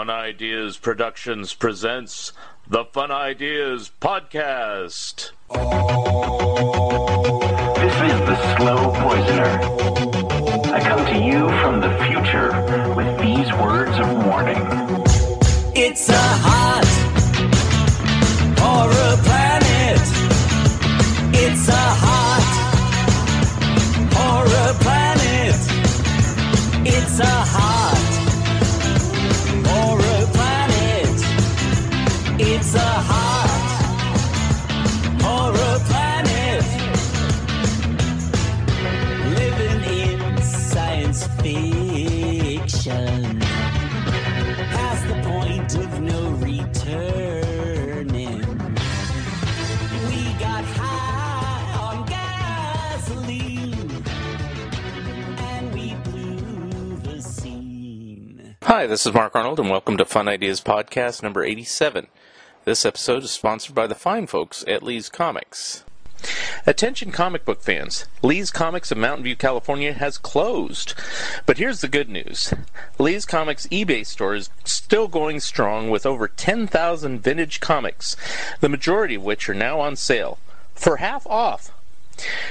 Fun Ideas Productions presents the Fun Ideas Podcast. This is the Slow Poisoner. I come to you from the future with these words of warning. It's a hot horror planet. It's a hot horror planet. It's a Hi, this is Mark Arnold, and welcome to Fun Ideas Podcast number 87. This episode is sponsored by the fine folks at Lee's Comics. Attention comic book fans. Lee's Comics of Mountain View, California has closed. But here's the good news. Lee's Comics eBay store is still going strong with over 10,000 vintage comics, the majority of which are now on sale for half off.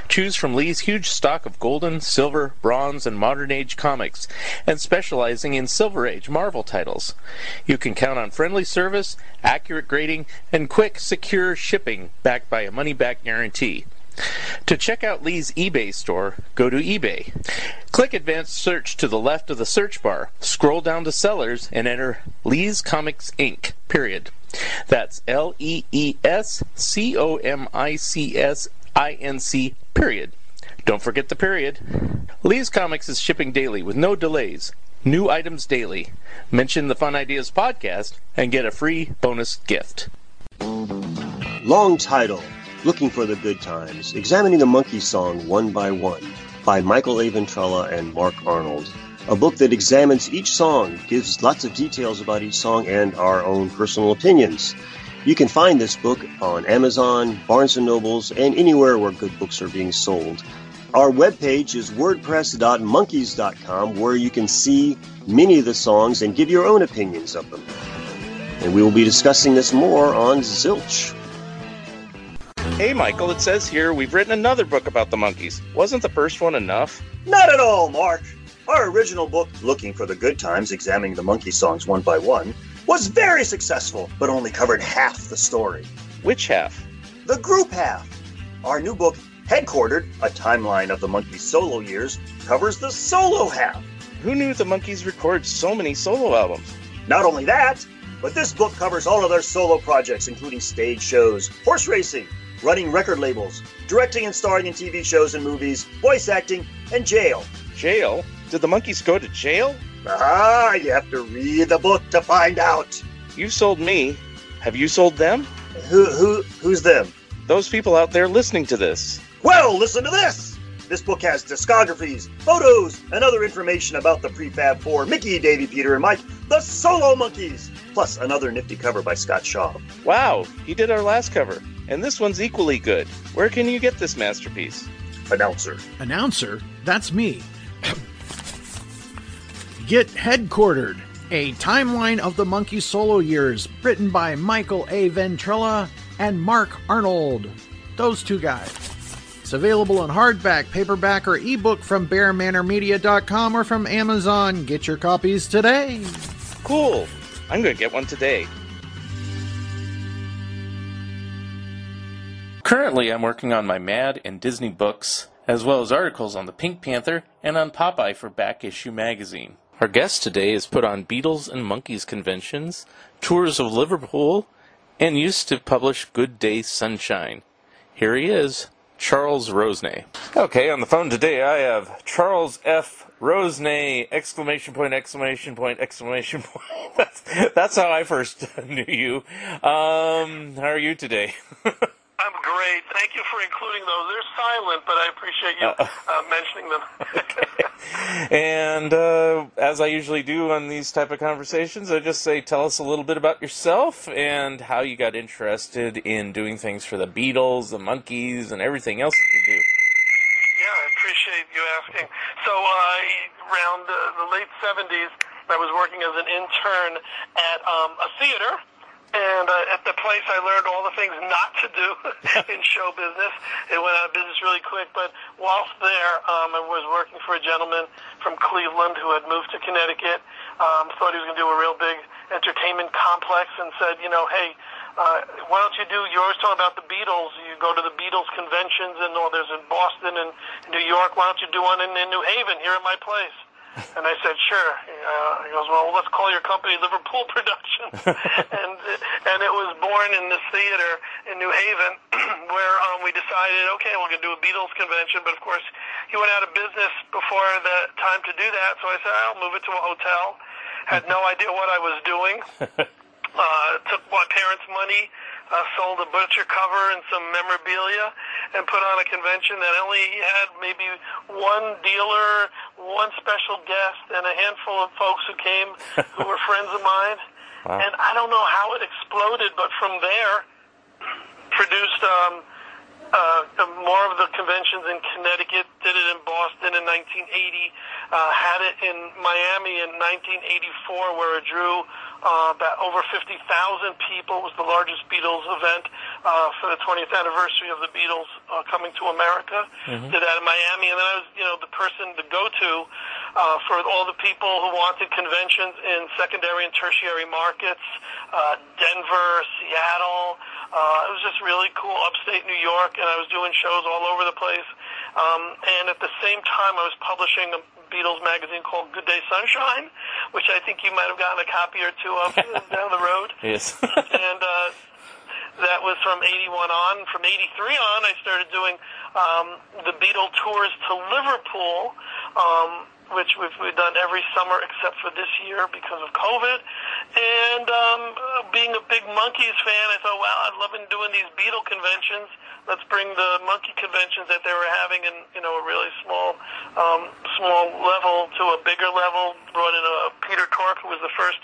Choose from Lee's huge stock of golden, silver, bronze, and modern age comics, and specializing in Silver Age Marvel titles. You can count on friendly service, accurate grading, and quick, secure shipping backed by a money back guarantee. To check out Lee's eBay store, go to eBay. Click Advanced Search to the left of the search bar, scroll down to Sellers, and enter Lee's Comics Inc. Period. That's L E E S C O M I C S I N C. Period. Don't forget the period. Lee's Comics is shipping daily with no delays. New items daily. Mention the Fun Ideas podcast and get a free bonus gift. Long title Looking for the Good Times, examining the Monkee song one by one by Michael A. Ventrella and Mark Arnold. A book that examines each song, gives lots of details about each song, and our own personal opinions. You can find this book on Amazon, Barnes & Nobles, and anywhere where good books are being sold. Our webpage is wordpress.monkeys.com where you can see many of the songs and give your own opinions of them. And we will be discussing this more on Zilch. Hey, Michael, it says here we've written another book about the Monkees. Wasn't the first one enough? Not at all, Mark. Our original book, Looking for the Good Times, examining the Monkee songs one by one, was very successful, but only covered half the story. Which half? The group half. Our new book, Headquartered, a timeline of the Monkees' solo years, covers the solo half. Who knew the Monkees record so many solo albums? Not only that, but this book covers all of their solo projects, including stage shows, horse racing, running record labels, directing and starring in TV shows and movies, voice acting, and jail. Jail? Did the Monkees go to jail? Ah, you have to read the book to find out. You sold me. Have you sold them? Who, who, who's them? Those people out there listening to this. Well, listen to this. This book has discographies, photos, and other information about the prefab four Mickey, Davy, Peter, and Mike, the Solo Monkees, plus another nifty cover by Scott Shaw. Wow, he did our last cover. And this one's equally good. Where can you get this masterpiece? Announcer. Announcer, that's me. Get Headquartered, a timeline of the Monkee solo years, written by Michael A. Ventrella and Mark Arnold. Those two guys. It's available in hardback, paperback, or ebook from BearManorMedia.com or from Amazon. Get your copies today. Cool. I'm going to get one today. Currently, I'm working on my Mad and Disney books, as well as articles on the Pink Panther and on Popeye for Back Issue Magazine. Our guest today has put on Beatles and Monkees conventions, tours of Liverpool, and used to publish Good Day Sunshine. Here he is, Charles Rosenay. Okay, on the phone today I have Charles F. Rosenay! Exclamation point! Exclamation point! Exclamation point! That's that's how I first knew you. Um, how are you today? I'm great. Thank you for including those. They're silent, but I appreciate you uh, mentioning them. and uh, as I usually do on these type of conversations, I just say, tell us a little bit about yourself and how you got interested in doing things for the Beatles, the Monkees, and everything else that you do. Yeah, I appreciate you asking. So, uh, around uh, the late 70s, I I was working as an intern at um, a theater. And uh, at the place, I learned all the things not to do in show business. It went out of business really quick. But whilst there, um, I was working for a gentleman from Cleveland who had moved to Connecticut. Um, thought he was going to do a real big entertainment complex, and said, you know, hey, uh, why don't you do? You're always talking about the Beatles. You go to the Beatles conventions, and oh, there's in Boston and New York. Why don't you do one in, in New Haven here at my place? And I said, sure. Uh, he goes, well, let's call your company Liverpool Productions. and and it was born in this theater in New Haven, where um, we decided, okay, we're going to do a Beatles convention. But of course, he went out of business before the time to do that. So I said, I'll move it to a hotel. Had no idea what I was doing. Uh, took my parents' money, uh, sold a butcher cover and some memorabilia, and put on a convention that only had maybe one dealer, one special guest, and a handful of folks who came who were friends of mine. Wow. And I don't know how it exploded, but from there, produced um, uh, more of the conventions in Connecticut, did it in Boston in 1980, uh, had it in Miami in 1984, where it drew uh, about over 50,000 people. It was the largest Beatles event uh, for the 20th anniversary of the Beatles uh, coming to America. Did that in Miami, and then I was, you know, the person to go to uh, for all the people who wanted conventions in secondary and tertiary markets, uh, Denver, Seattle. Uh, it was just really cool, upstate New York, and I was doing shows all over the place. Um, and at the same time, I was publishing a Beatles magazine called Good Day Sunshine, which I think you might have gotten a copy or two of down the road. Yes. and uh, that was from 81 on. From 83 on, I started doing um, the Beatle tours to Liverpool, um, which we've, we've done every summer except for this year because of COVID. And um, uh, being a big Monkees fan, I thought, wow, I'd love doing these Beatle conventions. Let's bring the Monkee conventions that they were having in you know a really small um, small level to a bigger level. Brought in a Peter Tork, who was the first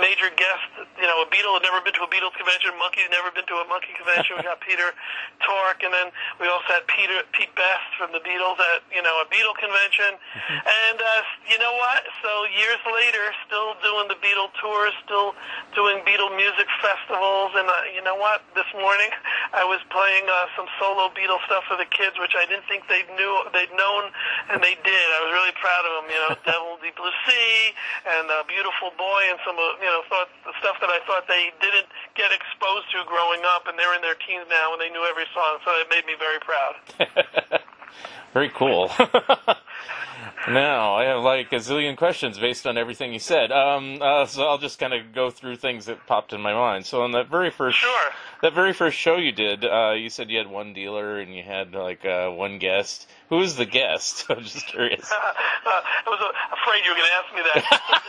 major guest. You know, a Beatle had never been to a Beatles convention. Monkee's never been to a Monkee convention. we got Peter Tork, and then we also had Peter Pete Best from the Beatles at you know a Beatle convention. And uh, you know what? So years later, still doing the Beatle tours, still doing Beatle music festivals, and uh, you know what? This morning I was playing uh, some solo Beatle stuff for the kids, which I didn't think they knew they'd known, and they did. I was really proud of them. You know, Devil Deep Blue Sea and uh, Beautiful Boy, and some of you know thought the stuff that I thought they didn't get exposed to growing up, and they're in their teens now, and they knew every song. So it made me very proud. Very cool. now I have like a zillion questions based on everything you said. Um, uh, so I'll just kind of go through things that popped in my mind. So on that very first, Sure. that very first show you did, uh, you said you had one dealer and you had like uh, one guest. Who was the guest? I'm just curious. I was uh, afraid you were going to ask me that.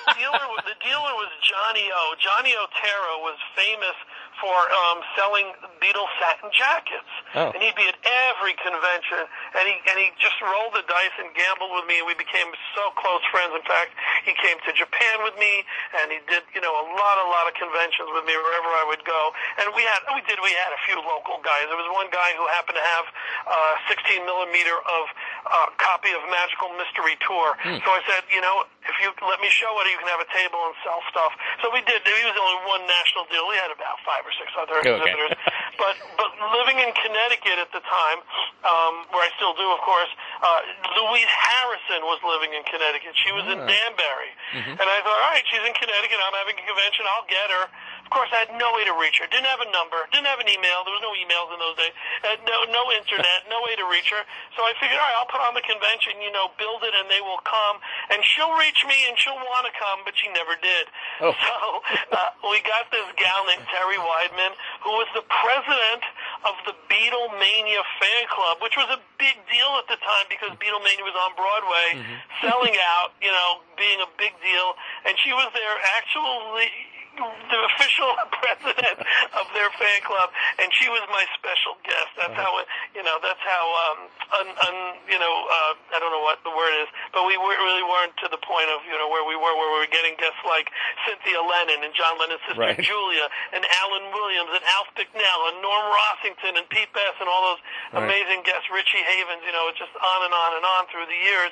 the dealer, was- the dealer was Johnny O. Johnny Otero was famous for um, selling Beatles satin jackets, Oh. and he'd be at every convention, and he and he just rolled the dice and gambled with me, and we became so close friends. In fact, he came to Japan with me, and he did you know a lot a lot of conventions with me wherever I would go, and we had we did we had a few local guys. There was one guy who happened to have uh, 16 millimeter of uh, copy of Magical Mystery Tour. So I said, you know, if you let me show it, you can have a table and sell stuff. So we did. He was only one national deal. We had about five or six other Okay. exhibitors. But but living in Connecticut at the time, um, where I still do, of course, uh, Louise Harrison was living in Connecticut. She was in Danbury, and I thought, all right, she's in Connecticut. I'm having a convention. I'll get her. Of course, I had no way to reach her. Didn't have a number. Didn't have an email. There was no emails in those days. Had no no internet. No way to reach her. So I figured, all right, I'll put on the convention. You know, build it, and they will come, and she'll reach me, and she'll want to come, but she never did. Oh. So uh, we got this gal named Terry Weidman, who was the president of the Beatlemania fan club, which was a big deal at the time because Beatlemania was on Broadway, Mm-hmm. selling out, you know, being a big deal, and she was there actually the official president of their fan club, and she was my special guest. That's how it, you know. That's how um, un, un, you know. Uh, I don't know what the word is, but we were, really weren't to the point of you know where we were, where we were getting guests like Cynthia Lennon and John Lennon's sister Right. Julia and Alan Williams and Alf Bicknell and Norm Rossington and Pete Best and all those Right. amazing guests, Richie Havens. You know, it's just on and on and on through the years.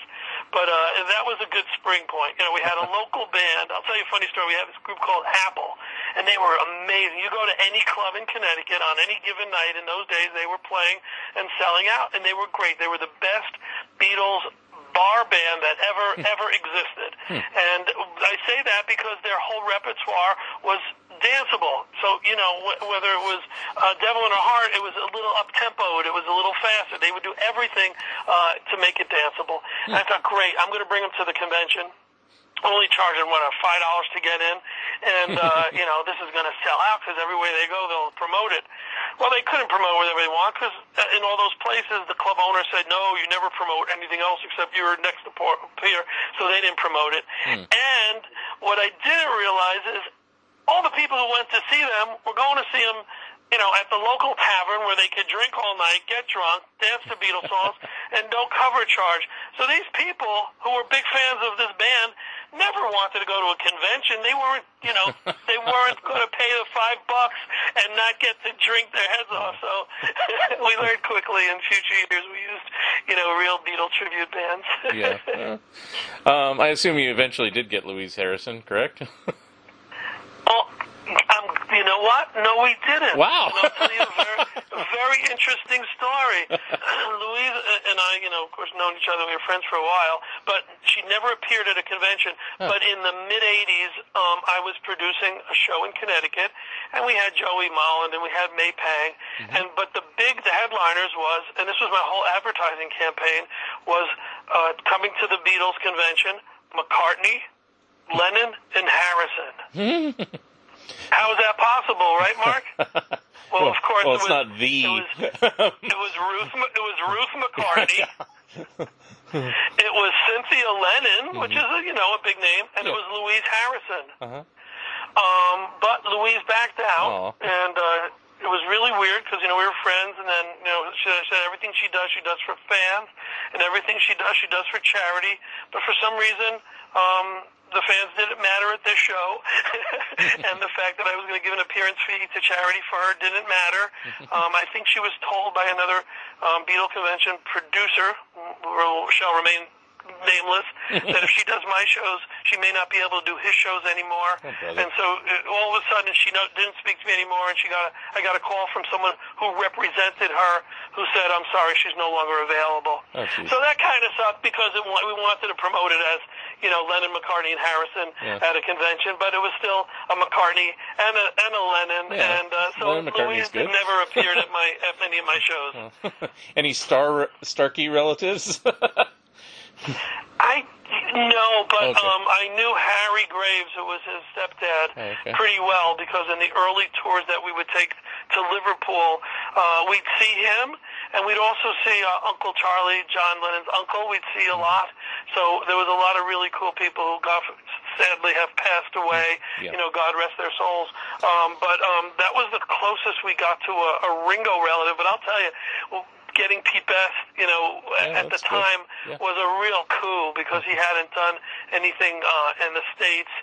But uh, that was a good spring point. You know, we had a local band. I'll tell you a funny story. We had this group called Apple, and they were amazing. You go to any club in Connecticut on any given night in those days, they were playing and selling out, and they were great. They were the best Beatles bar band that ever ever existed. And I say that because their whole repertoire was danceable. So you know wh- whether it was uh, Devil in a Heart, it was a little up tempoed, it was a little faster. They would do everything uh, to make it danceable. And I thought, great, I'm going to bring them to the convention only charging what uh, five dollars to get in, and uh, you know this is going to sell out because everywhere they go they'll promote it. Well, they couldn't promote whatever they want because in all those places the club owner said no, you never promote anything else except you're next to so they didn't promote it. And what I didn't realize is all the people who went to see them were going to see them. You know, at the local tavern where they could drink all night, get drunk, dance to Beatles songs, and no cover charge. So these people who were big fans of this band never wanted to go to a convention. They weren't, you know, they weren't going to pay the five bucks and not get to drink their heads off. So we learned quickly in future years we used, you know, real Beatle tribute bands. Yeah. um, I assume you eventually did get Louise Harrison, correct? Oh, um, you know what? No, we didn't. Wow. And I'll tell you a very, a very interesting story. Louise and I, you know, of course, known each other. We were friends for a while, but she never appeared at a convention. But in the mid '80s, um, I was producing a show in Connecticut, and we had Joey Molland and we had May Pang, and but the big, the headliners was, and this was my whole advertising campaign, was uh, coming to the Beatles convention, McCartney, Lennon, and Harrison. How is that possible, right, Mark? Well, of course, well, it was, not the. It was, it was Ruth. It was Ruth McCartney. it was Cynthia Lennon, which is a, you know a big name, and it was Louise Harrison. Uh-huh. Um, but Louise backed out, and uh, it was really weird because you know we were friends, and then you know she said everything she does, she does for fans, and everything she does, she does for charity. But for some reason, um, the fans didn't matter at this show, and the fact that I was going to give an appearance fee to charity for her didn't matter. Um, I think she was told by another um, Beatle convention producer, who shall remain nameless, that if she does my shows, she may not be able to do his shows anymore. Oh, and so uh, all of a sudden, she no, didn't speak to me anymore, and she got a, I got a call from someone who represented her, who said, "I'm sorry, she's no longer available." Oh, so that kind of sucked because it, we wanted to promote it as you know Lennon, McCartney, and Harrison Yeah. at a convention, but it was still a McCartney and a and a Lennon, Yeah. and uh, so Lennon Louise good. never appeared at my at many of my shows. Any Star Starkey relatives? I no, but Okay. um, I knew Harry Graves, who was his stepdad, Okay. pretty well because in the early tours that we would take to Liverpool, uh, we'd see him, and we'd also see uh, Uncle Charlie, John Lennon's uncle. We'd see a lot, so there was a lot of really cool people who got sadly have passed away. Yeah. You know, God rest their souls. Um, but um, that was the closest we got to a, a Ringo relative. But I'll tell you. Getting Pete Best, you know, Yeah, at the time Yeah. was a real coup because he hadn't done anything uh, in the states,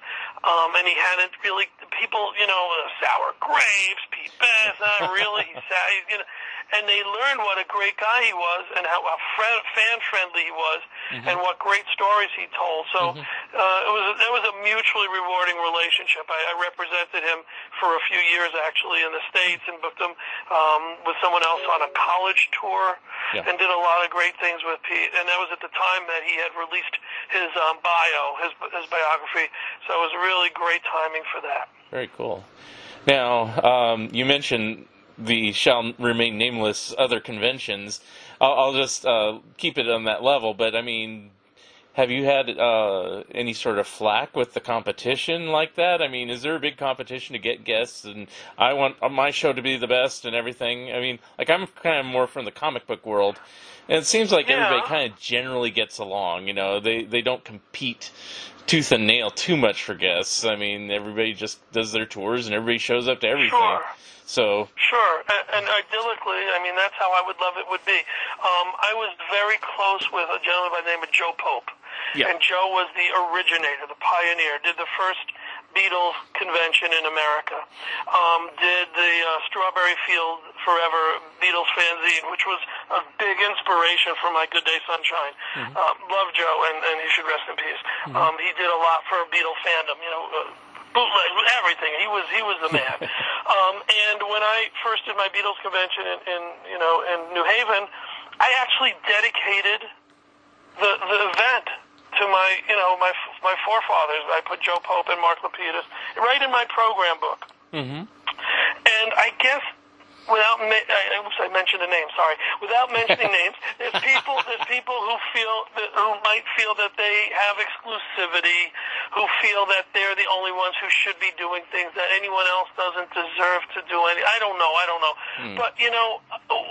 um, and he hadn't really people, you know, uh, sour grapes, Pete Best, not really, he sa- you know, and they learned what a great guy he was and how, how fr- fan friendly he was, Mm-hmm. and what great stories he told. So uh, it was it was a mutually rewarding relationship. I, I represented him for a few years actually in the states and booked him um, with someone else on a college tour Yeah. and did a lot of great things with Pete. And that was at the time that he had released his um, bio, his his biography. So it was really great timing for that. Very cool. Now, um, you mentioned the shall remain nameless other conventions. I'll, I'll just uh, keep it on that level, but I mean, have you had uh, any sort of flack with the competition like that? I mean, is there a big competition to get guests, and I want my show to be the best and everything? I mean, like I'm kind of more from the comic book world, and it seems like Yeah. everybody kind of generally gets along. You know, they they don't compete tooth and nail too much for guests. I mean, everybody just does their tours and everybody shows up to everything. Sure. So, Sure, and, and idyllically, I mean that's how I would love it would be. Um, I was very close with a gentleman by the name of Joe Pope, Yeah. and Joe was the originator, the pioneer, did the first Beatles convention in America. Um, did the uh, Strawberry Field Forever Beatles fanzine, which was a big inspiration for my Good Day Sunshine. Mm-hmm. Um, love Joe, and, and he should rest in peace. Um, he did a lot for Beatle fandom. You know. Uh, bootleg, everything. He was he was the man. um, and when I first did my Beatles convention in, in you know in New Haven, I actually dedicated the the event to my you know my my forefathers. I put Joe Pope and Mark Lapidus right in my program book. Mm-hmm. And I guess without ma- I, oops, I mentioned a name. Sorry. Without mentioning names, there's people there's people who feel that, who might feel that they have exclusivity, who feel that they're the only ones who should be doing things that anyone else doesn't deserve to do. Any I don't know. I don't know. But you know,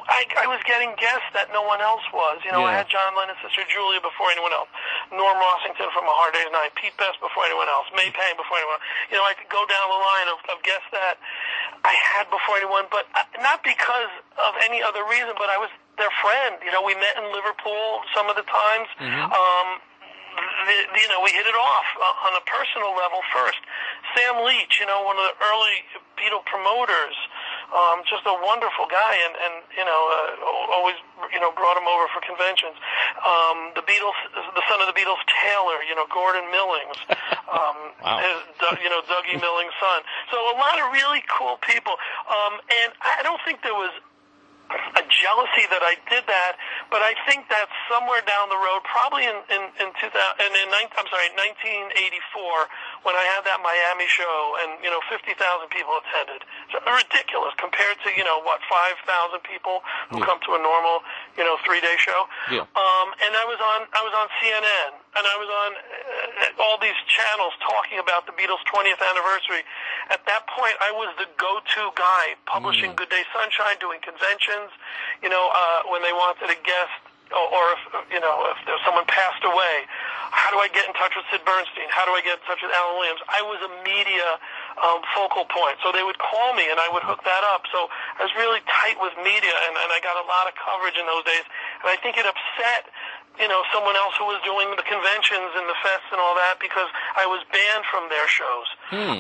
I, I was getting guests that no one else was. You know, I had John Lennon's sister Julia before anyone else, Norm Rossington from A Hard Day's Night, Pete Best before anyone else, May Pang before anyone. else. You know, I could go down the line of, of guests that I had before anyone, but uh, not because of any other reason. But I was their friend. You know, we met in Liverpool some of the times. Um, the, you know, we hit it off uh, on a personal level first. Sam Leach, you know, one of the early Beatle promoters, um, just a wonderful guy, and and you know, uh, always you know brought him over for conventions. Um, the Beatles, the son of the Beatles, tailor, you know, Gordon Millings, um, Wow. his, you know, Dougie Millings' son. So a lot of really cool people, um, and I don't think there was a jealousy that I did that, but I think that somewhere down the road, probably in in, in 2000, and in 19, I'm sorry, 1984, when I had that Miami show, and you know, 50,000 people attended. So ridiculous compared to you know what 5,000 people who Yeah. come to a normal you know three day show. Yeah. Um, and I was on I was on CNN, and I was on uh, all these channels talking about the Beatles' 20th anniversary. At that point, I was the go-to guy, publishing Good Day Sunshine, doing conventions. You know, uh, when they wanted a guest, or, or if you know if there, someone passed away, how do I get in touch with Sid Bernstein? How do I get in touch with Alan Williams? I was a media um, focal point, so they would call me and I would hook that up. So I was really tight with media, and, and I got a lot of coverage in those days. And I think it upset you know, someone else who was doing the conventions and the fests and all that because I was banned from their shows.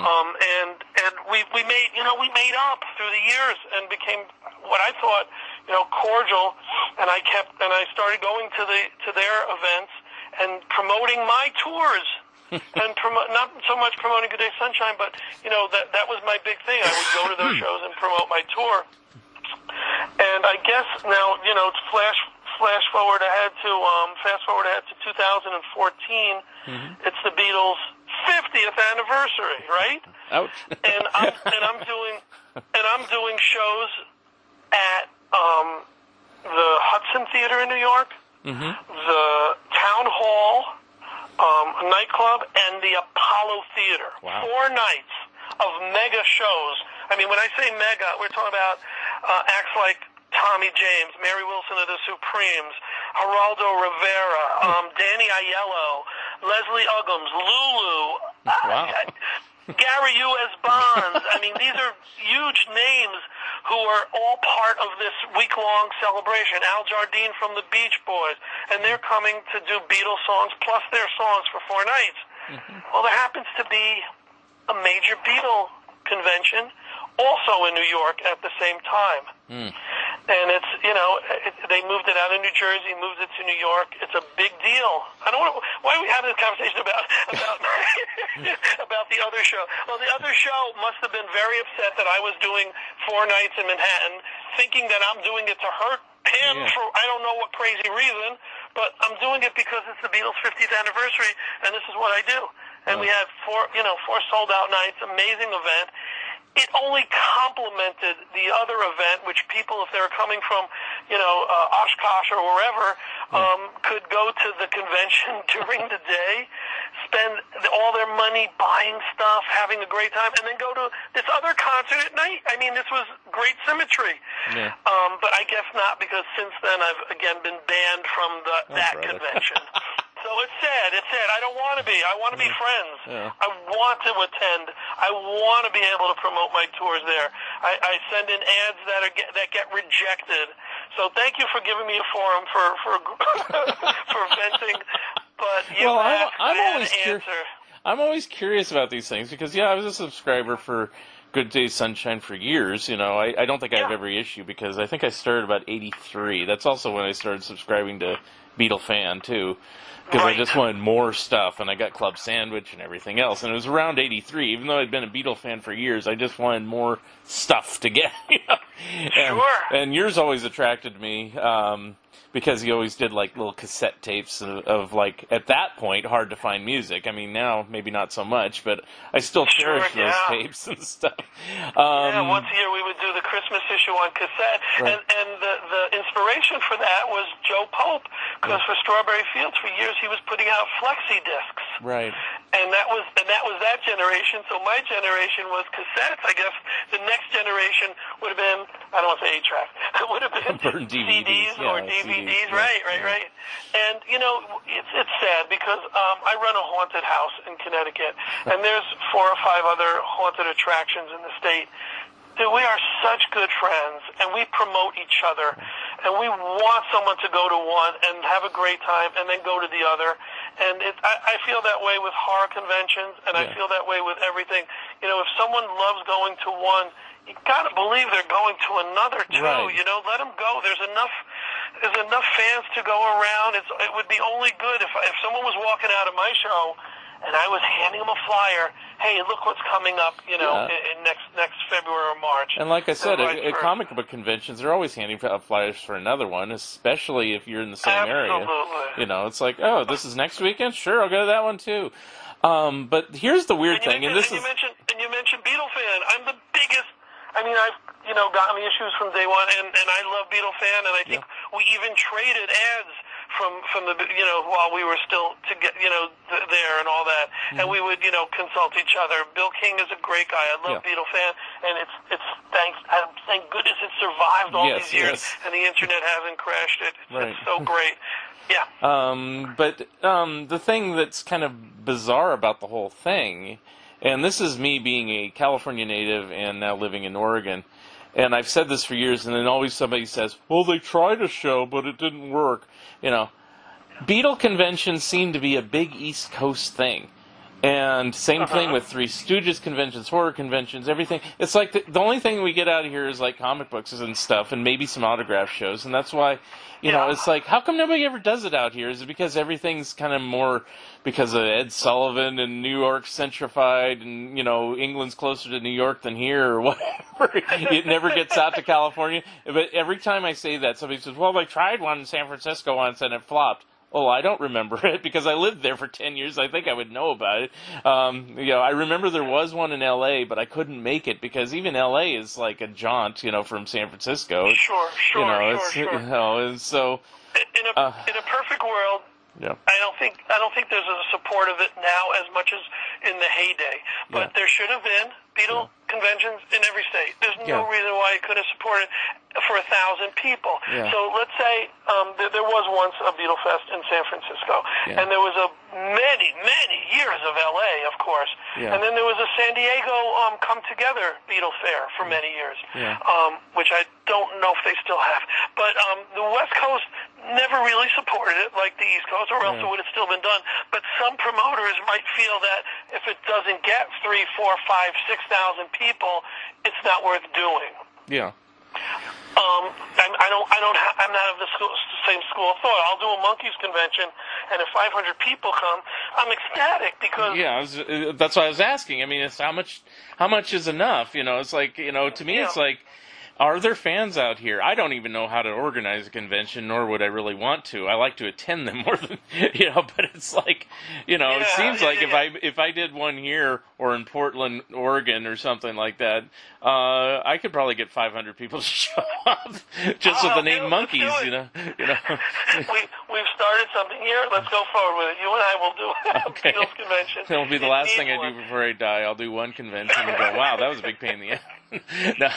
Um, and and we we made you know we made up through the years and became what I thought you know cordial. And I kept and I started going to the to their events and promoting my tours. And promote not so much promoting Good Day Sunshine, but you know that that was my big thing. I would go to those shows and promote my tour. And I guess now, you know, flash flash forward ahead to um, fast forward ahead to 2014. It's the Beatles' 50th anniversary, right? Ouch. And I'm and I'm doing and I'm doing shows at um, the Hudson Theater in New York, the Town Hall, um, nightclub, and the Apollo Theater. Wow. Four nights of mega shows. I mean, when I say mega, we're talking about uh, acts like Tommy James, Mary Wilson of the Supremes, Geraldo Rivera, um, Danny Aiello, Leslie Uggams, Lulu, Wow. Gary U.S. Bonds. I mean, these are huge names who are all part of this week-long celebration. Al Jardine from the Beach Boys, and they're coming to do Beatles songs plus their songs for four nights. Mm-hmm. Well, there happens to be a major Beatle convention also in New York at the same time. Hmm. And it's, you know, it, they moved it out of New Jersey, moved it to New York. It's a big deal. I don't want to, why are we having this conversation about, about, about the other show? Well, the other show must have been very upset that I was doing four nights in Manhattan, thinking that I'm doing it to hurt him Yeah. for I don't know what crazy reason, but I'm doing it because it's the Beatles' 50th anniversary, and this is what I do. And we had four, you know, four sold out nights, amazing event. It only complemented the other event, which people, if they were coming from, you know, uh, Oshkosh or wherever, um, could go to the convention during the day, spend all their money buying stuff, having a great time, and then go to this other concert at night. I mean, this was great symmetry. Yeah. Um, but I guess not because since then I've again been banned from the, Oh, that brother. convention. so it's sad. It's sad. I don't want to be. I want to be mm. friends. Yeah. I want to attend. I want to be able to promote my tours there. I, I send in ads that are get, that get rejected. So thank you for giving me a forum for for for venting. But you Well, I'm- I'm always cur- answer. I'm always curious about these things because yeah, I was a subscriber for Good Day Sunshine for years. You know, I, I don't think I have every issue because I think I started about '83. That's also when I started subscribing to Beatle Fan too, because I just wanted more stuff, and I got Club Sandwich and everything else. And it was around '83. Even though I'd been a Beatle fan for years, I just wanted more stuff to get. You know? and, Sure. and yours always attracted me. Um, because he always did like little cassette tapes of, of like at that point hard to find music. I mean now maybe not so much, but I still Sure, cherish those tapes and stuff. Um, Yeah, once a year we would do the Christmas issue on cassette, Right. and and the the inspiration for that was Joe Pope, because for Strawberry Fields for years he was putting out flexi discs, right. And that was and that was that generation. So my generation was cassettes. I guess the next generation would have been I don't want to say eight track. It would have been DVDs, CDs or DVDs. CDs, yeah, right, right, yeah. right. And you know it's it's sad because um, I run a haunted house in Connecticut, and there's four or five other haunted attractions in the state. Dude, we are such good friends, and we promote each other, and we want someone to go to one and have a great time, and then go to the other. And it, I, I feel that way with horror conventions, and I feel that way with everything. You know, if someone loves going to one, you gotta believe they're going to another too. Right. You know, let them go. There's enough. There's enough fans to go around. It's, it would be only good if if someone was walking out of my show and I was handing them a flyer. Hey, look what's coming up. You know, Yeah. in, in next next February or March. And like I said, at, at comic book conventions, they're always handing out flyers for another one, especially if you're in the same area. Absolutely. You know, it's like, oh, this is next weekend. Sure, I'll go to that one too. Um, but here's the weird And thing, and this is and you mentioned and you mentioned Beatle fan. I'm the biggest. I mean, I've you know gotten the issues from day one, and and I love Beatle fan, and I think we even traded ads from from the you know while we were still to get you know th- there and all that, and we would you know consult each other. Bill King is a great guy. I love Yeah. Beatle fan, and it's it's thanks uh, thank goodness it survived all Yes, these years, yes. and the internet hasn't crashed it. It's, Right. it's so great. Yeah. Um, but um, the thing that's kind of bizarre about the whole thing, and this is me being a California native and now living in Oregon, and I've said this for years, and then always somebody says, "Well, they tried a show, but it didn't work." You know, Beatle conventions seem to be a big East Coast thing. And same uh-huh. thing with Three Stooges conventions, horror conventions, everything. It's like the, the only thing we get out of here is like comic books and stuff, and maybe some autograph shows. And that's why, you know, it's like, how come nobody ever does it out here? Is it because everything's kind of more because of Ed Sullivan and New York centrified, and you know, England's closer to New York than here, or whatever? it never gets out to California. But every time I say that, somebody says, "Well, they tried one in San Francisco once and it flopped." Oh, I don't remember it because I lived there for 10 years. I think I would know about it. Um, you know, I remember there was one in LA, but I couldn't make it because even LA is like a jaunt, you know, from San Francisco. Sure, sure, you know, sure, it's, sure. you know, and so, in a Uh. in a perfect world, yeah. I don't think I don't think there's a support of it now as much as in the heyday. But Yeah. there should have been Beatle conventions in every state. There's no Yeah. reason why it couldn't support it for a thousand people. Yeah. So let's say um, there, there was once a Beatle Fest in San Francisco, Yeah. and there was a many many years of L.A. of course, Yeah. and then there was a San Diego um, Come Together Beatle Fair for many years, Yeah. um, which I don't know if they still have. But um, the West Coast never really supported it like the East Coast, or else Yeah. it would have still been done. But some promoters might feel that if it doesn't get three, four, five, six thousand people, it's not worth doing. Yeah. Um, I, I don't, I don't, ha- I'm not of the school, same school of thought. I'll do a Monkees convention, and if 500 people come, I'm ecstatic because Yeah, I was, uh, that's what I was asking. I mean, it's how much how much is enough? You know, it's like you know, to me, it's like, are there fans out here? I don't even know how to organize a convention, nor would I really want to. I like to attend them more than you know, but it's like, you know, it seems yeah, like if. I if I did one here or in Portland, Oregon, or something like that, uh, I could probably get 500 people to show up just with Oh, the name Monkees. You know, you know. we we've started something here. Let's go forward with it. You and I will do a Okay. Beatles convention. It'll be the last thing I do before I die. I'll do one convention and go, wow, that was a big pain in the ass. no,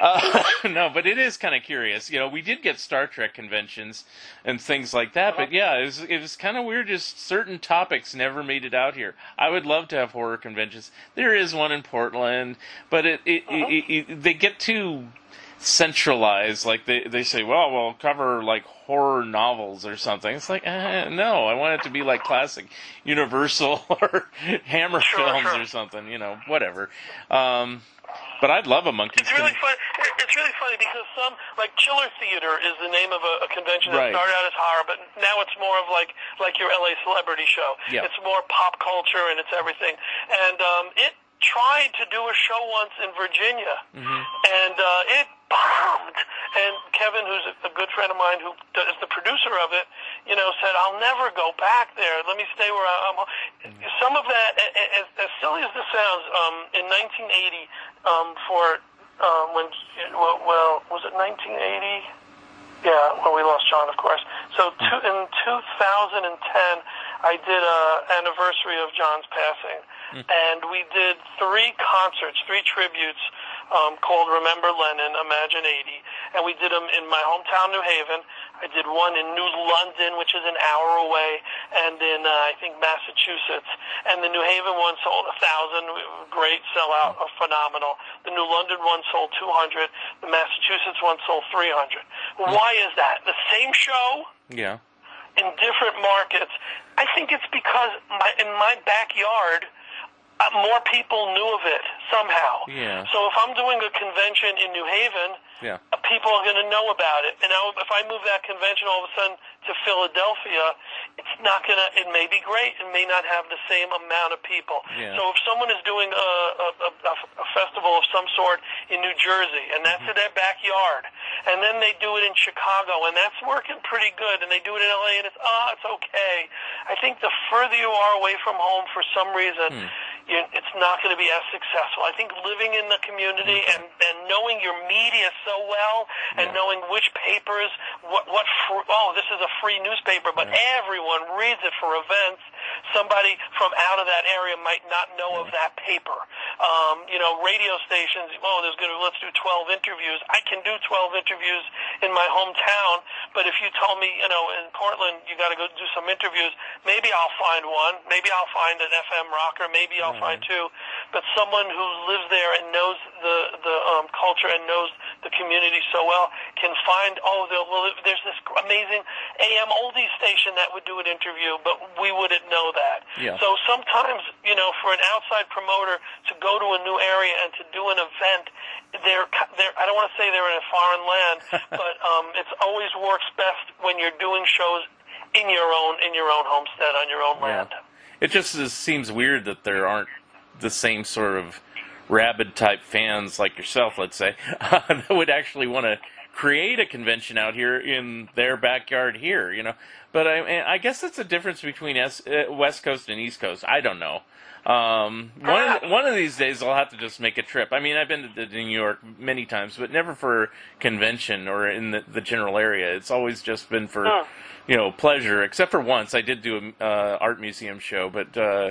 uh, no, but it is kind of curious. You know, we did get Star Trek conventions and things like that, but yeah, it was, it was kind of weird. Just certain topics never made it out here. I would love to have horror conventions. There is one in Portland, but it, it, it, it, it they get too centralized. Like they they say, well, we'll cover like horror novels or something. It's like, eh, no, I want it to be like classic Universal or Hammer Sure, films sure. or something. You know, whatever. Um, but I'd love a Monkee. It's really Con- fun. It's really funny because some like Chiller Theater is the name of a, a convention Right. that started out as horror, but now it's more of like like your LA celebrity show. Yeah. It's more pop culture and it's everything. And um, it tried to do a show once in Virginia, Mm-hmm. and uh, it bombed. And Kevin, who's a, good friend of mine, who is the producer of it, you know, said, "I'll never go back there. Let me stay where I'm." Some of that, as, as silly as this sounds, um, in 1980, um, for um, when well, well, was it 1980? Yeah, when we lost John, of course. So two, in 2010, I did a anniversary of John's passing, and we did three concerts, three tributes um, called Remember Lennon, Imagine 80, and we did them in my hometown, New Haven. I did one in New London, which is an hour away, and in uh, I think Massachusetts. And the New Haven one sold a thousand, great sellout, phenomenal. The New London one sold 200. The Massachusetts one sold 300. Why is that? The same show yeah. In different markets. I think it's because my, in my backyard, uh, more people knew of it somehow. Yeah. So if I'm doing a convention in New Haven, Yeah. uh, people are going to know about it. And now, if I move that convention all of a sudden to Philadelphia, it's not going to. It may be great. It may not have the same amount of people. Yeah. So if someone is doing a, a, a, a festival of some sort in New Jersey, and that's in their backyard, and then they do it in Chicago, and that's working pretty good, and they do it in LA, and it's ah, it's okay. I think the further you are away from home, for some reason, you, it's not going to be as successful. I think living in the community and and knowing your media so well, and Yeah. knowing which papers, what what fr- oh, this is a free newspaper, but everyone reads it for events. Somebody from out of that area might not know of that paper. Um, you know, radio stations. Oh, there's going to let's do 12 interviews. I can do 12 interviews in my hometown, but if you told me, you know, in Portland, you got to go do some interviews. Maybe I'll find one. Maybe I'll find an FM rocker. Maybe I'll find two. But someone who lives there and knows the the um, culture and knows the community so well can find. Oh, well, there's this amazing AM oldies station that would do an interview, but we wouldn't know that. Yeah. So sometimes, you know, for an outside promoter to go to a new area and to do an event, they're, they're I don't want to say they're in a foreign land, but um, it's always works best when you're doing shows in your own in your own homestead on your own Yeah. land. It just is, seems weird that there aren't the same sort of rabid type fans like yourself, let's say, that would actually want to create a convention out here in their backyard here, you know. But I, I guess that's a difference between S, uh, West Coast and East Coast. I don't know. Um, one one of these days I'll have to just make a trip. I mean, I've been to New York many times, but never for convention or in the, the general area. It's always just been for Huh. you know pleasure. Except for once, I did do a uh, art museum show, but uh,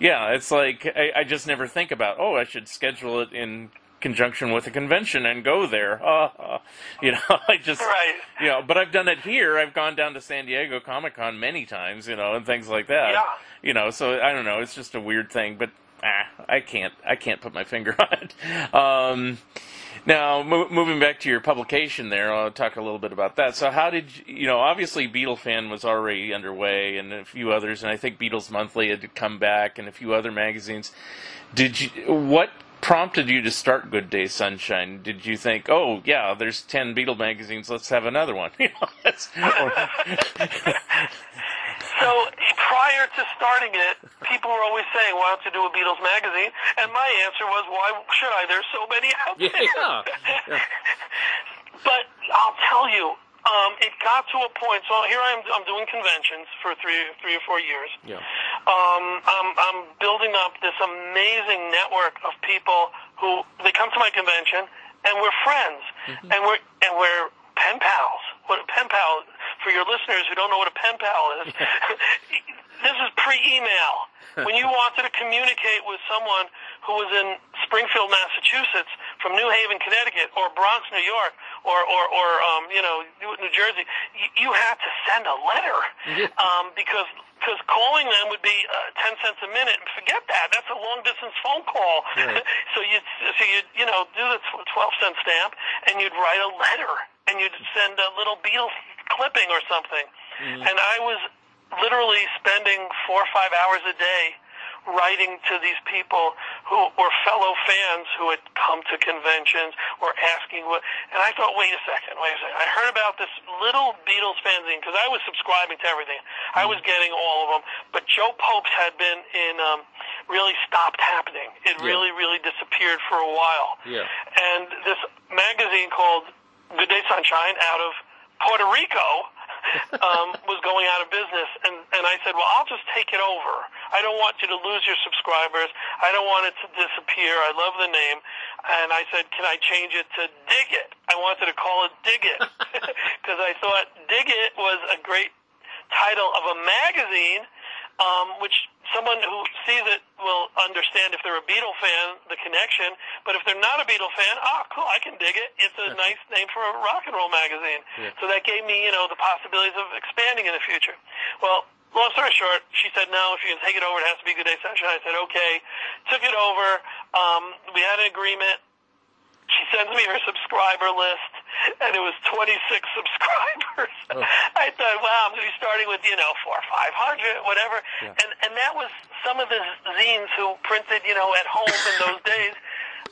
yeah, it's like I, I just never think about. Oh, I should schedule it in conjunction with a convention and go there. Uh, you know, I just Right. you know, but I've done it here. I've gone down to San Diego Comic Con many times, you know, and things like that. Yeah. You know, so I don't know. It's just a weird thing, but ah, I can't. I can't put my finger on it. Um, now, mo- moving back to your publication, there, I'll talk a little bit about that. So, how did you, you know? Obviously, Beatle fan was already underway, and a few others, and I think Beatles Monthly had come back, and a few other magazines. Did you? What prompted you to start Good Day Sunshine? Did you think, oh yeah, there's ten Beatle magazines, let's have another one? So prior to starting it, people were always saying, "Why don't you do a Beatles magazine?" And my answer was, "Why should I? There's so many out there." Yeah, yeah. but I'll tell you, um, it got to a point. So here I am. I'm doing conventions for three, three or four years. yeah, Um, I'm, I'm building up this amazing network of people who they come to my convention and we're friends and we're and we're pen pals. What pen pal for your listeners who don't know what a pen pal is. this is pre-email. when you wanted to communicate with someone who was in Springfield, Massachusetts, from New Haven, Connecticut, or Bronx, New York, or or, or um, you know New Jersey, you, you had to send a letter um, because because calling them would be uh, ten cents a minute. And forget that; that's a long distance phone call. Right. so you so you you know do the twelve cent stamp, and you'd write a letter, and you'd send a little Beatles clipping or something. And I was literally spending four or five hours a day writing to these people who were fellow fans who had come to conventions or asking what. And I thought, wait a second, wait a second. I heard about this little Beatles fanzine because I was subscribing to everything. I was getting all of them, but Joe Pope's had been in. Um, really stopped happening. It Yeah. really, really disappeared for a while. Yeah. And this magazine called Good Day Sunshine out of Puerto Rico um, was going out of business. And, and I said, well, I'll just take it over. I don't want you to lose your subscribers. I don't want it to disappear. I love the name. And I said, can I change it to Dig It? I wanted to call it Dig It because I thought Dig It was a great title of a magazine, um, which someone who sees it will understand if they're a Beatle fan, the connection. But if they're not a Beatle fan, ah, cool, I can dig it. It's a nice name for a rock and roll magazine. So that gave me, you know, the possibilities of expanding in the future. Well, long story short, she said, no, if you can take it over, it has to be Good Day Sunshine. I said, okay. Took it over. Um, we had an agreement she sends me her subscriber list, and it was 26 subscribers. Oh. I thought, wow, I'm going to be starting with, you know, four, 500, whatever. And, and that was some of the zines who printed, you know, at home in those days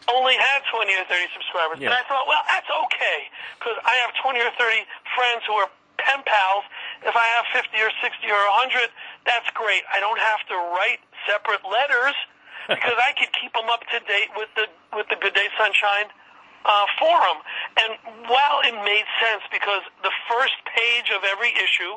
only had 20 or 30 subscribers. Yeah. And I thought, well, that's okay, because I have 20 or 30 friends who are pen pals. If I have 50 or 60 or 100, that's great. I don't have to write separate letters because I could keep them up to date with the with the Good Day Sunshine uh, forum. And while it made sense because the first page of every issue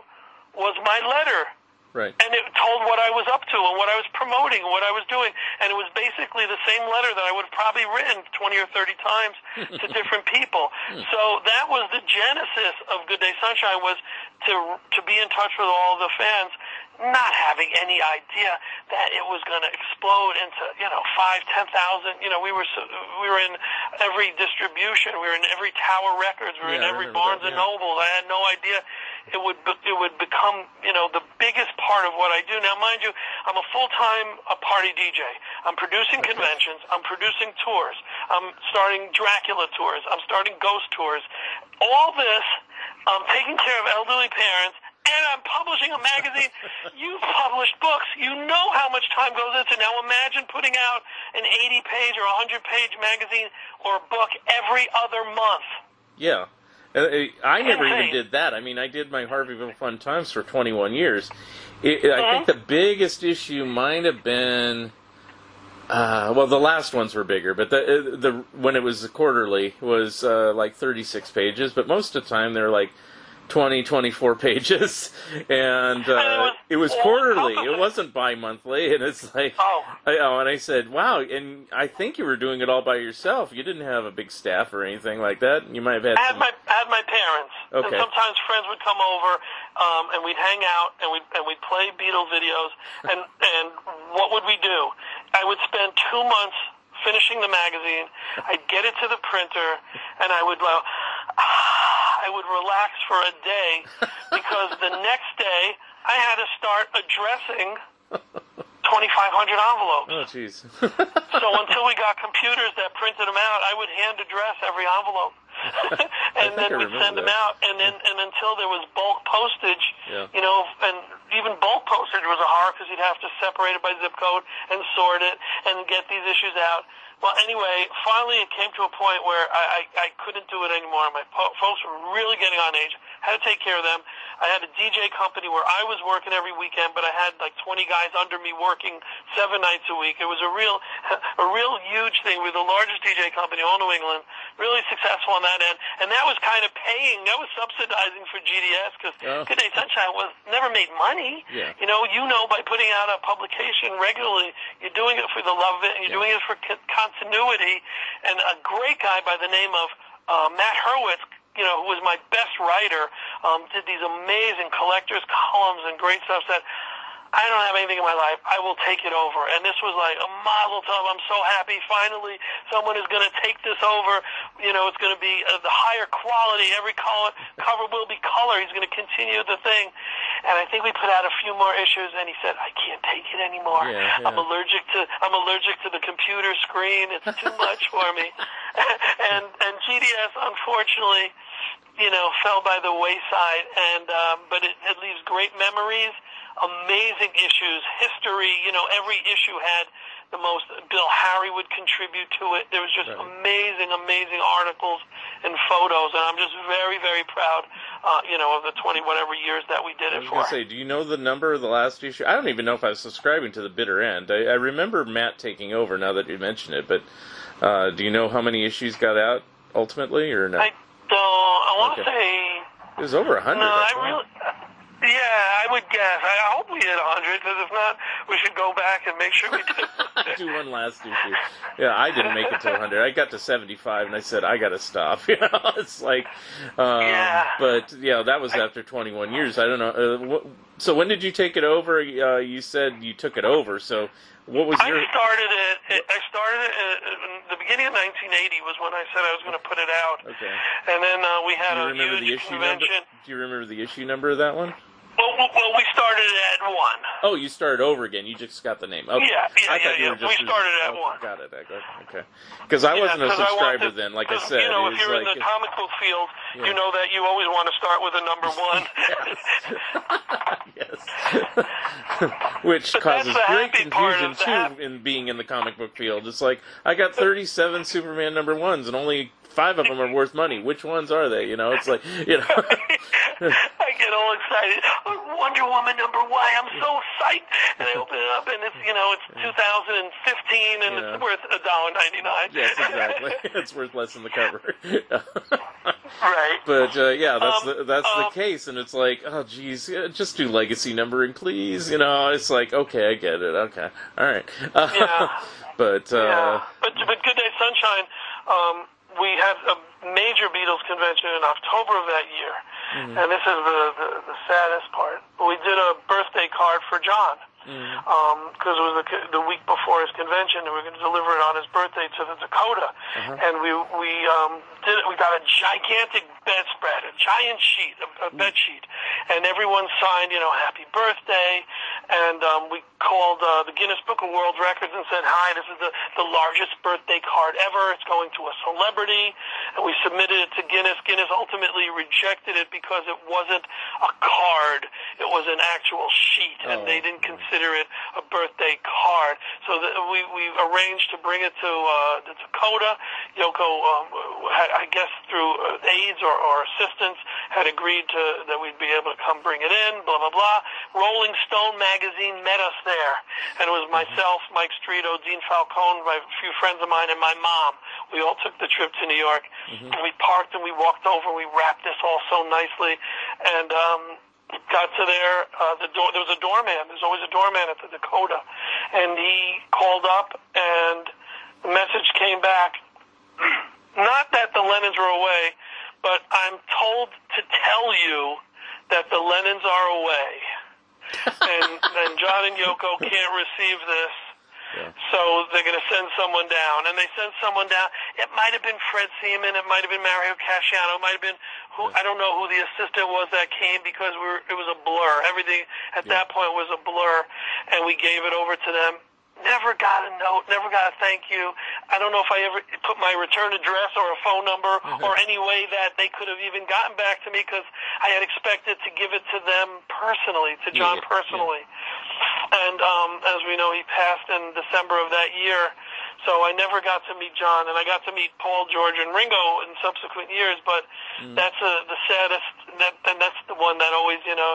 was my letter. Right. And it told what I was up to and what I was promoting and what I was doing. And it was basically the same letter that I would have probably written 20 or 30 times to different people. So that was the genesis of Good Day Sunshine was to, to be in touch with all the fans, not having any idea that it was going to explode into, you know, five, ten thousand. You know, we were, so, we were in every distribution. We were in every Tower Records. We were Yeah, in every Barnes that, and. Noble. I had no idea it would be, it would become you know the biggest part of what I do. Now, mind you, I'm a full time a party DJ. I'm producing conventions. I'm producing tours. I'm starting Dracula tours. I'm starting ghost tours. All this, I'm taking care of elderly parents. And I'm publishing a magazine. You've published books. You know how much time goes into. Now imagine putting out an 80 page or 100 page magazine or book every other month. Yeah. Uh, uh, I never even did that. I mean, I did my Harveyville Fun Times for 21 years. It, I think the biggest issue might have been, uh, well, the last ones were bigger, but the uh, the when it was quarterly was uh, like 36 pages, but most of the time they're like 20, 24 pages, and uh, it was quarterly. It wasn't bi-monthly, and it's like, Oh. I, oh, and I said, wow, and I think you were doing it all by yourself. You didn't have a big staff or anything like that. You might have had. I had some- my I had my parents, Okay. and sometimes friends would come over, um, and we'd hang out, and we and we'd play Beatles videos, and and what would we do? I would spend two months finishing the magazine. I'd get it to the printer, and I would go. Ah, I would relax for a day because the next day I had to start addressing 2,500 envelopes. Oh, jeez. So until we got computers that printed them out, I would hand address every envelope, and then we'd send them out. And then and until there was bulk postage, Yeah. you know, and even bulk postage was a horror because you'd have to separate it by zip code and sort it and get these issues out. Well, anyway, finally it came to a point where I, I, I couldn't do it anymore. My po- folks were really getting on age. Had to take care of them. I had a DJ company where I was working every weekend, but I had like 20 guys under me working seven nights a week. It was a real, a real huge thing. We were the largest DJ company all New England. Really successful on that end, and that was kind of paying. That was subsidizing for GDS because Oh. Good Day Sunshine was never made money. Yeah. You know, you know, by putting out a publication regularly, you're doing it for the love of it, and you're doing it for co- continuity. And a great guy by the name of uh, Matt Hurwitz, you know, who was my best writer, um, did these amazing collectors columns and great stuff. Said, I don't have anything in my life. I will take it over. And this was like a mazel tov. I'm so happy. Finally, someone is going to take this over. You know, it's going to be uh, the higher quality. Every color, cover will be color. He's going to continue the thing. And I think we put out a few more issues, and he said, "I can't take it anymore. Yeah, I'm allergic to I'm allergic to the computer screen. It's too much for me." and and GDS unfortunately, you know, fell by the wayside. And um, but it, it leaves great memories, amazing issues, history. You know, every issue had the most. Bill Harry would contribute to it. There was just Right. amazing, amazing articles and photos, and I'm just very, very proud. Uh, you know, of the 20 whatever years that we did it I it was for. gonna say, do you know the number of the last issue? I don't even know if I was subscribing to the bitter end. I, I remember Matt taking over. Now that you mention it, but uh, do you know how many issues got out ultimately, or no? I don't. I want to Okay. say. it was over a hundred. No, I really. Yeah, I would guess. I hope we hit 100, because if not, we should go back and make sure we did. do one last issue. Yeah, I didn't make it to 100. I got to 75, and I said I got to stop. You know, it's like, um, Yeah. but yeah, that was after 21 years. I don't know. Uh, what, so when did you take it over? Uh, you said you took it over. So what was your? I started it. I started it in the beginning of 1980 was when I said I was going to put it out, Okay. and then uh, we had a the huge issue number? convention. Do you remember the issue number of that one? Well, well, well, we started at one. Oh, you started over again. You just got the name. Okay. Yeah, yeah, I yeah, yeah. just We started at okay, one. Got it. I got it. Okay. Because I wasn't a subscriber wanted- then. Like I said, you know, if you're like in the comic book field, you know that you always want to start with a number one. yes. Which But causes great confusion too in being in the comic book field. It's like I got 37 Superman number ones and only five of them are worth money. Which ones are they? You know, it's like you know. I get all excited. Oh, Wonder Woman number one. I'm so psyched. And I open it up, and it's you know it's 2015, and it's worth a dollar ninety nine. yes, exactly. it's worth less than the cover. right. But uh, yeah, that's Um, the that's um, the case, and it's like, oh, geez, just do legacy numbering, please. You know, it's like, okay, I get it. Okay, all right. Yeah. but uh, yeah. But but Good Day Sunshine. Um, we had a major Beatles convention in October of that year, Mm-hmm. and this is the, the the saddest part. We did a birthday card for John. Because it was the, the week before his convention, and we were going to deliver it on his birthday to the Dakota. Uh-huh. And we we um, did it. We got a gigantic bedspread, a giant sheet, a, a bed sheet, and everyone signed, you know, happy birthday. And um, we called uh, the Guinness Book of World Records and said, "Hi, this is the the largest birthday card ever. It's going to a celebrity." And we submitted it to Guinness. Guinness ultimately rejected it because it wasn't a card; it was an actual sheet, and Oh. they didn't consider it a birthday card. So the, we we arranged to bring it to uh, the Dakota. Yoko, um, I guess through uh, aides or, or assistants, had agreed to that we'd be able to come bring it in. Blah blah blah. Rolling Stone magazine met us there, and it was myself, Mike Strito, Dean Falcone, my few friends of mine, and my mom. We all took the trip to New York, and we parked and we walked over. We wrapped this all so nicely, and. um got to there. Uh, the door, there was a doorman. There's always a doorman at the Dakota, and he called up, and the message came back. Not that the Lennons were away, but I'm told to tell you that the Lennons are away, and then John and Yoko can't receive this. Yeah. So they're going to send someone down, and they send someone down. It might have been Fred Seaman, it might have been Mario Casciano, it might have been who I don't know who the assistant was that came because we were, it was a blur. Everything at that point was a blur, and we gave it over to them. Never got a note, never got a thank you. I don't know if I ever put my return address or a phone number or any way that they could have even gotten back to me because I had expected to give it to them personally, to John Yeah, yeah. personally. And um, as we know, he passed in December of that year. So I never got to meet John, and I got to meet Paul, George, and Ringo in subsequent years. But Mm. that's a, the saddest, that, and that's the one that always, you know,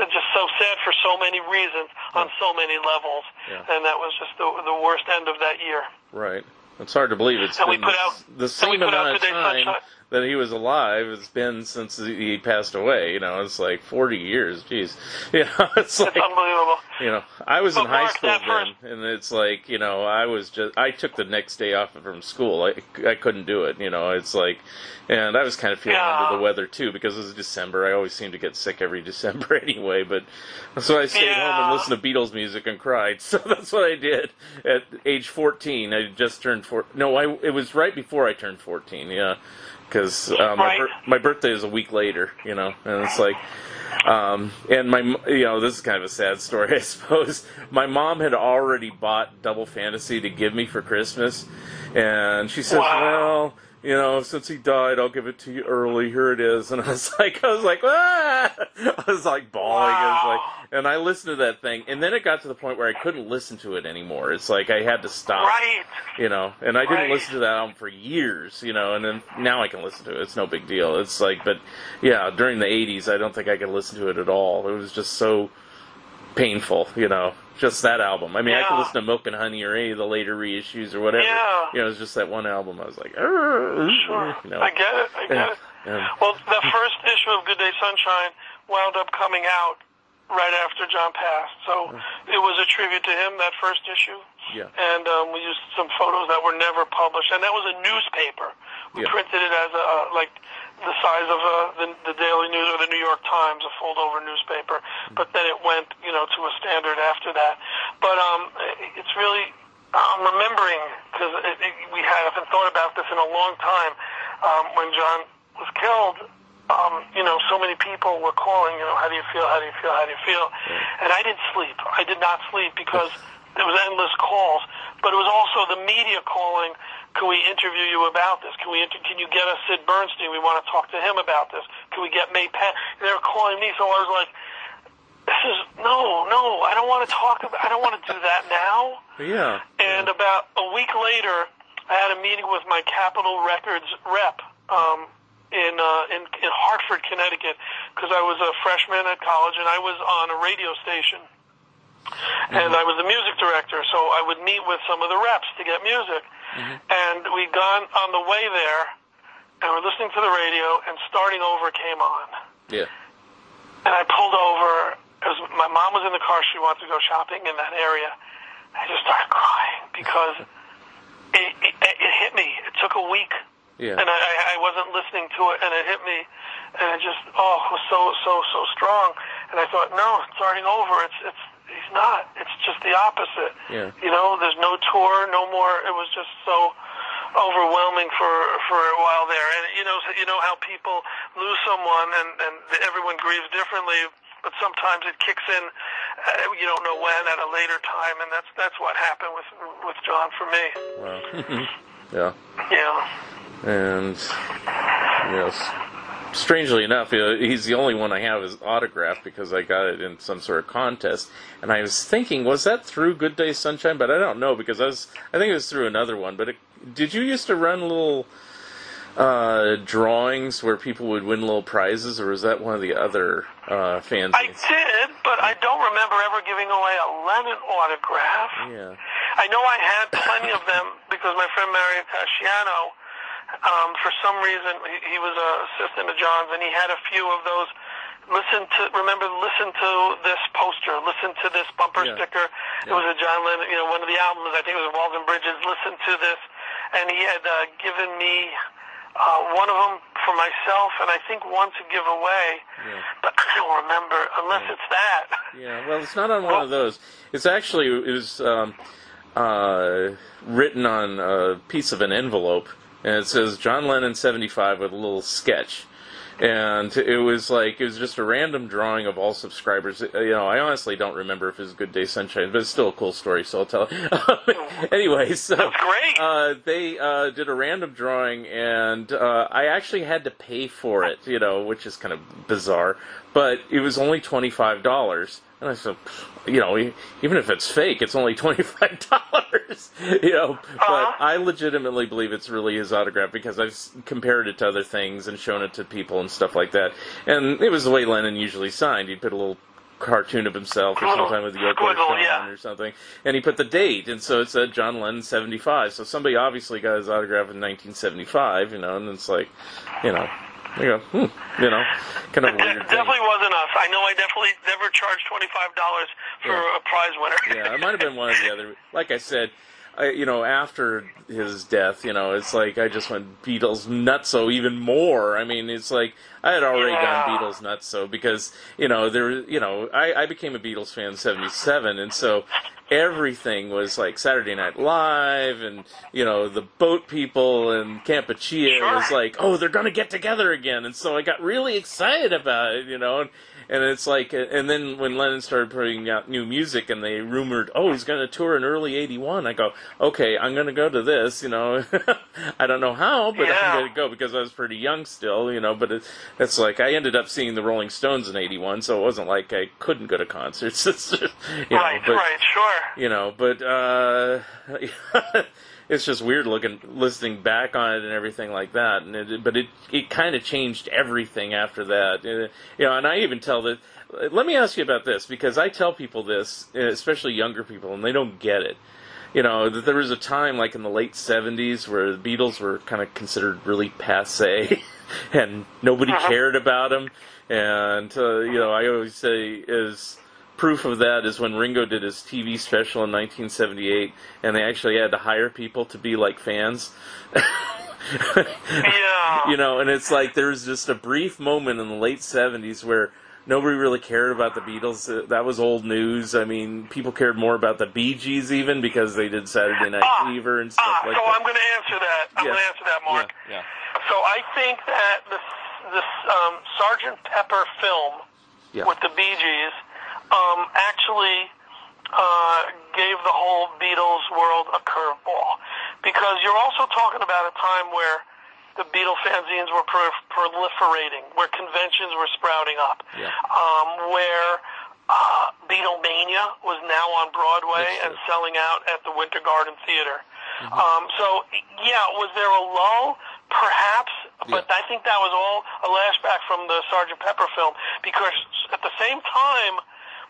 it's just so sad for so many reasons on so many levels. Yeah. And that was just the, the worst end of that year. Right. It's hard to believe it's And we been put out- the we same put out amount of time Sunshine. That he was alive. It's been since he passed away. You know, it's like forty years. Jeez. You know, it's like It's unbelievable. you know, I was in But high school then, first- and it's like you know, I was just I took the next day off from school. I I couldn't do it. You know, it's like, and I was kind of feeling Yeah. under the weather too because it was December. I always seem to get sick every December anyway. But so I stayed home and listened to Beatles music and cried. So that's what I did at age fourteen. I just turned four. No, I it was right before I turned fourteen. Yeah, because uh, my Right. my birthday is a week later, you know, and it's like. Um, and my, you know, this is kind of a sad story, I suppose. My mom had already bought Double Fantasy to give me for Christmas, and she says, Wow. "Well, you know, since he died, I'll give it to you early. Here it is." And I was like, I was like, ah! I was like bawling. I was like, and I listened to that thing, and then it got to the point where I couldn't listen to it anymore. It's like I had to stop Right. you know and i didn't Right. listen to that album for years you know and then now i can listen to it it's no big deal it's like but yeah during the 80s i don't think i could listen to it at all it was just so painful you know just that album i mean i could listen to milk and honey or any of the later reissues or whatever Yeah. you know it's just that one album i was like "Arr," Sure. you know I get it. I get Yeah. it. Yeah. Well, the first issue of Good Day Sunshine wound up coming out right after John passed. So it was a tribute to him, that first issue. Yeah. And um, we used some photos that were never published. And that was a newspaper. We Yeah. printed it as a, uh, like, the size of uh, the, the Daily News or the New York Times, a fold-over newspaper. But then it went, you know, to a standard after that. But um, it's really, I'm remembering, because we haven't thought about this in a long time, um, when John was killed, um, you know, so many people were calling, you know, how do you feel, how do you feel, how do you feel? And I didn't sleep. I did not sleep because there was endless calls, but it was also the media calling, can we interview you about this? Can we, inter- can you get us Sid Bernstein? We want to talk to him about this. Can we get May Pang? They were calling me, so I was like, this is, no, no, I don't want to talk about, I don't want to do that now. yeah And about a week later, I had a meeting with my Capitol Records rep um, in, uh, in in Hartford, Connecticut, because I was a freshman at college and I was on a radio station, and mm-hmm. I was the music director. So I would meet with some of the reps to get music, mm-hmm. and we'd gone on the way there, and we're listening to the radio, and Starting Over came on. yeah And I pulled over. It was, my mom was in the car. She wanted to go shopping in that area. I just started crying because it, it, it hit me. It took a week, yeah and I, I I wasn't listening to it, and it hit me, and it just oh it was so so so strong. And I thought, no, starting over. It's it's he's not. It's just the opposite. Yeah. You know, there's no tour, no more. It was just so overwhelming for for a while there. And you know, you know how people lose someone, and and everyone grieves differently. But sometimes it kicks in. Uh, you don't know when at a later time, and that's that's what happened with with John for me. wow yeah Yeah. and yes, strangely enough, he's the only one I have his autograph because I got it in some sort of contest. And I was thinking, was that through Good Day Sunshine? But I don't know because I was, I think it was through another one. But it, did you used to run little uh, drawings where people would win little prizes, or was that one of the other uh, fans? I did, but I don't remember ever giving away a Lennon autograph. Yeah. I know I had plenty of them because my friend Mario Casciano, um, for some reason, he, he was a assistant of John's, and he had a few of those. Listen to, remember, listen to this poster, listen to this bumper Yeah. sticker. It was a John Lennon, you know, one of the albums. I think it was Walls and Bridges. Listen to this, and he had uh, given me uh, one of them for myself, and I think one to give away. Yeah. But I don't remember unless it's that. Yeah, well, it's not on one of those. It's actually it was um, uh, written on a piece of an envelope, and it says John Lennon seventy five with a little sketch. And it was like it was just a random drawing of all subscribers. Uh, You know, I honestly don't remember if it was Good Day Sunshine, but it's still a cool story, so I'll tell. It. anyway, so That's great. uh, they uh, did a random drawing, and uh, I actually had to pay for it, you know, which is kind of bizarre. But it was only twenty five dollars, and I said, you know, even if it's fake, it's only twenty five dollars, you know. But I legitimately believe it's really his autograph because I've compared it to other things and shown it to people and stuff like that. And it was the way Lennon usually signed. He'd put a little cartoon of himself or sometime with squiggle, Ono yeah. or something, and he put the date, and so it said John Lennon seventy five. So somebody obviously got his autograph in nineteen seventy five, you know, and it's like, you know, you go, hmm, you know, kind of It weird thing. definitely wasn't us. I know I definitely never charged twenty five dollars for Yeah. a prize winner. Yeah, it might have been one or the other. Like I said, I, you know, after his death, you know, it's like I just went Beatles nutso even more. I mean, it's like I had already Yeah. gone Beatles nutso because you know there, you know, I, I became a Beatles fan in '77, and so everything was like Saturday Night Live, and you know the boat people and Kampuchea Sure. was like, oh, they're gonna get together again, and so I got really excited about it, you know. And, and it's like, and then when Lennon started putting out new music, and they rumored, oh, he's going to tour in early '81. I go, okay, I'm going to go to this. You know, I don't know how, but Yeah. I'm going to go because I was pretty young still. You know, but it, it's like I ended up seeing the Rolling Stones in '81, so it wasn't like I couldn't go to concerts. Just, you know, right, but, right, sure. you know, but uh, it's just weird looking, listening back on it and everything like that. And it, but it it kind of changed everything after that. You know, and I even tell that. Let me ask you about this because I tell people this, especially younger people, and they don't get it. You know, that there was a time like in the late '70s where the Beatles were kind of considered really passe, and nobody cared about them. And uh, you know, I always say is proof of that is when Ringo did his TV special in 1978, and they actually had to hire people to be like fans. Yeah. you know, and it's like there was just a brief moment in the late 70s where nobody really cared about the Beatles. Uh, That was old news. I mean, people cared more about the Bee Gees even because they did Saturday Night Ah, Fever and stuff Ah, like so that. I'm going to answer that. I'm Yeah. going to answer that, Mark. Yeah, So I think that this this um, Sergeant Pepper film yeah, with the Bee Gees um, actually uh, gave the whole Beatles world a curveball because you're also talking about a time where the Beatle fanzines were pro- proliferating, where conventions were sprouting up, Yeah. um, where uh, Beatlemania was now on Broadway and selling out at the Winter Garden Theater. Um, so, yeah, was there a lull? Perhaps, but I think that was all a lashback from the Sergeant Pepper film because at the same time,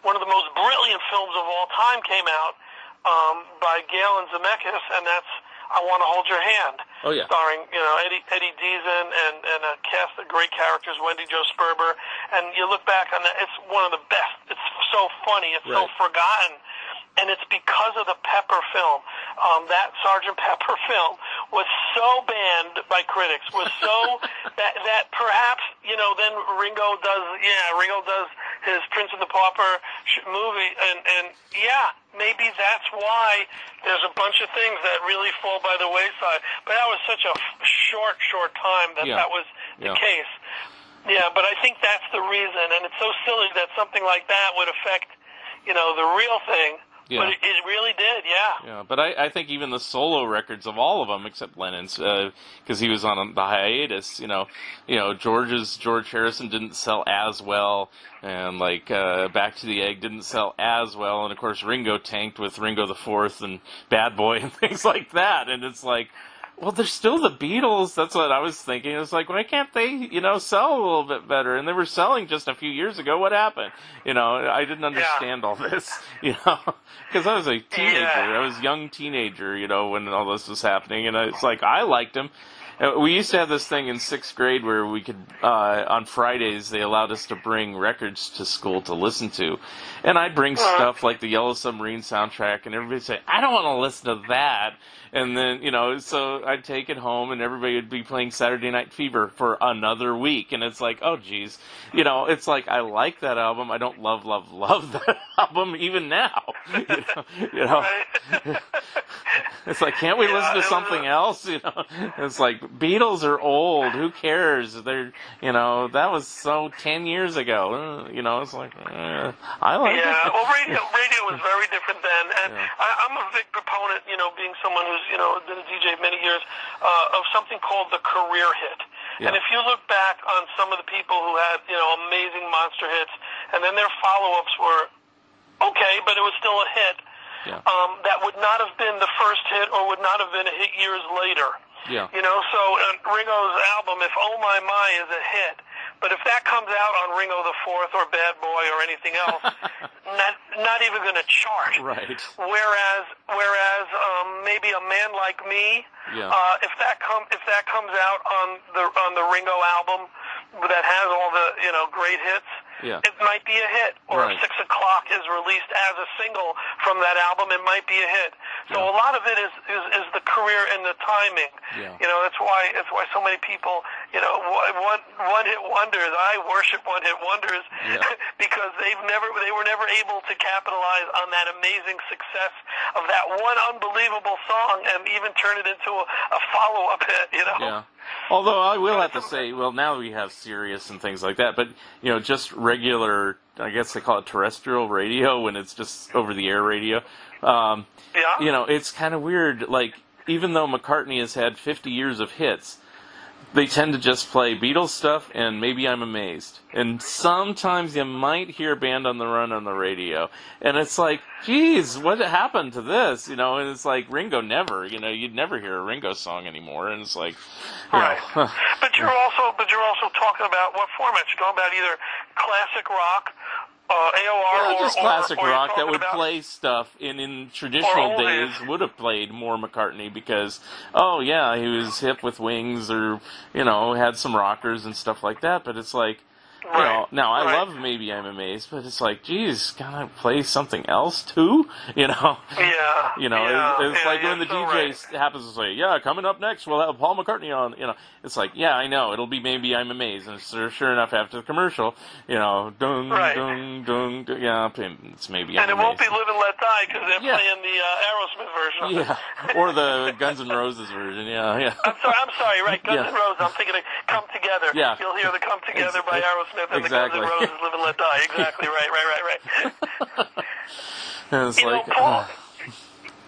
one of the most brilliant films of all time came out um, by Gale and Zemeckis, and that's I Want to Hold Your Hand, Oh, yeah. starring you know Eddie Eddie Deezen and and a cast of great characters, Wendy Jo Sperber, and you look back on that, it's one of the best. It's so funny, it's so forgotten, and it's because of the Pepper film. Um, that Sergeant Pepper film was so banned by critics, was so that that perhaps you know then Ringo does yeah Ringo does his Prince of the Pauper sh- movie, and and yeah maybe that's why there's a bunch of things that really fall by the wayside. But that was such a f- short short time that Yeah. that was the Yeah. case. Yeah, but I think that's the reason, and it's so silly that something like that would affect, you know, the real thing. Yeah. But it, it really did, yeah. Yeah, but I, I think even the solo records of all of them, except Lennon's, because he was on the hiatus. You know, you know George's George Harrison didn't sell as well, and like uh, Back to the Egg didn't sell as well, and of course Ringo tanked with Ringo the Fourth and Bad Boy and things like that. And it's like, well, they're still the Beatles. That's what I was thinking. It's like, why can't they, you know, sell a little bit better? And they were selling just a few years ago. What happened? You know, I didn't understand all this. You know, because I was a teenager. Yeah. I was a young teenager. You know, when all this was happening, and it's like I liked him. Uh, We used to have this thing in sixth grade where we could, uh, on Fridays, they allowed us to bring records to school to listen to. And I'd bring stuff like the Yellow Submarine soundtrack, and everybody'd say, I don't want to listen to that. And then, you know, so I'd take it home, and everybody would be playing Saturday Night Fever for another week. And it's like, oh, geez. You know, it's like, I like that album. I don't love, love, love that album even now. You know? You know? It's like, can't we Yeah, listen to something a- else? You know, it's like Beatles are old. Who cares? They're, you know, that was so ten years ago. Uh, You know, it's like, uh, I like Yeah, it. well, radio radio was very different then, and Yeah. I, I'm a big proponent, you know, being someone who's you know been a DJ many years, uh, of something called the career hit. Yeah. And if you look back on some of the people who had you know amazing monster hits, and then their follow-ups were okay, but it was still a hit. Yeah. Um, that would not have been the first hit, or would not have been a hit years later. Yeah. You know, so uh, Ringo's album, if Oh My My is a hit, but if that comes out on Ringo the Fourth or Bad Boy or anything else, not not even going to chart. Right. Whereas whereas um, maybe a man like me, Yeah. uh, if that come if that comes out on the on the Ringo album that has all the you know great hits, Yeah. it might be a hit. Or Right. if Six O'clock is released as a single from that album, it might be a hit. So Yeah. a lot of it is, is is the career and the timing. Yeah. You know, that's why that's why so many people, you know, one one hit wonders. I worship one hit wonders Yeah. because they've never they were never able to capitalize on that amazing success of that one unbelievable song and even turn it into a, a follow up hit. You know. Yeah. Although I will have to say, well, now we have Sirius and things like that, but you know, just regular, I guess they call it terrestrial radio when it's just over the air radio. Um, Yeah. you know, it's kind of weird. Like, even though McCartney has had 50 years of hits, they tend to just play Beatles stuff and maybe I'm amazed. And sometimes you might hear Band on the Run on the radio. And it's like, geez, what happened to this? You know, and it's like Ringo never, you know, you'd never hear a Ringo song anymore. And it's like, Right. know, But you're also but you're also talking about what format? You're talking about either classic rock, uh, AOR, Yeah, or just classic or rock that would about- play stuff in in traditional days would have played more McCartney because oh yeah he was hip with wings or you know had some rockers and stuff like that but it's like you know now I right. love maybe I'm amazed but it's like geez can I play something else too you know Yeah. you know yeah, it's, it's yeah, like when the so DJ right. happens to say yeah coming up next we'll have Paul McCartney on you know it's like yeah I know it'll be maybe I'm amazed and sure, sure enough after the commercial you know dung Right. dung dung, dung yeah it's maybe I'm And it won't be amazed. Live and Let Die because they're Yeah. playing the uh, Aerosmith version. of it. Yeah, or the Guns N' Roses version. Yeah, yeah. I'm sorry. I'm sorry. Right, Guns Yeah. N' Roses. I'm thinking of Come Together. Yeah. You'll hear the Come Together Ex- by Aerosmith and exactly. the Guns N' Roses Live and Let Die. Exactly. Right. Right. Right. Right. And it's You know, like, Paul- uh,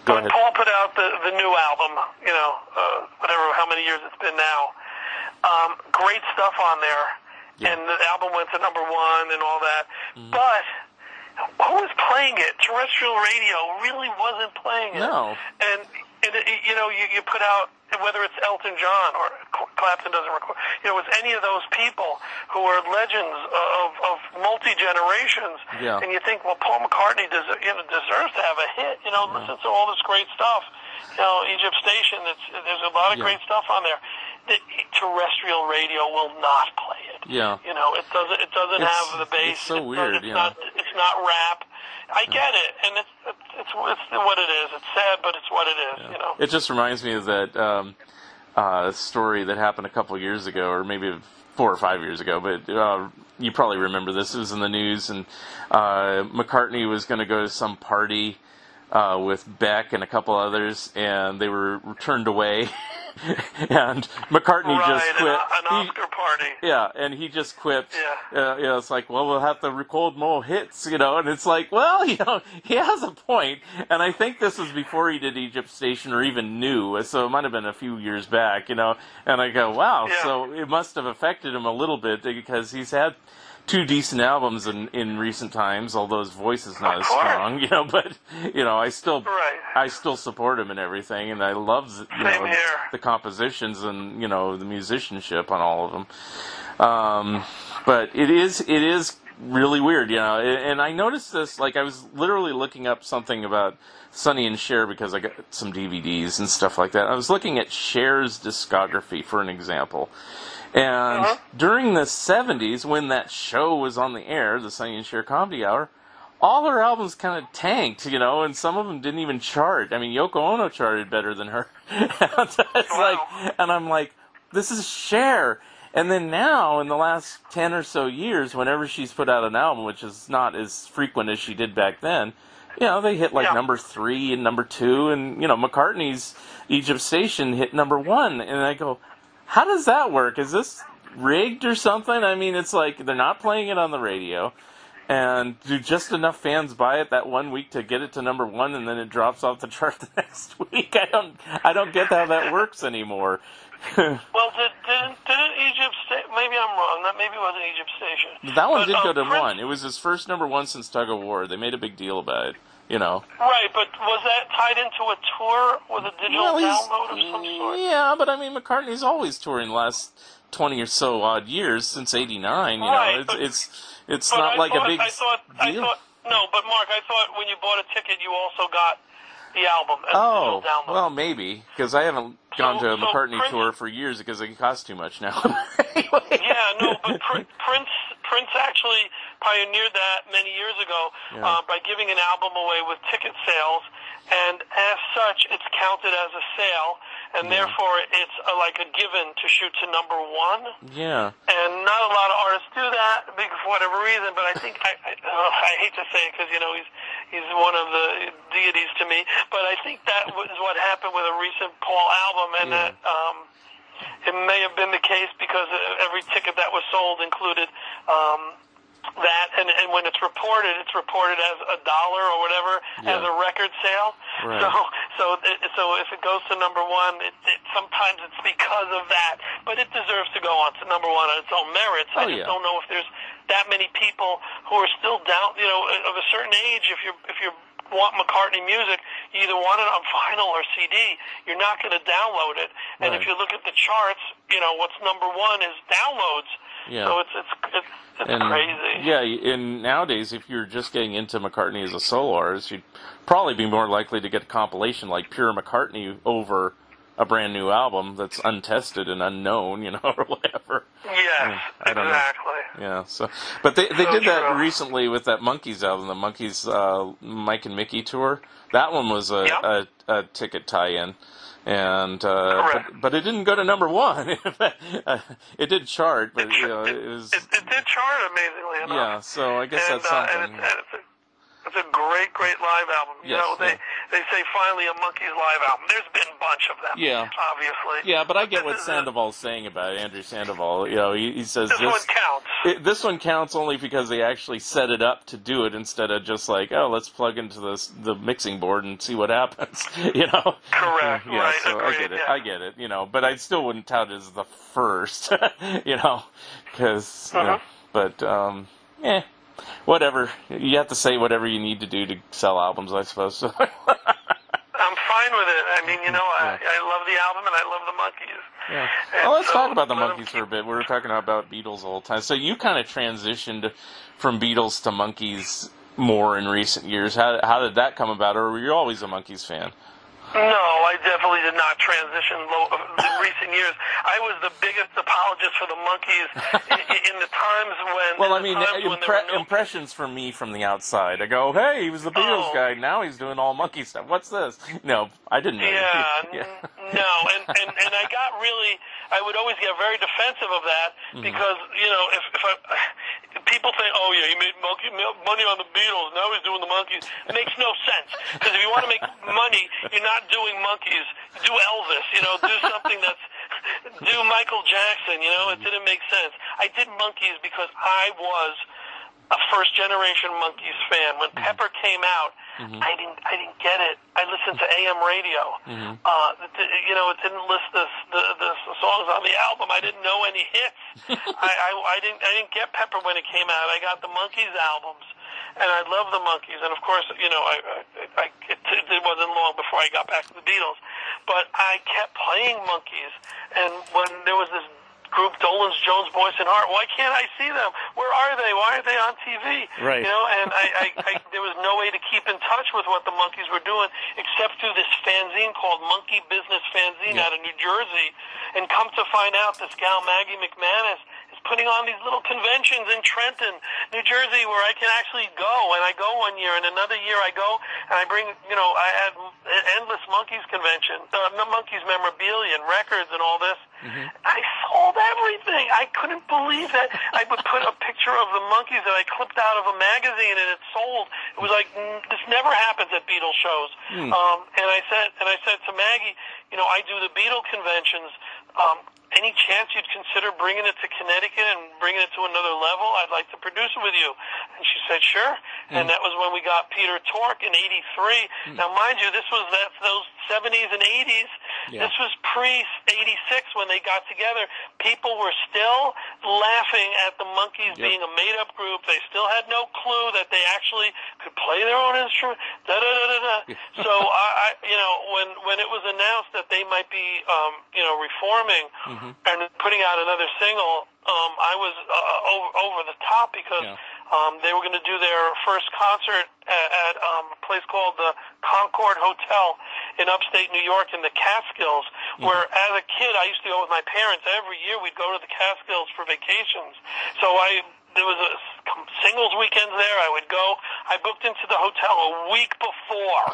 go ahead. Paul put out the the new album, you know, uh, whatever how many years it's been now, um, great stuff on there, Yeah. and the album went to number one and all that. Mm-hmm. But who was playing it? Terrestrial radio really wasn't playing it. No. And, and it, you know, you, you put out whether it's Elton John or Cl- Clapton doesn't record, you know, it's any of those people who are legends of, of multi generations. Yeah. And you think, well, Paul McCartney des- you know, deserves to have a hit. You know, listen to all this great stuff. You know, Egypt Station. It's, there's a lot of Yeah. great stuff on there. The terrestrial radio will not play it. Yeah. You know, it doesn't. It doesn't It's- have the bass. it's so it weird, It's yeah. not. It's not rap. I get it, and it's it's it's, it's what it is. It's sad, but it's what it is. You know. It just reminds me of that um, uh, story that happened a couple years ago, or maybe four or five years ago. But uh, you probably remember this. It was in the news, and uh, McCartney was going to go to some party uh, with Beck and a couple others, and they were turned away. and McCartney right, just quit. an He- Oscar party. Yeah, and he just quipped. Yeah. Uh, you know, it's like, well, we'll have to record more hits, you know, and it's like, well, you know, he has a point. point, and I think this was before he did Egypt Station or even knew, so it might have been a few years back, you know, and I go, wow, Yeah. so it must have affected him a little bit because he's had two decent albums in, in recent times, although his voice is not as strong, you know, but, you know, I still, Right. I still support him and everything, and I love, you Same know, here. the compositions and, you know, the musicianship on all of them. Um, but it is it is really weird, you know. And I noticed this like I was literally looking up something about Sonny and Cher because I got some DVDs and stuff like that. I was looking at Cher's discography for an example. And Uh-huh. during the 70s, when that show was on the air, the Sonny and Cher Comedy Hour, all her albums kind of tanked, you know, and some of them didn't even chart. I mean, Yoko Ono charted better than her. and it's like, and I'm like, this is Cher. And then now, in the last 10 or so years, whenever she's put out an album, which is not as frequent as she did back then, you know, they hit like Yeah. number three and number two, and, you know, McCartney's Egypt Station hit number one. And I go, how does that work? Is this rigged or something? I mean, it's like they're not playing it on the radio. And do just enough fans buy it that one week to get it to number one, and then it drops off the chart the next week? I don't, I don't get how that works anymore. Well, did, didn't, didn't Egypt Station? Maybe I'm wrong. That maybe wasn't Egypt Station. that one But, did uh, go to Prince- one. It was his first number one since Tug of War. They made a big deal about it. You know. Right, but was that tied into a tour with a digital Well, download of some sort? Yeah, but I mean, McCartney's always touring the last twenty or so odd years since '89. You Right, know, it's but- it's it's not I like thought, a big I thought, I deal. thought, no, but Mark, I thought when you bought a ticket, you also got the album Oh, well, maybe because I haven't gone to a So- so McCartney Prince- tour for years because it costs too much now. Yeah, no, but Pr- Prince Prince actually pioneered that many years ago Yeah. uh, by giving an album away with ticket sales, and as such, it's counted as a sale, and therefore it's uh like a given to shoot to number one. Yeah. And not a lot of artists do that because for whatever reason. But I think I I, uh, I hate to say it because you know he's he's one of the deities to me. But I think that was what happened with a recent Paul album, and Yeah. that um, it may have been the case because every ticket that was sold included. Um, that and, and when it's reported, it's reported as a dollar or whatever Yeah. as a record sale. Right. So so it, so if it goes to number one, it, it sometimes it's because of that, but it deserves to go on to number one on its own merits. Oh, I just yeah. don't know if there's that many people who are still down, you know, of a certain age. If you're if you want McCartney music, you either want it on vinyl or CD. You're not going to download it. And Right. if you look at the charts, you know what's number one is downloads. Yeah. So it's it's it's, it's and crazy. yeah, and nowadays, if you're just getting into McCartney as a solo artist, you'd probably be more likely to get a compilation like Pure McCartney over a brand new album that's untested and unknown, you know, or whatever. Yes, I don't know. exactly. Yeah. So, but they they So did that recently with that Monkees album, the Monkees uh, Mike and Mickey tour. That one was a Yeah. a, a ticket tie-in. And uh, but, but it didn't go to number one. it did chart, but you know, it was It, it did chart amazingly enough. yeah. So I guess and, that's uh, something. and it's, and it's, it's a great, great live album. You Yes, know, they yeah. they say finally a Monkees live album. There's been a bunch of them. Yeah. obviously. Yeah, but I get what is a- Sandoval's saying about it. Andrew Sandoval. You know, he, he says This, this one counts. it, this one counts only because they actually set it up to do it instead of just like, oh, let's plug into this the mixing board and see what happens. You know. Correct, Yeah, right, so I get it. yeah. I get it. You know, but I still wouldn't tout it as the first. you know, because. Uh-huh. but um, eh, whatever. You have to say whatever you need to do to sell albums, I suppose. I'm fine with it. I mean, you know, I, I love the album and I love the Monkees. Yeah. Well, oh, let's so talk about the Monkees for a bit. We were talking about Beatles all the time. So you kind of transitioned from Beatles to Monkees more in recent years. How how did that come about, or were you always a Monkees fan? No, I definitely did not transition low, in recent years. I was the biggest apologist for the Monkees in, in the times when. Well, I mean, times when there impre- no impressions from me from the outside. I go, hey, he was the Beatles Oh. guy. Now he's doing all Monkee stuff. What's this? No, I didn't know. Yeah, yeah. no, and, and and I got really, I would always get very defensive of that Mm-hmm. because you know if if I, people say, oh yeah, he made monkey money on the Beatles, now he's doing the Monkees. It makes no sense because if you want to make money, you're not doing Monkees. Do Elvis, you know, do something that's do Michael Jackson. You know, it didn't make sense. I did Monkees because I was a first generation Monkees fan. When mm-hmm. Pepper came out, mm-hmm. I didn't I didn't get it. I listened to AM radio. Mm-hmm. Uh, th- you know, it didn't list the, the the songs on the album. I didn't know any hits. I, I I didn't I didn't get Pepper when it came out. I got the Monkees albums. And I love the Monkees, and of course, you know, I, I, I it, it wasn't long before I got back to the Beatles, but I kept playing Monkees. And when there was this group Dolenz Jones Boyce and Hart. Why can't I see them? Where are they? Why aren't they on TV? Right. You know, and I, I, I there was no way to keep in touch with what the Monkees were doing except through this fanzine called Monkee Business Fanzine Yeah. out of New Jersey. And come to find out, this gal Maggie McManus putting on these little conventions in Trenton, New Jersey, where I can actually go. And I go one year, and another year I go, and I bring, you know, I had endless Monkees convention, uh, no Monkees memorabilia and records and all this. I sold everything. I couldn't believe that I would put a picture of the Monkees that I clipped out of a magazine and it sold. It was like mm, this never happens at Beatles shows. Um, and I said, and I said to Maggie, you know, I do the Beatle conventions. Um, any chance you'd consider bringing it to Connecticut and bringing it to another level? I'd like to produce it with you. And she said, sure. And that was when we got Peter Tork in '83. Now, mind you, this was that those '70s and '80s. Yeah. This was pre '86 when they got together. People were still laughing at the Monkees Yep. being a made-up group. They still had no clue that they actually could play their own instrument. Da da da da da. so I, I, you know, when when it was announced that they might be, um, you know, reforming Mm-hmm. and putting out another single, um, I was uh, over, over the top because. Yeah. Um, they were going to do their first concert at, at um, a place called the Concord Hotel in upstate New York in the Catskills, where as a kid I used to go with my parents. Every year we'd go to the Catskills for vacations. So I there was a singles weekends there. I would go. I booked into the hotel a week before.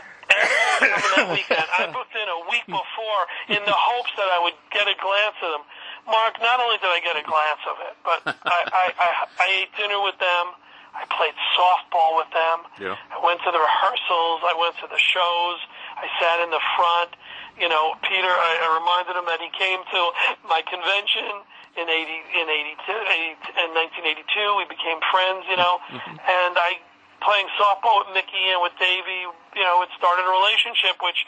That weekend. I booked in a week before in the hopes that I would get a glance of them. Mark, not only did I get a glance of it, but I, I, I, I ate dinner with them. I played softball with them. Yeah. I went to the rehearsals. I went to the shows. I sat in the front. You know, Peter. I, I reminded him that he came to my convention in eighty in eighty two in nineteen eighty two. We became friends. You know, mm-hmm. and I playing softball with Mickey and with Davey. You know, it started a relationship which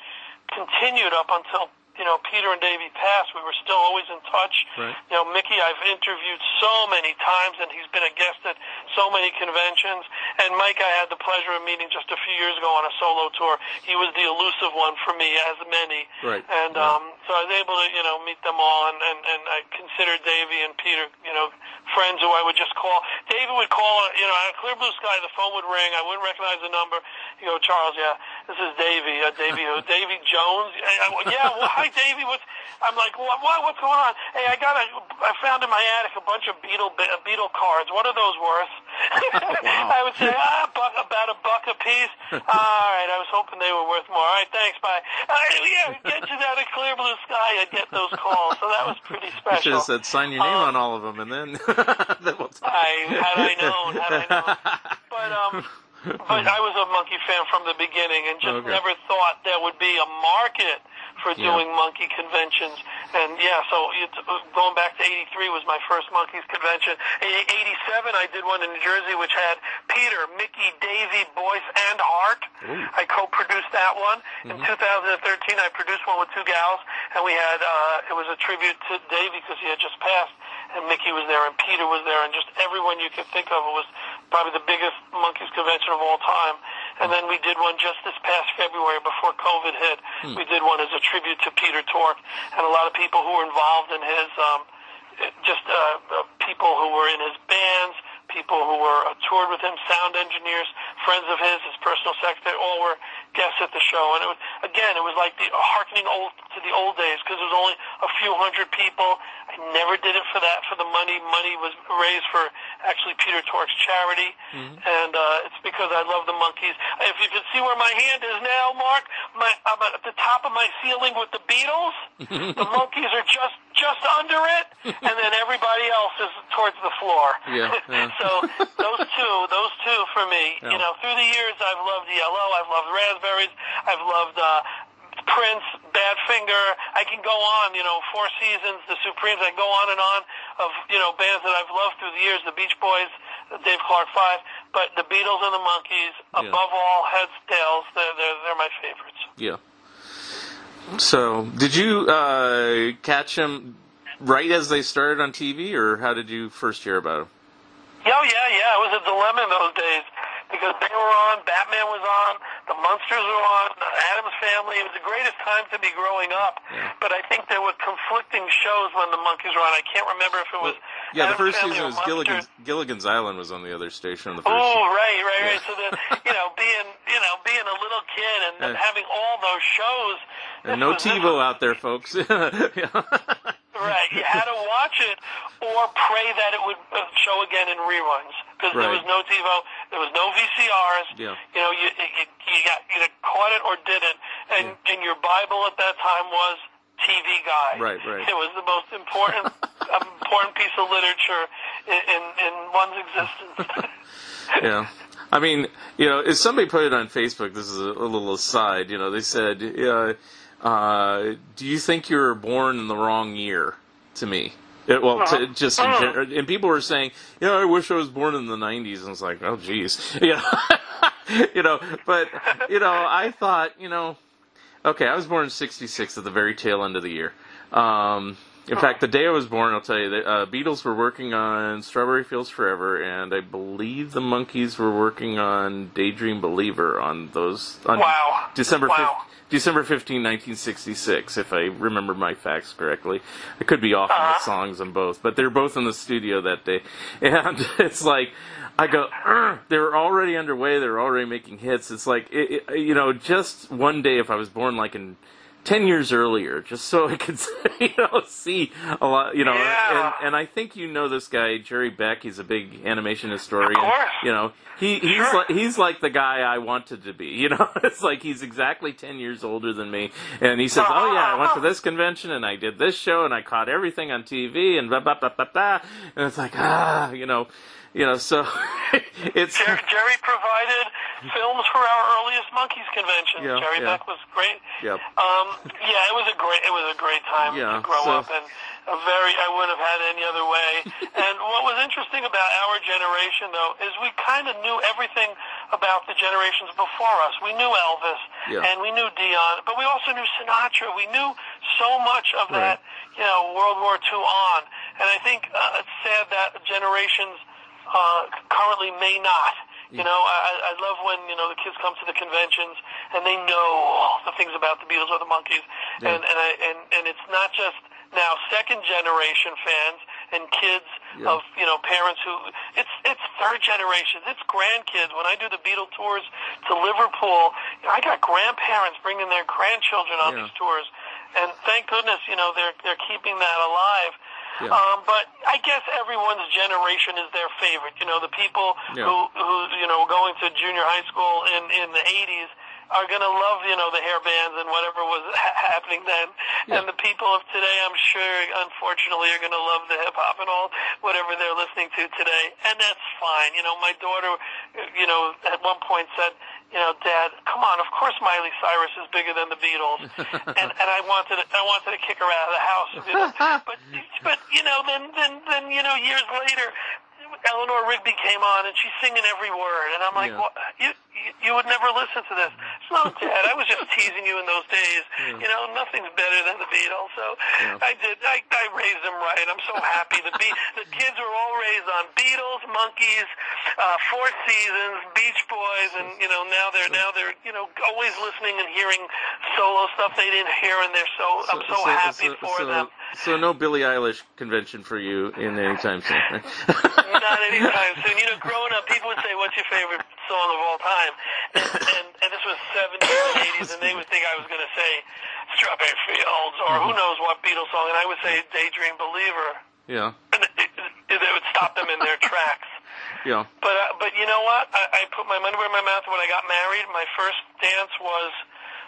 continued up until you know Peter and Davey passed. We were still always in touch. Right. You know, Mickey I've interviewed so many times, and he's been a guest at so many conventions. And Mike I had the pleasure of meeting just a few years ago on a solo tour. He was the elusive one for me, as many. Right. And Yeah. um, so I was able to, you know, meet them all, and, and, and I considered Davey and Peter, you know, friends who I would just call. David would call, you know, at Clear Blue Sky, the phone would ring. I wouldn't recognize the number. You go, Charles, yeah, this is Davey. Uh, Davey who? Davey Jones? I, I, yeah, well, hi, Davey. What's, I'm like, what, what, what's going on? Hey, I got a, I found in my attic a bunch of Beatle, Beatle cards. What are those worth? I would say, ah, buck, about a buck a piece. All right, I was hoping they were worth more. All right, thanks, bye. Uh, yeah, get you down to Clear Blue Sky. I'd get those calls, so that was pretty You should special. have said sign your name Um, on all of them, and then, then we'll talk. I had I known, had I known. But um, but I was a Monkee fan from the beginning, and just Okay. never thought there would be a market for Yeah. doing Monkee conventions. And yeah, so it, going back to '83 was my first Monkees convention. In '87, I did one in New Jersey, which had Peter, Mickey, Davey, Boyce, and Hart. I co-produced that one. In 2013, I produced one with two gals, and we had uh, it was a tribute to Davey because he had just passed and Mickey was there, and Peter was there, and just everyone you could think of. It was probably the biggest Monkees convention of all time. And then we did one just this past February before COVID hit. We did one as a tribute to Peter Tork, and a lot of people who were involved in his, um, just uh, uh, people who were in his bands, people who were uh, toured with him, sound engineers, friends of his, his personal secretary, all were guests at the show. And it was, again, it was like the harkening old to the old days because it was only a few hundred people. I never did it for that, for the money. Money was raised for actually Peter Tork's charity, and uh, it's because I love the Monkees. If you can see where my hand is now, Mark, my I'm at the top of my ceiling with the Beatles. the Monkees are just just under it, and then everybody else is towards the floor. Yeah, yeah. So those two, those two for me. Yeah. You know, through the years, I've loved Yellow, I've loved Raspberries, I've loved. uh Prince, Badfinger, I can go on, you know, Four Seasons, The Supremes, I go on and on of, you know, bands that I've loved through the years, the Beach Boys, Dave Clark Five, but the Beatles and the Monkees, Yeah. above all, heads, tails, they're, they're, they're my favorites. Yeah. So, did you uh, catch them right as they started on TV, or how did you first hear about them? Oh yeah, yeah. It was a dilemma in those days because they were on, Batman was on, the Munsters were on, Addams Family. It was the greatest time to be growing up. Yeah. But I think there were conflicting shows when the Monkees were on. I can't remember if it was. Yeah, the first Family season was Gilligan's, Gilligan's Island was on the other station. On the first Oh, season. right, right, right. So then, you know, being, you know, being a little kid and Yeah. having all those shows. And no was- TiVo was- out there, folks. yeah. Right, you had to watch it or pray that it would uh, show again in reruns because there was no TiVo, there was no VCRs. Yeah. You know, you you, you got either caught it or didn't, and and your Bible at that time was TV Guide. Right, right. It was the most important important piece of literature in in, in one's existence. yeah. I mean, you know, if somebody put it on Facebook, this is a, a little aside, you know, they said, uh, uh, do you think you were born in the wrong year to me? It, well, to, just in gen- and people were saying, you know, I wish I was born in the '90s, and I was like, oh, geez, you know, you know. But you know, I thought, you know, okay, I was born in '66 at the very tail end of the year. Um, in fact, the day I was born, I'll tell you, the uh, Beatles were working on Strawberry Fields Forever, and I believe the Monkees were working on Daydream Believer on those. On Wow. December Wow. December 15, 1966, if I remember my facts correctly. I could be off on the uh-huh. songs on both, but they're both in the studio that day. And it's like, I go, they're already underway, they're already making hits. It's like, it, it, you know, just one day, if I was born like in ten years earlier, just so I could you know see a lot. You know, Yeah. and and I think you know this guy Jerry Beck. He's a big animation historian. Of course. You know, he he's Sure. like he's like the guy I wanted to be. You know, it's like he's exactly ten years older than me, and he says, "Oh yeah, I went to this convention and I did this show and I caught everything on TV and blah blah blah blah blah." And it's like ah, you know, you know, so it's Jer- Jerry provided films for our earliest Monkees convention. Yeah, Jerry yeah. Beck was great. Yep. Um, yeah, it was a great it was a great time Yeah, to grow so- up and a very I wouldn't have had any other way. and what was interesting about our generation though is we kind of knew everything about the generations before us. We knew Elvis Yeah. and we knew Dion, but we also knew Sinatra. We knew so much of Right. that, you know, World War II on. And I think uh, it's sad that generations uh, currently may not. You know, I, I love when you know the kids come to the conventions and they know all the things about the Beatles or the Monkees, Yeah. and and I, and and it's not just now second generation fans and kids Yeah. of you know parents who it's it's third generation, it's grandkids. When I do the Beatle tours to Liverpool, I got grandparents bringing their grandchildren on Yeah. these tours, and thank goodness you know they're they're keeping that alive. Yeah. Um, but I guess everyone's generation is their favorite. You know, the people Yeah. who, who, you know, going to junior high school in, in the 80s are going to love, you know, the hair bands and whatever was ha- happening then. Yeah. And the people of today, I'm sure, unfortunately, are going to love the hip hop and all, whatever they're listening to today. And that's fine. You know, my daughter, you know, at one point said, you know, Dad, come on, of course Miley Cyrus is bigger than the Beatles. and, and I wanted, to, I wanted to kick her out of the house. You know? but, but, you know, then, then, then, you know, years later, Eleanor Rigby came on and she's singing every word, and I'm like, Yeah. what? You, you you would never listen to this. No, Dad, I was just teasing you in those days. You know, nothing's better than the Beatles. So Yeah. I did. I, I raised them right. I'm so happy. The Be- the kids were all raised on Beatles, Monkees, uh, Four Seasons, Beach Boys, and you know now they're now they're you know always listening and hearing solo stuff they didn't hear, and they're so, I'm so, happy so, for so, them. So no Billie Eilish convention for you in any time soon. Not anytime soon. You know, growing up, people would say, "What's your favorite song of all time?" And and, and this was '70s and '80s, and they would think I was going to say "Strawberry Fields" or who knows what Beatles song, and I would say "Daydream Believer," yeah, and it, it, it would stop them in their tracks. yeah, But uh, but you know what? I, I put my money where my mouth. When I got married, my first dance was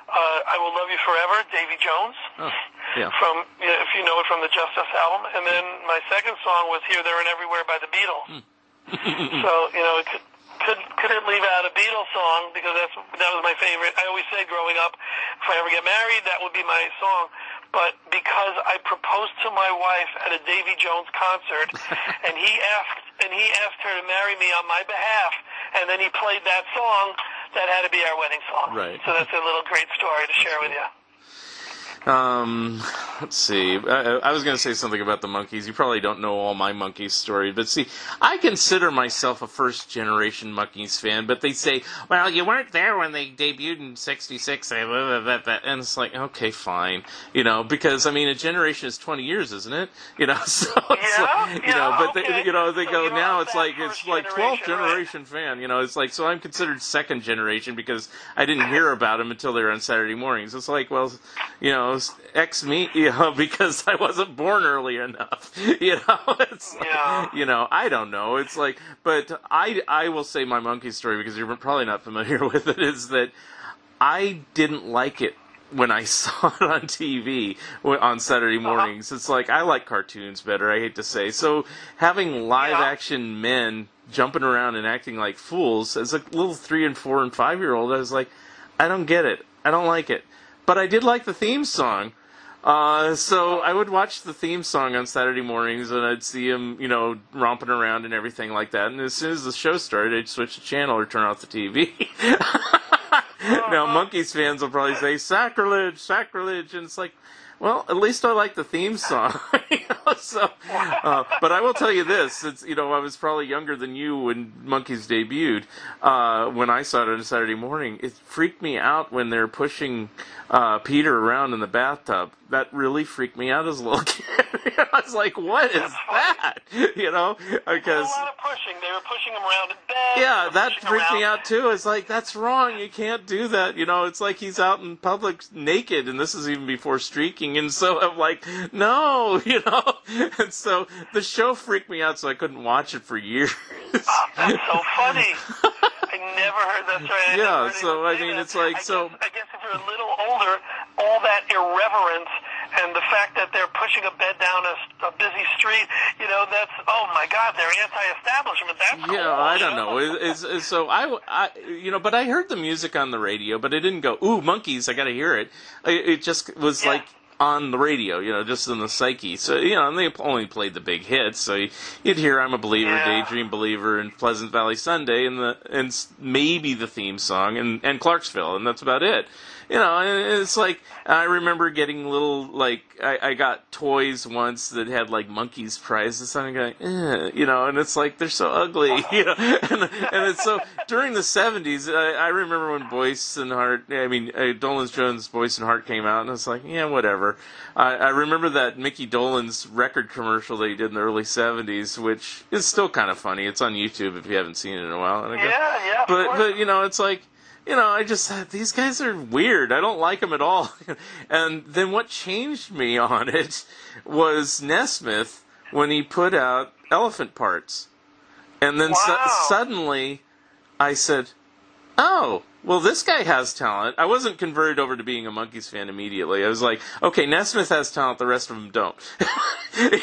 uh, "I Will Love You Forever," Davy Jones. oh, yeah, From if you know it from the Justice album, and then my second song was "Here, There, and Everywhere" by the Beatles. so you know, it could, could couldn't leave out a Beatles song because that's that was my favorite. I always said growing up, if I ever get married, that would be my song. But because I proposed to my wife at a Davy Jones concert, and he asked and he asked her to marry me on my behalf, and then he played that song, that had to be our wedding song. Right. So that's a little great story to share with you. Um, let's see. I, I was going to say something about the Monkees. You probably don't know all my Monkees story, but see, I consider myself a first generation Monkees fan. But they say, "Well, you weren't there when they debuted in '66," and it's like, okay, fine, you know, because I mean, a generation is 20 years, isn't it? You know, so it's Yeah, like, you know, yeah, but they, you know, they So go now. It's like it's like 12th generation, right. generation fan. You know, it's like so I'm considered second generation because I didn't hear about them until they were on Saturday mornings. It's like, well, you know, X me, you know, because I wasn't born early enough. You know, it's like, Yeah. you know, I don't know. It's like, but I I will say my Monkee story because you're probably not familiar with it. Is that I didn't like it when I saw it on TV on Saturday Uh-huh. mornings. It's like I like cartoons better. I hate to say so. Having live Yeah. action men jumping around and acting like fools as a little three and four and five year old, I was like, I don't get it. I don't like it. But I did like the theme song. Uh, so I would watch the theme song on Saturday mornings, and I'd see him, you know, romping around and everything like that. And as soon as the show started, I'd switch the channel or turn off the TV. now, Monkees fans will probably say sacrilege, sacrilege, and it's like, well, at least I like the theme song. So, uh, but I will tell you this: it's you know I was probably younger than you when Monkees debuted. Uh, when I saw it on a Saturday morning, it freaked me out when they're pushing uh, Peter around in the bathtub. That really freaked me out as a little kid. I was like, "What is that?" You know, because a lot of pushing. They were pushing him around in bed. Yeah, that freaked me out too. It's like that's wrong. You can't do that. You know, it's like he's out in public naked, and this is even before streaking. And so I'm like, no, you know. And so the show freaked me out, so I couldn't watch it for years. Oh, that's so funny. I never heard that story. I Yeah, so, I mean, that. it's like, I so- Guess, I guess if you're a little older, all that irreverence and the fact that they're pushing a bed down a, a busy street, you know, that's oh my God, they're anti-establishment. That's cool, Yeah, I don't know. It- It's, it's, so I, I, you know, but I heard the music on the radio, but it didn't go, ooh, Monkees, I got to hear it. It it just was Yeah. like on the radio, you know, just in the psyche. So you know, and they only played the big hits. So you- you'd hear "I'm a Believer," Yeah. "Daydream Believer," and "Pleasant Valley Sunday," and the and maybe the theme song and and Clarksville, and that's about it. You know, and it's like I remember getting little like I, I got toys once that had like Monkees prizes, and I'm going, eh, you know, and it's like they're so ugly, you know, and, and it's so during the '70s. I, I remember when Boyce and Hart, I mean, uh, Dolenz Jones, Boyce and Hart came out, and I was like, yeah, whatever. I, I remember that Mickey Dolenz record commercial that he did in the early '70s, which is still kind of funny. It's on YouTube if you haven't seen it in a while. And I go, Yeah, yeah. but but you know, it's like you know, I just these guys are weird. I don't like them at all. and then what changed me on it was Nesmith when he put out Elephant Parts, and then su- suddenly I said, "Oh." Well, this guy has talent. I wasn't converted over to being a Monkees fan immediately. I was like, okay, Nesmith has talent, the rest of them don't. and,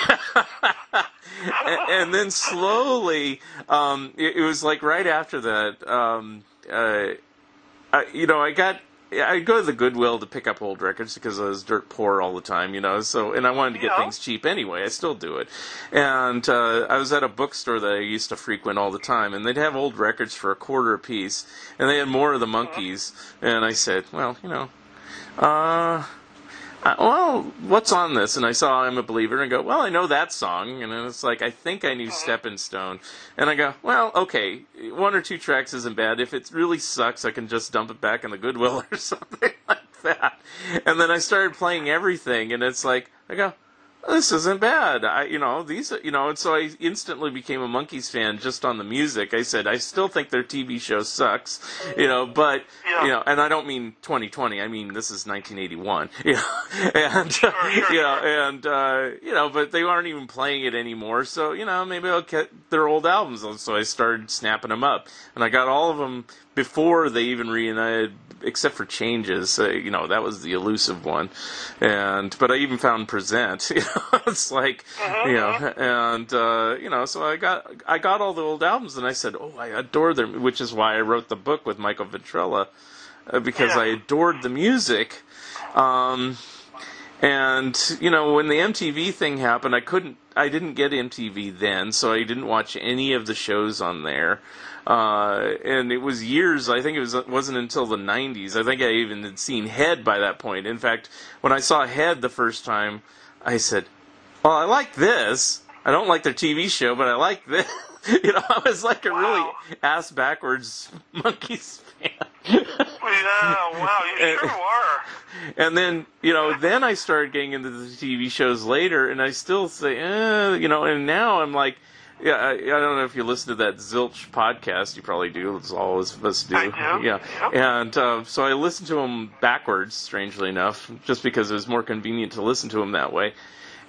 and then slowly, um, it, it was like right after that, um, uh, I, you know, I got. I go to the Goodwill to pick up old records because I was dirt poor all the time, you know. So, and I wanted to get things cheap anyway. I still do it. And uh, I was at a bookstore that I used to frequent all the time, and they'd have old records for a quarter a piece, and they had more of the Monkees. And I said, well, you know, uh, uh, well, what's on this? And I saw I'm a Believer, and I go, well, I know that song. And then it's like, I think I knew Stepping Stone. And I go, well, okay, one or two tracks isn't bad. If it really sucks, I can just dump it back in the Goodwill or something like that. And then I started playing everything, and it's like, I go, this isn't bad. I, you know, these, you know, and so I instantly became a Monkees fan just on the music. I said, I still think their TV show sucks, you know, but, Yeah. you know, and I don't mean 2020. I mean, this is 1981, you know, and, sure, you know, sure. and, uh, you know, but they aren't even playing it anymore. So, you know, maybe I'll get their old albums. So I started snapping them up and I got all of them before they even reunited except for changes uh, you know that was the elusive one and but i even found present it's like you know and uh you know so i got i got all the old albums and i said oh i adore them which is why i wrote the book with michael ventrella uh, because Yeah. i adored the music um and you know when the MTV thing happened, I couldn't, I didn't get MTV then, so I didn't watch any of the shows on there. Uh, and it was years. I think it was it wasn't until the '90s. I think I even had seen Head by that point. In fact, when I saw Head the first time, I said, "Well, I like this. I don't like their TV show, but I like this." you know, I was like a really ass backwards Monkees fan. Yeah, wow, you Uh, sure are. And then, you know, then I started getting into the TV shows later, and I still say, eh, you know, and now I'm like, yeah, I, I don't know if you listen to that Zilch podcast. You probably do. It's all of us do. I do, Yeah. yep. And uh, so I listened to them backwards, strangely enough, just because it was more convenient to listen to them that way.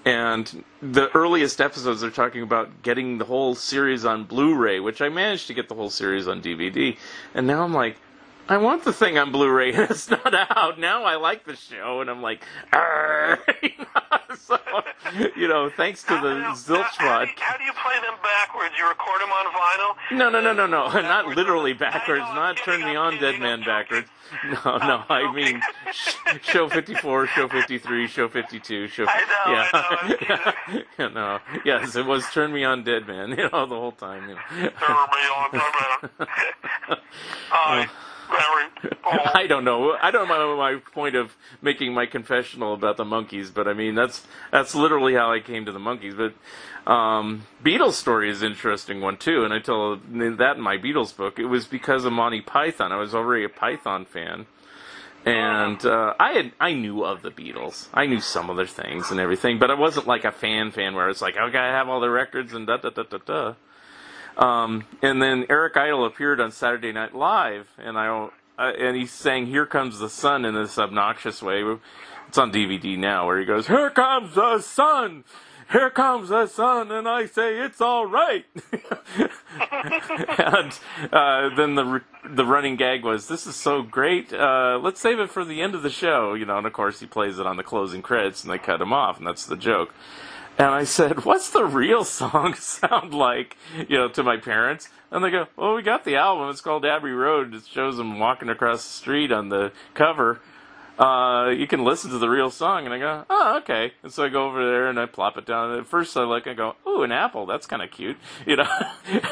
And the earliest episodes are talking about getting the whole series on Blu-ray, which I managed to get the whole series on DVD. And now I'm like, I want the thing on Blu-ray, and it's not out. Now I like the show, and I'm like, "Arr!" you know, so, you know, thanks to the how- Zilch how, do you, how do you play them backwards? You record them on vinyl? No, no, no, no, no, not literally backwards, know, not turn me on, dead man backwards. No, no, I mean sh- show 54, show 53, show 52, show. I know, yeah. I yeah, no, yes, it was turn me on, dead man. You know, the whole time. You know. Turn me on, on. I, Larry, I don't know. I don't know my point of making my confessional about the Monkees, but I mean that's that's literally how I came to the Monkees. But um, Beatles story is an interesting one too, and I tell that in my Beatles book. It was because of Monty Python. I was already a Python fan, and uh, I had I knew of the Beatles. I knew some of their things and everything, but I wasn't like a fan fan where it's like okay, I have all the records and da da da da da. Um, and then Eric Idle appeared on Saturday Night Live, and I uh, and he sang "Here Comes the Sun" in this obnoxious way. It's on DVD now, where he goes, "Here comes the sun." Here comes the sun, and I say it's all right. and uh, then the the running gag was, "This is so great. Uh, let's save it for the end of the show." You know, and of course he plays it on the closing credits, and they cut him off, and that's the joke. And I said, "What's the real song sound like?" You know, to my parents, and they go, "Well, we got the album. It's called Abbey Road. It shows them walking across the street on the cover." uh, you can listen to the real song. And I go, oh, okay. And so I go over there and I plop it down. And at first I look and go, ooh, an apple. That's kind of cute, you know. and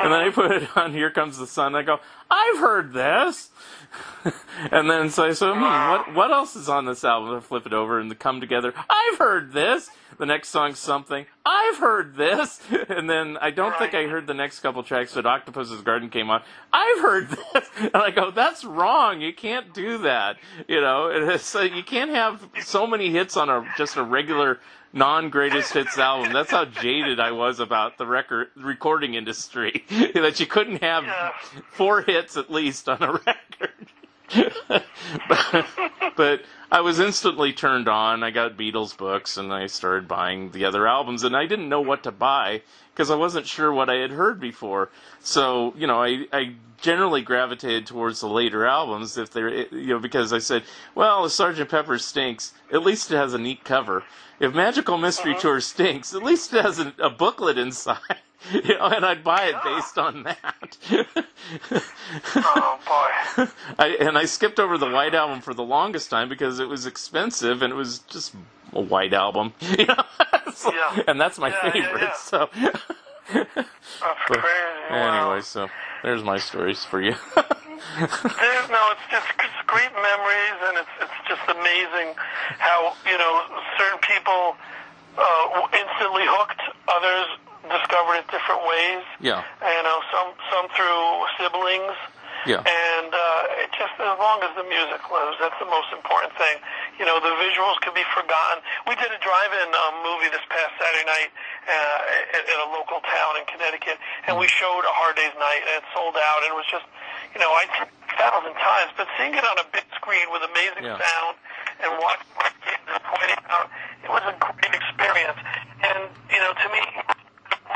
then I put it on Here Comes the Sun. I go, I've heard this. and then so I said, hmm, what what else is on this album? I flip it over and the come together. I've heard this. The next song's something. I've heard this. And then I don't think I heard the next couple tracks, but Octopus's Garden came on. I've heard this. And I go, that's wrong. You can't do that. You know, it's, uh, you can't have so many hits on a just a regular non greatest hits album. That's how jaded I was about the record recording industry. that you couldn't have Yeah. four hits at least on a record. But, but I was instantly turned on. I got Beatles books and I started buying the other albums, and I didn't know what to buy because I wasn't sure what I had heard before. So you know, I I generally gravitated towards the later albums if they're you know because I said, well, if Sgt. Pepper stinks, at least it has a neat cover. If Magical Mystery uh-huh. Tour stinks, at least it has a, a booklet inside. You know, and I'd buy it based on that. Oh boy. I, and I skipped over the White Album for the longest time because it was expensive and it was just a White Album, you know. So- Yeah. And that's my Yeah, yeah, favorite. yeah. So That's crazy. Wow. anyway, so there's my stories for you. There's no, it's just it's great memories, and it's it's just amazing how you know certain people uh, instantly hooked, others discovered it different ways. yeah, You know, some some through siblings, yeah, and uh, it just as long as the music lives, that's the most important thing. You know, the visuals could be forgotten. We did a drive-in um, movie this past Saturday night uh, at, at a local town in Connecticut, and we showed A Hard Day's Night, and it sold out, and it was just, you know, I a thousand times, but seeing it on a big screen with amazing Yeah. sound and watching my kids and pointing out, it was a great experience. And you know, to me,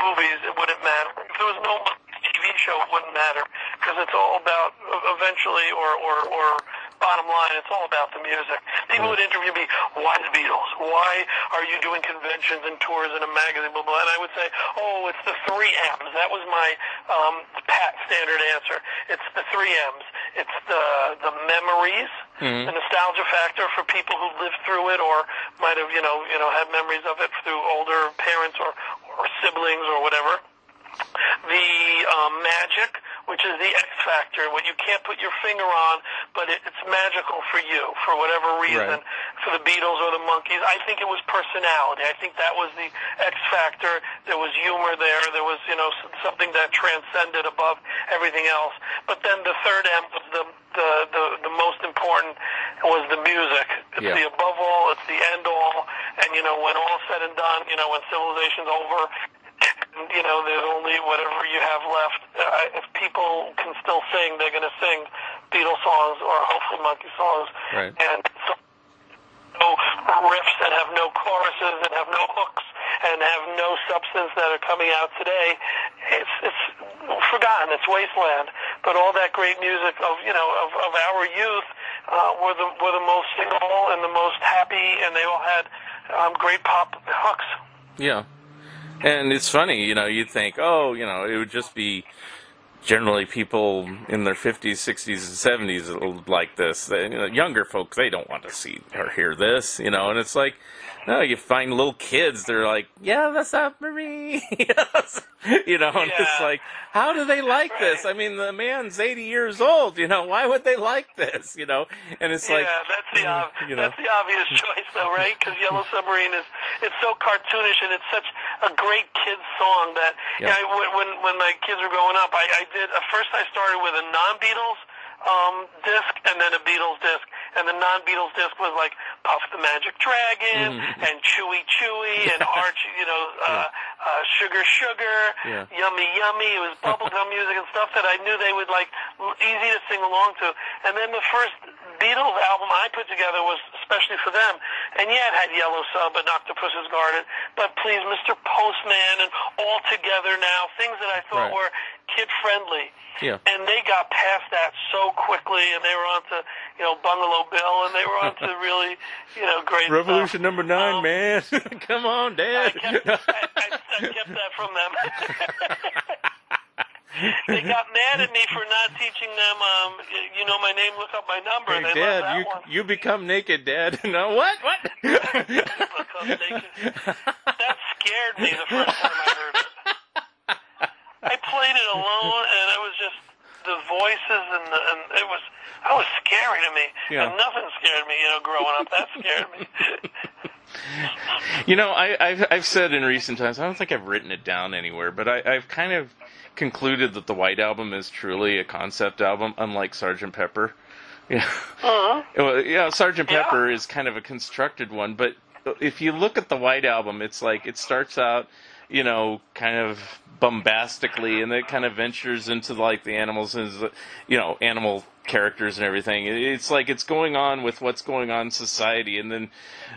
movies, it wouldn't matter. If there was no TV show, it wouldn't matter because it's all about uh, eventually, or or or bottom line, it's all about the music. People would interview me, why the Beatles? Why are you doing conventions and tours in a magazine? Blah blah. And I would say, oh, it's the three M's. That was my um, pat standard answer. It's the three M's. It's the the memories, the nostalgia factor for people who lived through it or might have you know you know had memories of it through older parents or or siblings or whatever. The um, magic, which is the X factor, what you can't put your finger on, but it, it's magical for you for whatever reason. Right. For the Beatles or the Monkees, I think it was personality. I think that was the X factor. There was humor there. There was you know something that transcended above everything else. But then the third M was the the the, the most important was the music. It's Yeah. the above all. It's the end all. And you know when all's said and done, you know when civilization's over, you know, there's only whatever you have left. Uh, if people can still sing, they're going to sing Beatles songs or hopefully Monkee songs. Right. And so, no riffs that have no choruses and have no hooks and have no substance that are coming out today. It's it's forgotten. It's wasteland. But all that great music of you know of, of our youth uh, were the were the most singable and the most happy, and they all had um, great pop hooks. yeah. And it's funny, you know, you'd think, oh, you know, it would just be generally people in their 50s, 60s, and 70s that will like this. You know, younger folks, they don't want to see or hear this, you know, and it's like, no, you find little kids, they're like, yeah, the submarine. you know, and it's like, how do they like this? I mean, the man's 80 years old, you know, why would they like this, you know? And it's like, yeah, that's the mm, ob- you know. that's the obvious choice, though, right? Because Yellow Submarine is it's so cartoonish and it's such a great kids song that Yeah. you know, when when my kids were growing up, I, I did at first I started with a non-Beatles um, disc and then a Beatles disc, and the non-Beatles disc was like Puff the Magic Dragon Mm-hmm. and Chewy Chewy and Archie, you know, uh, uh, Sugar Sugar, Yeah. Yummy Yummy. It was bubblegum music and stuff that I knew they would like, easy to sing along to. And then the first Beatles album I put together was especially for them. And yeah, it had Yellow Sub and Octopus's Garden, but please, Mr. Postman and All Together Now, things that I thought Right. were kid friendly. Yeah. And they got past that so quickly, and they were onto, you know, Bungalow Bill, and they were onto really, you know, great Revolution stuff. number nine, Um, man. Come on, I Dad. kept, I, I, I kept that from them. they got mad at me for not teaching them, um, you know my name, look up my number. Hey, they Dad, you one. you become naked, Dad. no, what? What? Become naked. That scared me the first time I heard it. I played it alone, and it was just the voices, and, the, and it was that was scary to me. Yeah. And nothing scared me, you know, growing up. That scared me. You know, I, I've I've said in recent times, I don't think I've written it down anywhere, but I, I've kind of concluded that the White Album is truly a concept album, unlike Sergeant Pepper. Yeah, uh-huh. well, yeah, Sergeant Yeah. Pepper is kind of a constructed one, but if you look at the White Album, it's like it starts out, you know, kind of bombastically, and it kind of ventures into like the animals, as you know, animal characters and everything. It's like it's going on with what's going on in society, and then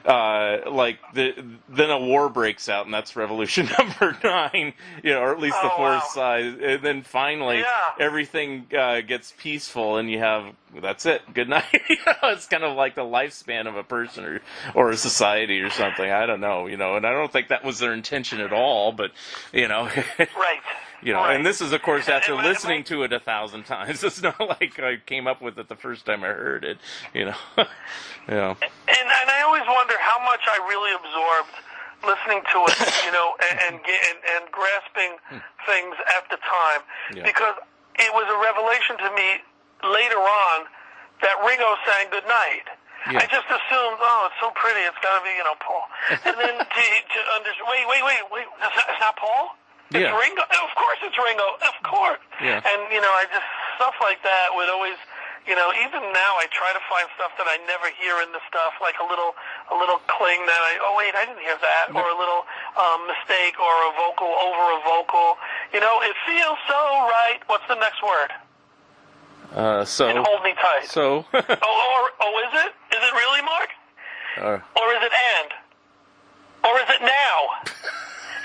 uh, like the then a war breaks out, and that's Revolution Number Nine, you know, or at least the Oh, fourth wow. side, and then finally Yeah. everything uh, gets peaceful, and you have that's it. Good night. you know, it's kind of like the lifespan of a person or or a society or something. I don't know, you know, and I don't think that was their intention at all, but you know. right. You know, Right. and this is, of course, after listening to it a thousand times. It's not like I came up with it the first time I heard it. You know, yeah, And, and I always wonder how much I really absorbed listening to it, you know, and and, and, and grasping hmm. things at the time, Yeah. because it was a revelation to me later on that Ringo sang "Good Night." Yeah. I just assumed, oh, it's so pretty, it's got to be, you know, Paul. And then to, to understand, wait, wait, wait, wait, it's not Paul. It's Yeah. Ringo. Of course, it's Ringo. Of course. Yeah. And you know, I just stuff like that would always, you know, even now I try to find stuff that I never hear in the stuff, like a little, a little cling that I, oh wait, I didn't hear that, or a little um, mistake, or a vocal over a vocal. You know, it feels so right. What's the next word? uh, so And hold me tight. so, oh, or, oh, is it? Is it really, Mark? uh, Or is it and? Or is it now?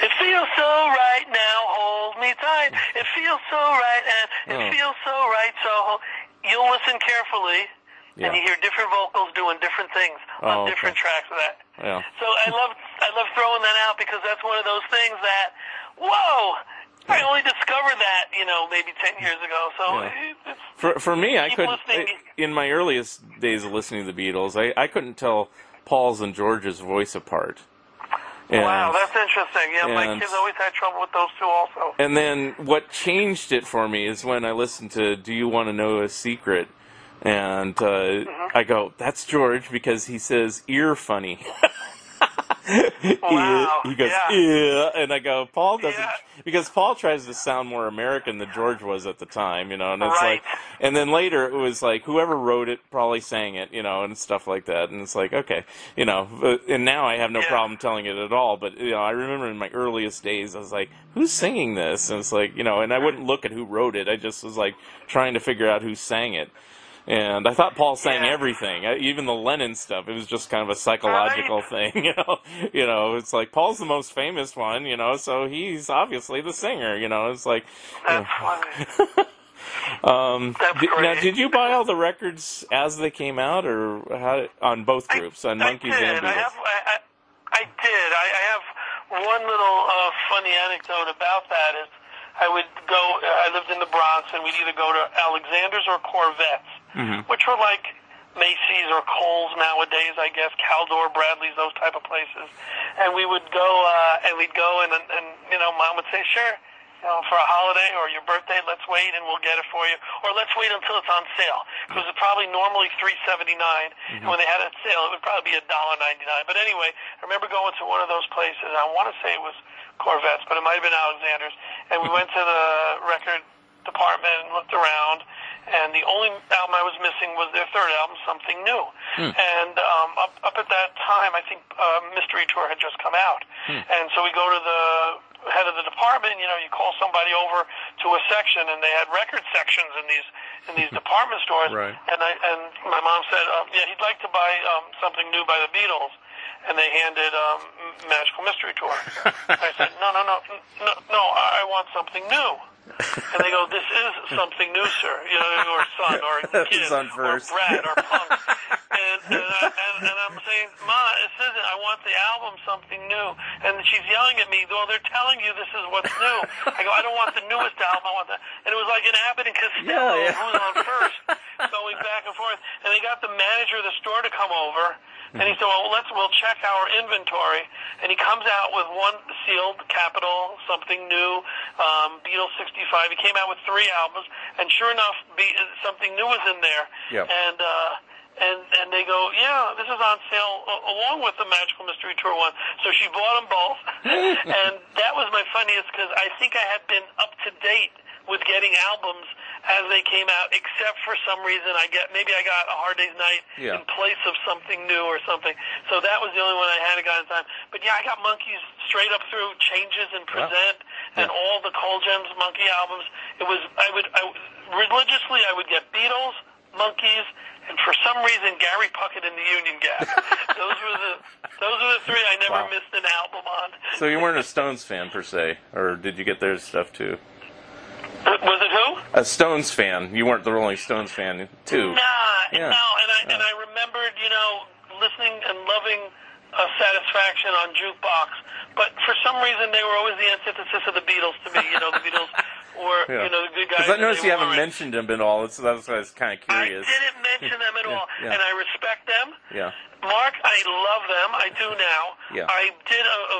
It feels so right now, hold me tight. It feels so right and it Oh. feels so right, so you'll listen carefully Yeah. and you hear different vocals doing different things Oh, on okay. different tracks of that. yeah, So I love I love throwing that out because that's one of those things that whoa I only discovered that, you know, maybe ten years ago. So Yeah. it's for for me, I couldn't. listening. In my earliest days of listening to the Beatles, I I couldn't tell Paul's and George's voice apart. And, wow, that's interesting. Yeah, my kids always had trouble with those two also. And then what changed it for me is when I listened to "Do You Want to Know a Secret," and uh, Mm-hmm. I go, "That's George," because he says "ear funny." Oh, wow, he, goes, yeah. "Yeah," and I go, "Paul doesn't," Yeah. because Paul tries to sound more American than George was at the time, you know. And it's Right. like, and then later it was like whoever wrote it probably sang it, you know, and stuff like that. And it's like, okay, you know, but, and now I have no Yeah. problem telling it at all. But you know, I remember in my earliest days, I was like, who's singing this? And it's like, you know, and I wouldn't look at who wrote it. I just was like trying to figure out who sang it. And I thought Paul sang Yeah. everything, even the Lennon stuff. It was just kind of a psychological thing, you know. You know, it's like Paul's the most famous one, you know, so he's obviously the singer, you know. It's like, That's funny. um, That's did, now, did you buy all the records as they came out, or how, on both groups, on Monkees I did. and I have. I, I, I did. I, I have one little uh, funny anecdote about that. Is I would go. I lived in the Bronx, and we'd either go to Alexander's or Korvettes, Mm-hmm. which were like Macy's or Kohl's nowadays, I guess. Caldor, Bradley's, those type of places. And we would go, uh, and we'd go, and, and, and you know, mom would say, sure. Know, for a holiday or your birthday, let's wait and we'll get it for you. Or let's wait until it's on sale. Because it's probably normally three seventy nine, and when they had it sale, it would probably be a dollar ninety nine. But anyway, I remember going to one of those places. I want to say it was Korvettes, but it might have been Alexander's. And we went to the record department and looked around, and the only album I was missing was their third album, Something New. And um, up, up at that time, I think uh, Mystery Tour had just come out, and so we go to the head of the department, you know, you call somebody over to a section, and they had record sections in these in these department stores. Right. And I and my mom said, um, yeah, he'd like to buy um, something new by the Beatles. And they handed um, Magical Mystery Tour. I said, no, no, no, no, no, I want something new. And they go, this is something new, sir. You know, or son, or kid, Son or. Brad, or Punk. And, and, I, and, and I'm saying, Ma, it says it. I want the album something new. And she's yelling at me, well, they're telling you this is what's new. I go, I don't want the newest album. I want that. And it was like an Abbott and Costello, Yeah, yeah. who's on first, going back and forth. And they got the manager of the store to come over. And he said, well, let's, we'll check our inventory. And he comes out with one sealed Capitol, something new, um, Beatles 65. He came out with three albums. And sure enough, be, something new was in there. Yep. And, uh, and and they go, yeah, this is on sale along with the Magical Mystery Tour one. So she bought them both, and that was my funniest because I think I had been up to date with getting albums as they came out, except for some reason I get maybe I got a Hard Day's Night Yeah. in place of something new or something. So that was the only one I had a got in time. But yeah, I got Monkees straight up through Changes and Present and Yeah. all the Cold Gems Monkee albums. It was I would I religiously I would get Beatles, Monkees, and for some reason Gary Puckett and the Union Gap. those were the those were the three I never Wow. missed an album on. So you weren't a Stones fan per se, or did you get their stuff too? Was it who? A Stones fan. You weren't the Rolling Stones fan too. Nah, Yeah. no, and I and I remembered, you know, listening and loving uh, Satisfaction on jukebox, but for some reason they were always the antithesis of the Beatles to me. You know, the Beatles were, Yeah. you know, the good guys. Because I noticed you haven't weren't. mentioned them at all. It's, that's why I was kind of curious. I didn't mention them at Yeah, all, yeah. and I respect them. Yeah. Mark, I love them. I do now. Yeah. I did a, a,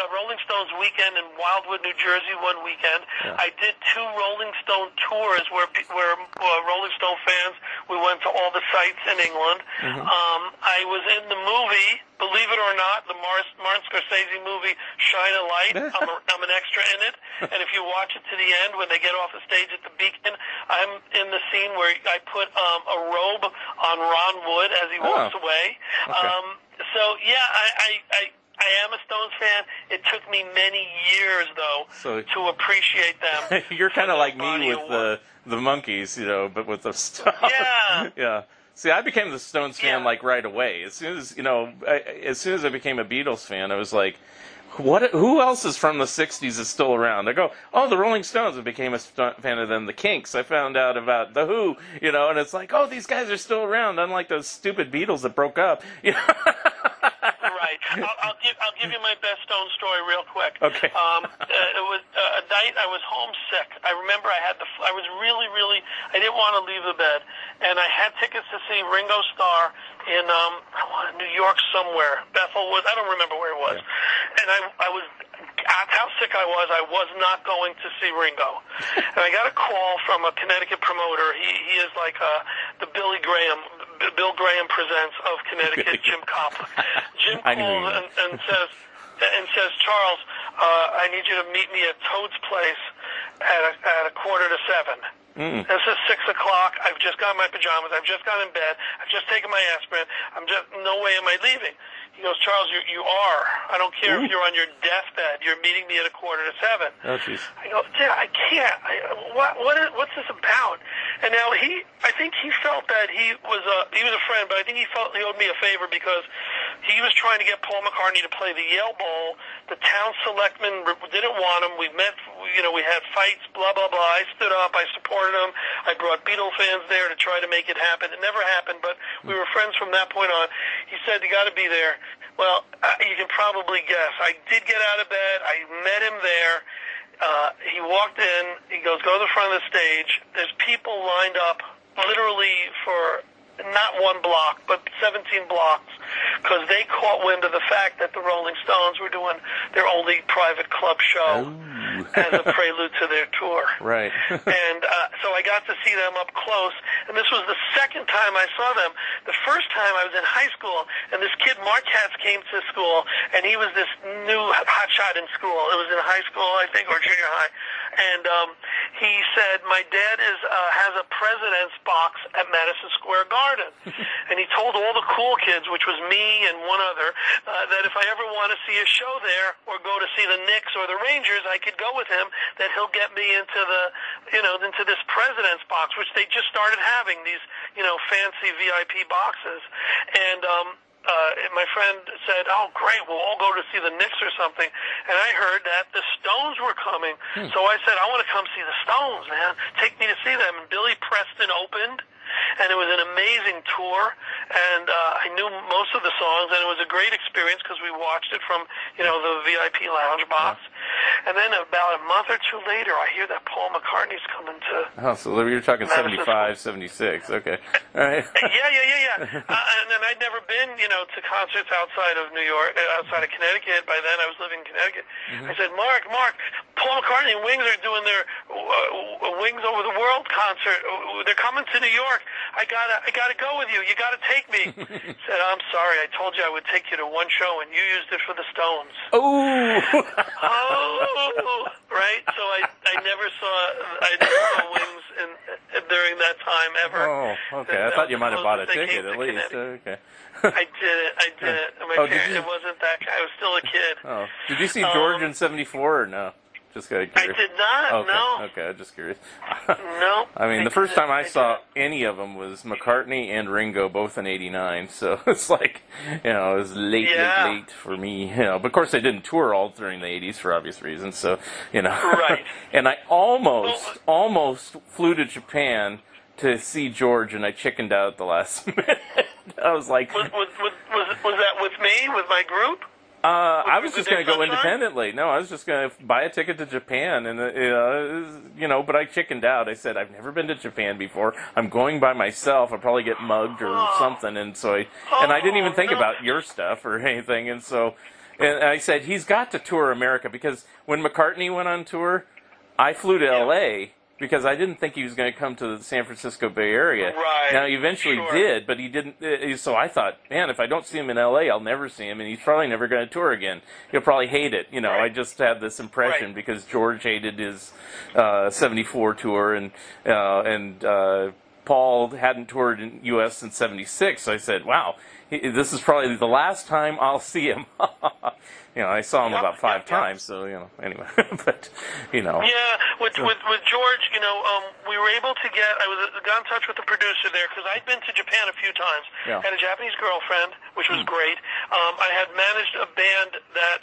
a Rolling Stones weekend in Wildwood, New Jersey, one weekend. Yeah. I did two Rolling Stone tours where where uh, Rolling Stone fans. We went to all the sites in England. Mm-hmm. Um, I was in the movie, believe it or not, the Mars, Martin Scorsese movie Shine a Light. I'm, a, I'm an extra in it, and if you watch it to the end, when they get off the stage at the Beacon, I'm in the scene where I put um, a robe on Ron Wood as he walks Oh. away. Okay. Um, so yeah, I, I, I, I am a Stones fan. It took me many years though So- to appreciate them. You're kind of like me with the the Monkees, you know, but with the stuff. Yeah. yeah. See, I became the Stones fan Yeah. like right away. As soon as you know, I, as soon as I became a Beatles fan, I was like, "What? Who else is from the '60s is still around?" I go, "Oh, the Rolling Stones." I became a fan of them. The Kinks. I found out about the Who, you know, and it's like, "Oh, these guys are still around." Unlike those stupid Beatles that broke up. You know? I'll, I'll give I'll give you my best Stone story real quick. Okay. Um, uh, it was uh, a night I was homesick. I remember I had the I was really really I didn't want to leave the bed, and I had tickets to see Ringo Starr in um New York somewhere. Bethel was I don't remember where it was, and I I was. That's how sick I was. I was not going to see Ringo, and I got a call from a Connecticut promoter. He he is like uh, the Billy Graham, Bill Graham presents of Connecticut. Jim Koplik. Jim calls and, and says and says, Charles, uh, I need you to meet me at Toad's place at a, at a quarter to seven. Mm. This is six o'clock. I've just got my pajamas. I've just got in bed. I've just taken my aspirin. I'm just no way am I leaving. He goes, Charles, you you are. I don't care if you're on your deathbed. You're meeting me at a quarter to seven. Oh, jeez. I go, yeah, I can't. I, what, what is, what's this about? And now he, I think he felt that he was a, he was a friend, but I think he felt he owed me a favor because he was trying to get Paul McCartney to play the Yale Bowl. The town selectmen didn't want him. We met, you know, we had fights, blah blah blah. I stood up, I supported him. I brought Beatle fans there to try to make it happen. It never happened, but we were friends from that point on. He said, "You got to be there." Well, you can probably guess. I did get out of bed. I met him there. Uh, he walked in. He goes, "Go to the front of the stage." There's people lined up, literally for not one block, but 17 blocks, because they caught wind of the fact that the Rolling Stones were doing their only private club show Ooh. as a prelude to their tour. Right. and uh, so I got to see them up close. And this was the second time I saw them. The first time I was in high school, and this kid Mark Katz came to school, and he was this new hotshot in school. It was in high school, I think, or junior high. And um, he said, "My dad is uh, has a president's box at Madison Square Garden," and he told all the cool kids, which was me and one other, uh, that if I ever want to see a show there or go to see the Knicks or the Rangers, I could go with him. That he'll get me into the, you know, into this president's box, which they just started having these, you know, fancy VIP boxes, and um, uh, my friend said, "Oh, great, we'll all go to see the Knicks or something." And I heard that the Stones were coming, so I said, "I want to come see the Stones, man. Take me to see them." And Billy Preston opened, and it was an amazing tour. And uh, I knew most of the songs, and it was a great experience because we watched it from, you know, the VIP lounge box. And then about a month or two later, I hear that Paul McCartney's coming to Oh, so you're talking Madison 75, 76. Okay. All right. yeah, yeah, yeah, yeah. uh, and then I'd never been, you know, to concerts outside of New York, uh, outside of Connecticut. By then, I was living in Connecticut. I said, Mark, Mark, Paul McCartney and Wings are doing their uh, Wings Over the World concert. Uh, They're coming to New York. I gotta, I gotta go with you. You gotta take me. said, I'm sorry. I told you I would take you to one show, and you used it for the Stones. Oh. Oh, right. So I, I never saw, I never saw Wings in, during that time ever. oh, okay. I thought you might have bought a close as they ticket at least. Okay. I didn't. I didn't. My Oh, did parents, you? it wasn't that. I was still a kid. Oh, did you see George Um, in '74 or no? Just got curious. I did not. Okay. No. Okay. I'm just curious. No. I mean, the first time I saw didn't. any of them was McCartney and Ringo, both in '89. So it's like, you know, it was late, Yeah. late, late for me. You know, but of course they didn't tour all during the '80s for obvious reasons. So, you know, Right. and I almost, Well- almost flew to Japan to see George, and I chickened out at the last minute. I was like, was, was, was, was that with me, with my group? Uh, I was just going to go independently. No, I was just going to buy a ticket to Japan, and uh, you know, it was- you know, but I chickened out. I said I've never been to Japan before. I'm going by myself. I'll probably get mugged or something, and so I and I didn't even Oh, think about your stuff or anything, and so. And I said he's got to tour America because when McCartney went on tour, I flew to L.A. because I didn't think he was going to come to the San Francisco Bay Area. Right, Now he eventually sure. did, but he didn't. Uh, so I thought, man, if I don't see him in L.A., I'll never see him, and he's probably never going to tour again. He'll probably hate it. You know, Right. I just had this impression Right. because George hated his uh, '74 tour, and uh, and uh, Paul hadn't toured in U.S. since '76. So I said, wow, he, this is probably the last time I'll see him. you know, I saw him about five times. So you know, anyway, but you know, Yeah, with with with George, you know, um, we were able to get. I was got in touch with the producer there because I'd been to Japan a few times. Yeah. Had a Japanese girlfriend, which was great. Um, I had managed a band that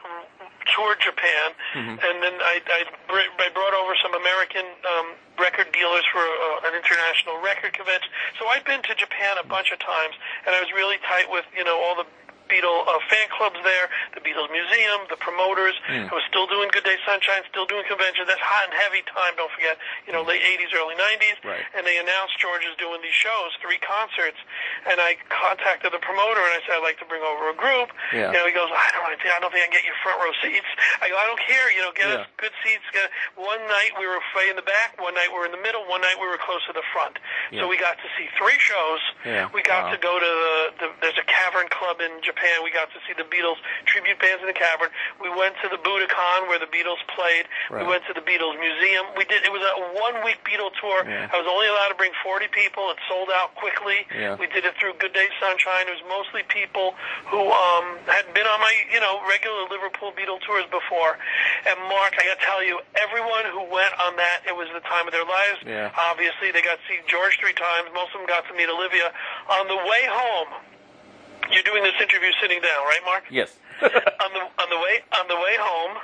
toured Japan, and then I, I br- I brought over some American um, record dealers for uh, an international record convention. So I'd been to Japan a bunch of times, and I was really tight with you know all the Beatle uh, fan clubs there, the Beatles Museum, the promoters. I was still doing Good Day Sunshine, still doing conventions. That's hot and heavy time. Don't forget, you know, late '80s, early '90s. Right. And they announced George is doing these shows, three concerts. And I contacted the promoter and I said I'd like to bring over a group. Yeah. You know, he goes, I don't, I don't think I can get you front row seats. I go, I don't care. You know, get us good seats. Get, one night we were way in the back, one night we were in the middle, one night we were close to the front. Yeah. So we got to see three shows. Yeah. We got Wow. to go to the, the there's a cavern club in Japan. We got to see the Beatles tribute bands in the cavern. We went to the Budokan where the Beatles played. Right. We went to the Beatles Museum. We did it was a one week Beatle tour. Yeah. I was only allowed to bring 40 people. It sold out quickly. Yeah. We did it through Good Day Sunshine. It was mostly people who um, had been on my you know regular Liverpool Beatle tours before. And Mark, I got to tell you, everyone who went on that, it was the time of their lives. Yeah. Obviously, they got to see George three times. Most of them got to meet Olivia. On the way home, you're doing this interview sitting down, right, Mark? yes, on the on the way on the way home,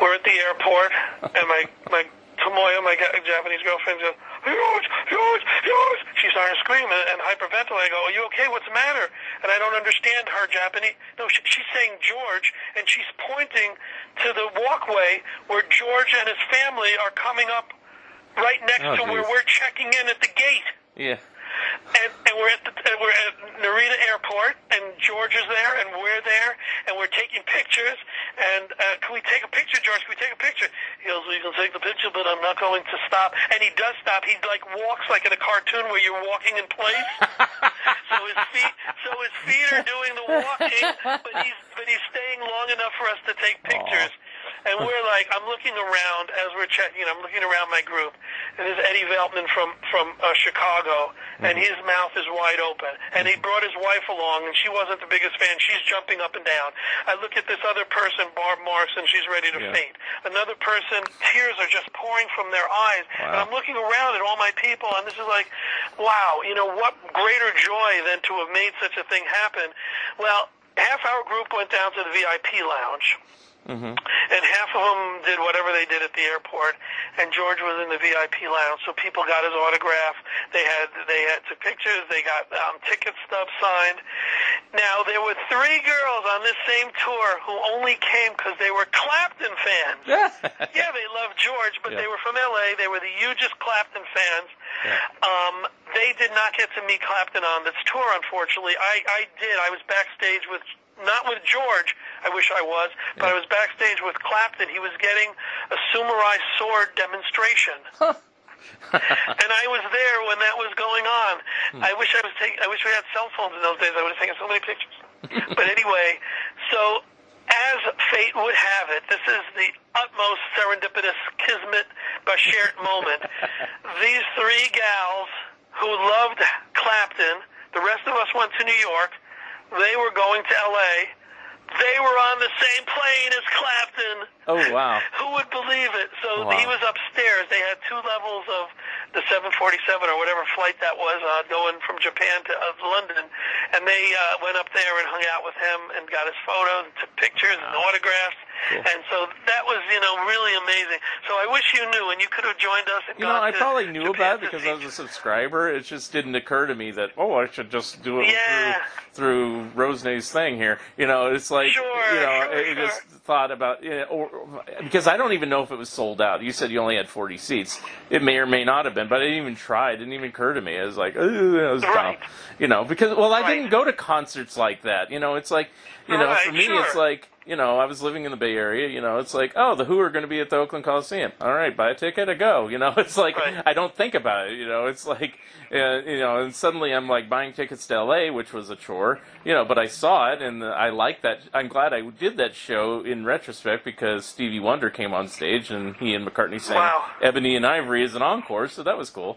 we're at the airport, and my my Tomoya, my Japanese girlfriend, goes, George, George, George. She started screaming and hyperventilating. I go, Are you okay? What's the matter? And I don't understand her Japanese. No, she, she's saying George, and she's pointing to the walkway where George and his family are coming up right next Oh, to where we're checking in at the gate yeah, and, and we're at the and we're at Narita Airport, and George is there, and we're there, and we're taking pictures. And uh, can we take a picture, George? Can we take a picture? He goes, "We can take the picture, but I'm not going to stop." And he does stop. He like walks like in a cartoon where you're walking in place. so his feet, so his feet are doing the walking, but he's but he's staying long enough for us to take pictures. And we're like, I'm looking around as we're checking. I'm looking around my group, and there's Eddie Veltman from from uh, Chicago, and his mouth is wide open, and he brought his wife along, and she wasn't the biggest fan. She's jumping up and down. I look at this other person, Barb Marks, and she's ready to Yeah. faint. Another person, tears are just pouring from their eyes, and I'm looking around at all my people, and this is like, wow, you know, what greater joy than to have made such a thing happen. Well, half our group went down to the VIP lounge. And half of them did whatever they did at the airport, and George was in the VIP lounge. So people got his autograph. They had they had took pictures. They got um, ticket stubs signed. Now there were three girls on this same tour who only came because they were Clapton fans. yeah, they loved George, but Yeah. they were from LA. They were the hugest Clapton fans. Yeah. Um, they did not get to meet Clapton on this tour, unfortunately. I, I did. I was backstage with, not with George, I wish I was, but I was backstage with Clapton. He was getting a samurai sword demonstration. and I was there when that was going on. Hmm. I wish I was taking. I wish we had cell phones in those days. I would have taken so many pictures. but anyway, so as fate would have it, this is the utmost serendipitous kismet Bashert moment. These three gals who loved Clapton, the rest of us went to New York. They were going to L.A. They were on the same plane as Clapton. Oh wow. Who would believe it? So Wow. he was upstairs. They had two levels of the 747 or whatever flight that was uh, going from Japan to uh, London, and they uh, went up there and hung out with him and got his photos, and took pictures and autographs, and so that was you know really amazing. So I wish you knew, and you could have joined us. And You know, I probably knew Japan about it because I was a subscriber. It just didn't occur to me that oh, I should just do it Yeah. through through Rosenay's thing here. You know, it's like Sure, you know, sure, I sure. just thought about you know, or, because I don't even know if it was sold out. You said you only had forty seats. It may or may not have been, but I didn't even try. It didn't even occur to me. I was like, oh, that was dumb. You know, because well, I Right. didn't go to concerts like that. You know, it's like you know, for me, sure. it's like you know, I was living in the Bay Area. You know, it's like, oh, the Who are going to be at the Oakland Coliseum. All right, buy a ticket to go. You know, it's like Right. I don't think about it. You know, it's like, uh, you know, and suddenly I'm like buying tickets to L.A., which was a chore. You know, but I saw it and I like that. I'm glad I did that show in retrospect because Stevie Wonder came on stage and he and McCartney sang Wow. "Ebony and Ivory" as an encore, so that was cool.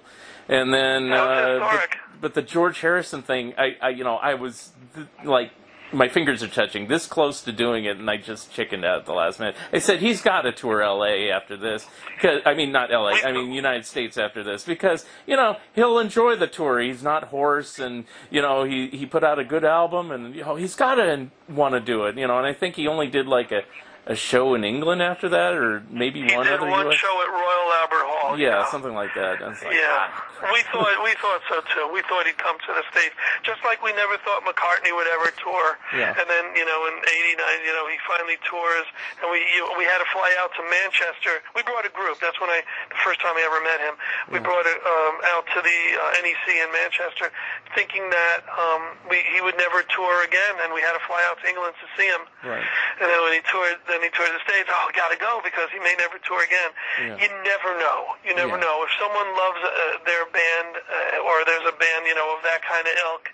And then, uh, but, but the George Harrison thing, I, I you know, I was th- like. My fingers are touching this close to doing it, and I just chickened out at the last minute. I said he's got to tour L.A. after this, cause, I mean, not L.A. I mean United States after this, because you know he'll enjoy the tour. He's not hoarse, and you know he he put out a good album, and you know he's got to want to do it. You know, and I think he only did like a a show in England after that, or maybe He one did other. one US show at Royal Albert Hall. you yeah, know. something like that. Like, Yeah, ah, we thought we thought so too. We thought he'd come to the states, just like we never thought McCartney would ever tour. Yeah. And then you know, in '89, you know, he finally tours, and we you, we had to fly out to Manchester. We brought a group. That's when I the first time I ever met him. We brought it um, out to the uh, NEC in Manchester, thinking that um, we he would never tour again, and we had to fly out to England to see him. Right. And then when he toured, then he toured the states. Oh, gotta go because he may never tour again. Yeah. You never know. You never Yeah. know if someone loves uh, their band uh, or there's a band you know of that kind of ilk.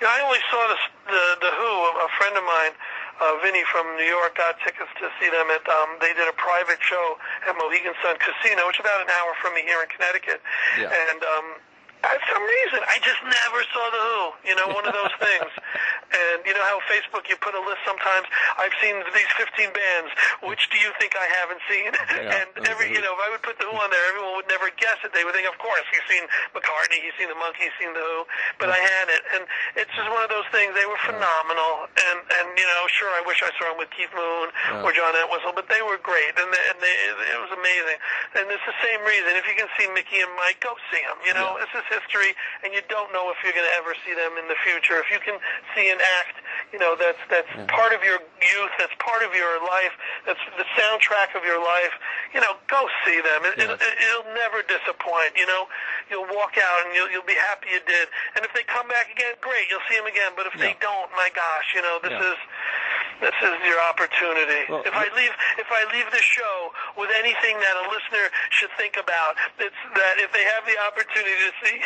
You know, I only saw this, the the Who. A, a friend of mine, uh, Vinny from New York, got tickets to see them at. Um, they did a private show at Mohegan Sun Casino, which is about an hour from me here in Connecticut. Yeah. And um, for some reason, I just never saw the Who. You know, one of those things. And you know how Facebook you put a list sometimes. I've seen these 15 bands. Which do you think I haven't seen? Yeah, and every, you know, if I would put the Who on there, everyone would never guess it. They would think, of course, he's seen McCartney, he's seen the Monkees, he's seen the Who. But I had it, and it's just one of those things. They were phenomenal, and and you know, sure, I wish I saw them with Keith Moon or John Entwistle, but they were great, and they, and they, it was amazing. And it's the same reason. If you can see Mickey and Mike, go see them. You know, Yeah. this is history, and you don't know if you're going to ever see them in the future. If you can see an act, you know, that's that's part of your youth, that's part of your life, that's the soundtrack of your life. You know, go see them. It, Yes. it, it, it'll never disappoint. You know, you'll walk out and you'll you'll be happy you did. And if they come back again, great, you'll see them again. But if they don't, my gosh, you know, this Yeah. is this is your opportunity. Well, if I leave if I leave the show with anything that a listener should think about, it's that if they have the opportunity to see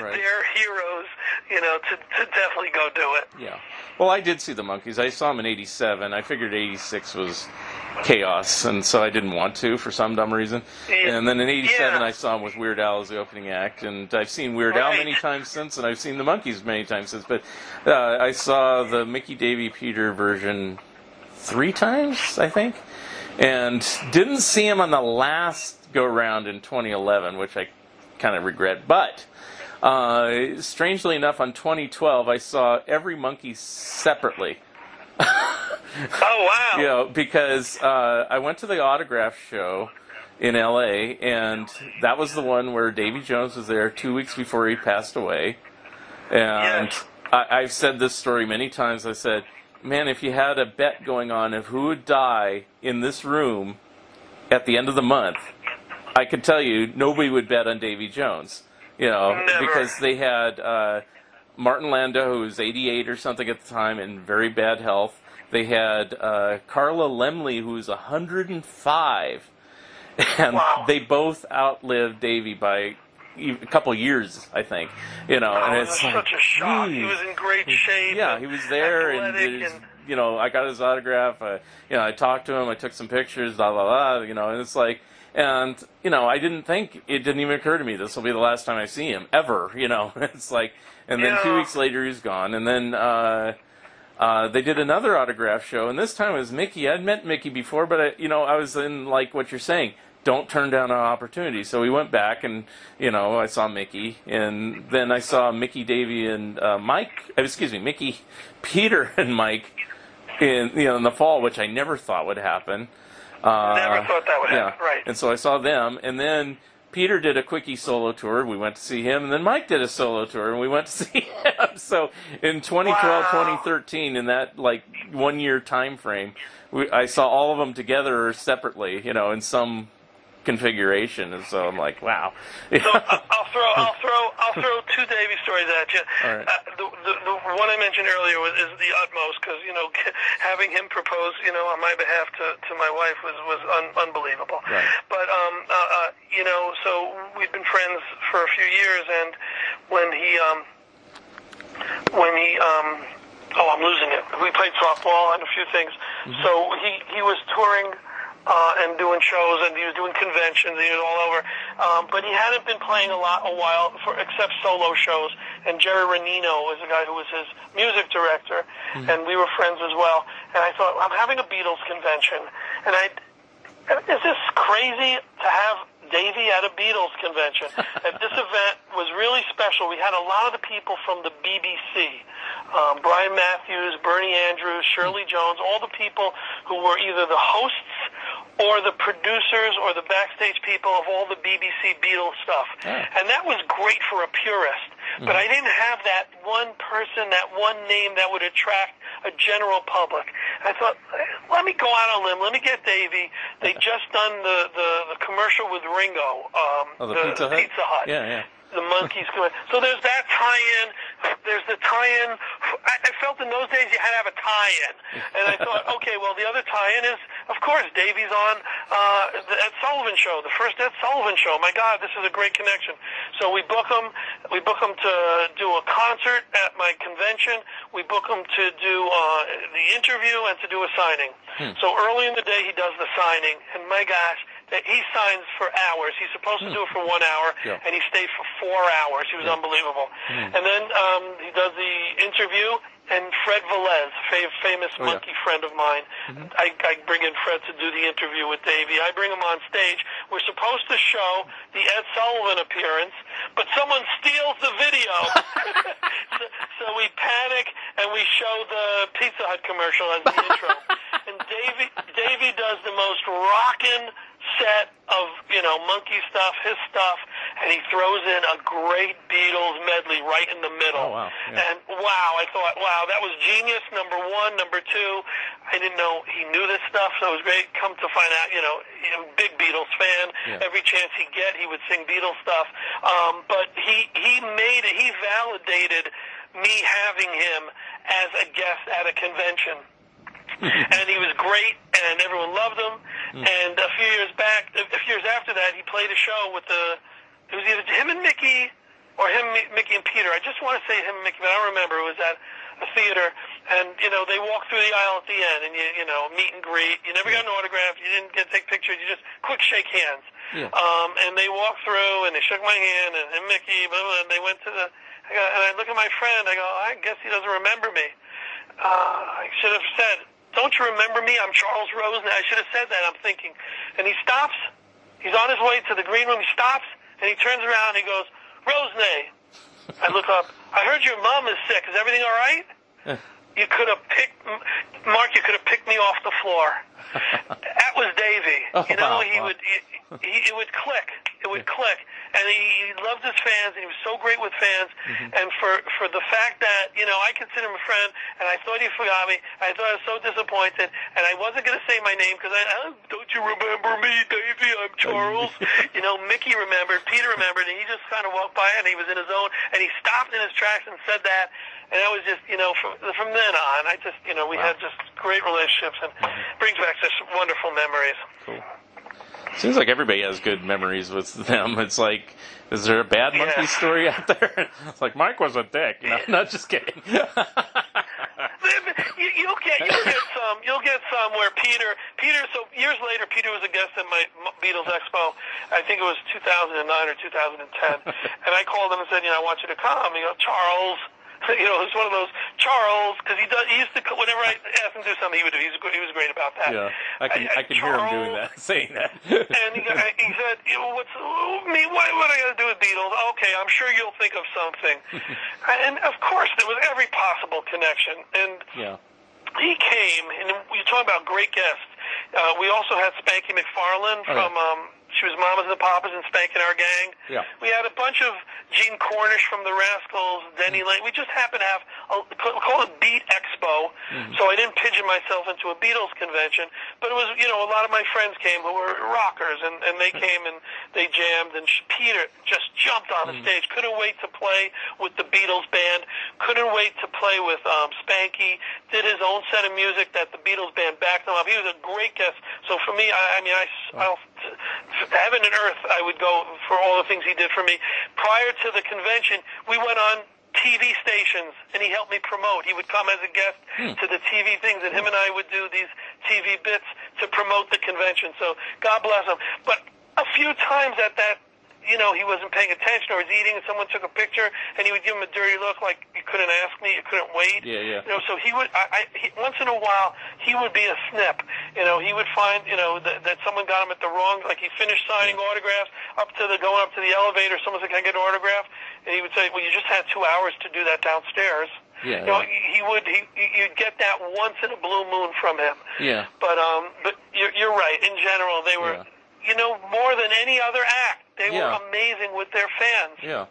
Right. their heroes, you know, to, to definitely go do it. Yeah. Well, I did see the Monkees. I saw them in '87. I figured '86 was chaos, and so I didn't want to for some dumb reason. Yeah. And then in '87, Yeah. I saw them with Weird Al as the opening act, and I've seen Weird Al many times since, and I've seen the Monkees many times since. But uh, I saw the Mickey Davy Peter version three times, I think, and didn't see him on the last go round in 2011, which I kind of regret. But uh, strangely enough, on 2012, I saw every Monkee separately. Oh wow. You know, because uh, I went to the autograph show in LA, and that was the one where Davy Jones was there two weeks before he passed away. And Yes. I, I've said this story many times. I said, man, if you had a bet going on of who would die in this room at the end of the month, I could tell you nobody would bet on Davy Jones. You know, Never. because they had uh, Martin Landau, who was 88 or something at the time, in very bad health. They had uh, Carla Laemmle, who was 105, and Wow. they both outlived Davy by a couple years, I think. You know, Oh, and it it's was like, such a shock. He was in great shape. Yeah, he was there, and, and you know, I got his autograph. Uh, you know, I talked to him. I took some pictures. Blah blah blah. You know, and it's like, and you know, I didn't think it didn't even occur to me this will be the last time I see him ever. You know, it's like, and then two weeks later he's gone, and then. uh uh, they did another autograph show, and this time it was Mickey. I'd met Mickey before, but I, you know, I was in like what you're saying. Don't turn down an opportunity. So we went back, and you know, I saw Mickey, and then I saw Mickey, Davy, and uh, Mike. uh, Excuse me, Mickey, Peter, and Mike in you know in the fall, which I never thought would happen. Uh, Never thought that would yeah. happen, right. And so I saw them, and then Peter did a quickie solo tour. We went to see him, and then Mike did a solo tour, and we went to see him. So in 2012, Wow. 2013, in that like one year time frame, we, I saw all of them together or separately, you know, in some configuration. And so I'm like, wow. So I- I'll throw, I'll throw, I'll throw two Davy stories at you. Right. Uh, the, the, the one I mentioned earlier was, is the utmost because you know having him propose, you know, on my behalf to, to my wife was was un, unbelievable. Right. But um, uh, uh, you know, so we've been friends for a few years, and when he um, when he um, oh, I'm losing it. We played softball and a few things. So he he was touring uh, and doing shows, and he was doing conventions. He was all over, um, but he hadn't been playing a lot a while for except solo shows. And Jerry Renino was the guy who was his music director, and we were friends as well. And I thought I'm having a Beatles convention, and I is this crazy to have Davey at a Beatles convention? and this event was really special. We had a lot of the people from the BBC. Um, Brian Matthews, Bernie Andrews, Shirley Jones, all the people who were either the hosts or the producers or the backstage people of all the BBC Beatles stuff. And that was great for a purist. But I didn't have that one person, that one name that would attract a general public. I thought, let me go out on a limb. Let me get Davey. They just done the, the, the commercial with Ringo. Um, Oh, the Pizza Hut? Pizza Hut Yeah, yeah. The Monkees going. So there's that tie-in. There's the tie-in. I, I felt in those days you had to have a tie-in, and I thought, okay, well the other tie-in is, of course, Davey's on uh, the Ed Sullivan Show, the first Ed Sullivan Show. My God, this is a great connection. So we book him. We book him to do a concert at my convention. We book him to do uh, the interview and to do a signing. So early in the day he does the signing, and my gosh, he signs for hours. He's supposed to hmm. do it for one hour, Yeah. and he stayed for four hours. He was unbelievable. Hmm. And then um, he does the interview, and Fred Velez, fa- famous Oh, yeah. Monkee friend of mine, mm-hmm. I, I bring in Fred to do the interview with Davey. I bring him on stage. We're supposed to show the Ed Sullivan appearance, but someone steals the video. so, so we panic and we show the Pizza Hut commercial as the intro. And Davey, Davey does the most rockin' set of, you know, Monkee stuff, his stuff, and he throws in a great Beatles medley right in the middle. Oh, wow. Yeah. And wow, I thought, wow, that was genius, number one. Number two, I didn't know he knew this stuff, so it was great. Come to find out, you know, big Beatles fan. Yeah. Every chance he get, he would sing Beatles stuff. Um, but he, he made it, he validated me having him as a guest at a convention and he was great, and everyone loved him. And a few years back, a few years after that, he played a show with the. It was either him and Mickey, or him, Mickey and Peter. I just want to say him and Mickey, but I don't remember. It was at a theater, and you know they walk through the aisle at the end, and you you know meet and greet. You never got an autograph. You didn't get to take pictures. You just quick shake hands. Yeah. Um, and they walked through, and they shook my hand, and, and Mickey, blah, blah, and they went to the. I go, and I look at my friend. I go, I guess he doesn't remember me. Uh, I should have said, "Don't you remember me? I'm Charles Rosen." I should have said that. I'm thinking, and he stops. He's on his way to the green room. He stops, and he turns around. and He goes, "Rosenay." I look up. I heard your mom is sick. Is everything all right? You could have picked, Mark. You could have picked me off the floor. that was Davey. Oh, you know, wow, he wow. would. He, it would click. It would click, and he, he loved his fans, and he was so great with fans. Mm-hmm. And for for the fact that you know, I consider him a friend, and I thought he forgot me. I thought I was so disappointed, and I wasn't going to say my name because I oh, don't you remember me, Davey? I'm Charles. you know, Mickey remembered, Peter remembered, and he just kind of walked by, and he was in his own, and he stopped in his tracks and said that. And that was just, you know, from from then on, I just, you know, we Wow. had just great relationships, and Mm-hmm. brings back such wonderful memories. Seems like everybody has good memories with them. It's like, is there a bad Monkee Yeah. story out there? It's like Mike was a dick. You know, not just kidding. you, you'll get you'll get some you'll get some where Peter Peter so years later Peter was a guest at my Beatles Expo I think it was 2009 or 2010 and I called him and said you know I want you to come he goes Charles you know it's one of those Charles because he does he used to whenever I asked him to do something he would do he's he was great about that yeah, I can I, can hear him doing that, saying that. and he, he said, you know, what's me? What, what I got to do with Beatles? Okay, I'm sure you'll think of something. and of course, there was every possible connection. And yeah, he came, and you talk about great guests. Uh, we also had Spanky McFarlane Oh, from. Um, she was Mamas and Papas and Spanky and Our Gang. Yeah. We had a bunch of Gene Cornish from the Rascals, Denny Mm-hmm. Laine. We just happened to have a, we call it Beat Expo. Mm-hmm. So I didn't pigeon myself into a Beatles convention, but it was you know a lot of my friends came who were rockers, and and they came and they jammed. And Peter just jumped on the Mm-hmm. stage, couldn't wait to play with the Beatles band, couldn't wait to play with um, Spanky. Did his own set of music that the Beatles band backed him up. He was a great guest. So for me, I, I mean, I, I'll, heaven and earth, I would go for all the things he did for me. Prior to the convention, we went on TV stations, and he helped me promote. He would come as a guest hmm. to the TV things, and him and I would do these TV bits to promote the convention. So God bless him. But a few times at that, you know, he wasn't paying attention or was eating, and someone took a picture, and he would give him a dirty look, like you couldn't ask me, you couldn't wait. Yeah, yeah. You know, so he would. I, I he, once in a while, he would be a snip. You know, he would find, you know, that, that someone got him at the wrong. Like he finished signing autographs up to the going up to the elevator. Someone said, "Can I get an autograph?" And he would say, "Well, you just had two hours to do that downstairs." Yeah, You know, yeah. he he would. He you'd get that once in a blue moon from him. yeah, But um, but you're, you're right. In general, they were, Yeah. you know, more than any other act, they Yeah. were amazing with their fans. yeah.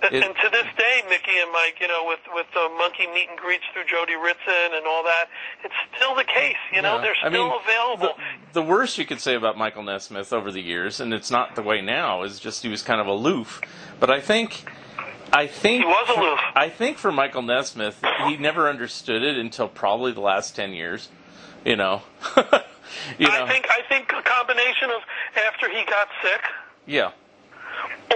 And- It- and to this day, Mickey and Mike, you know, with with the Monkee meet and greets through Jody Ritson and all that, it's still the case. You know, Yeah. they're I still mean, available. The, the worst you could say about Michael Nesmith over the years, and it's not the way now, is just he was kind of aloof. But I think, I think He was aloof. I think for Michael Nesmith, he never understood it until probably the last ten years. You know, you know, I think I think a combination of after he got sick yeah,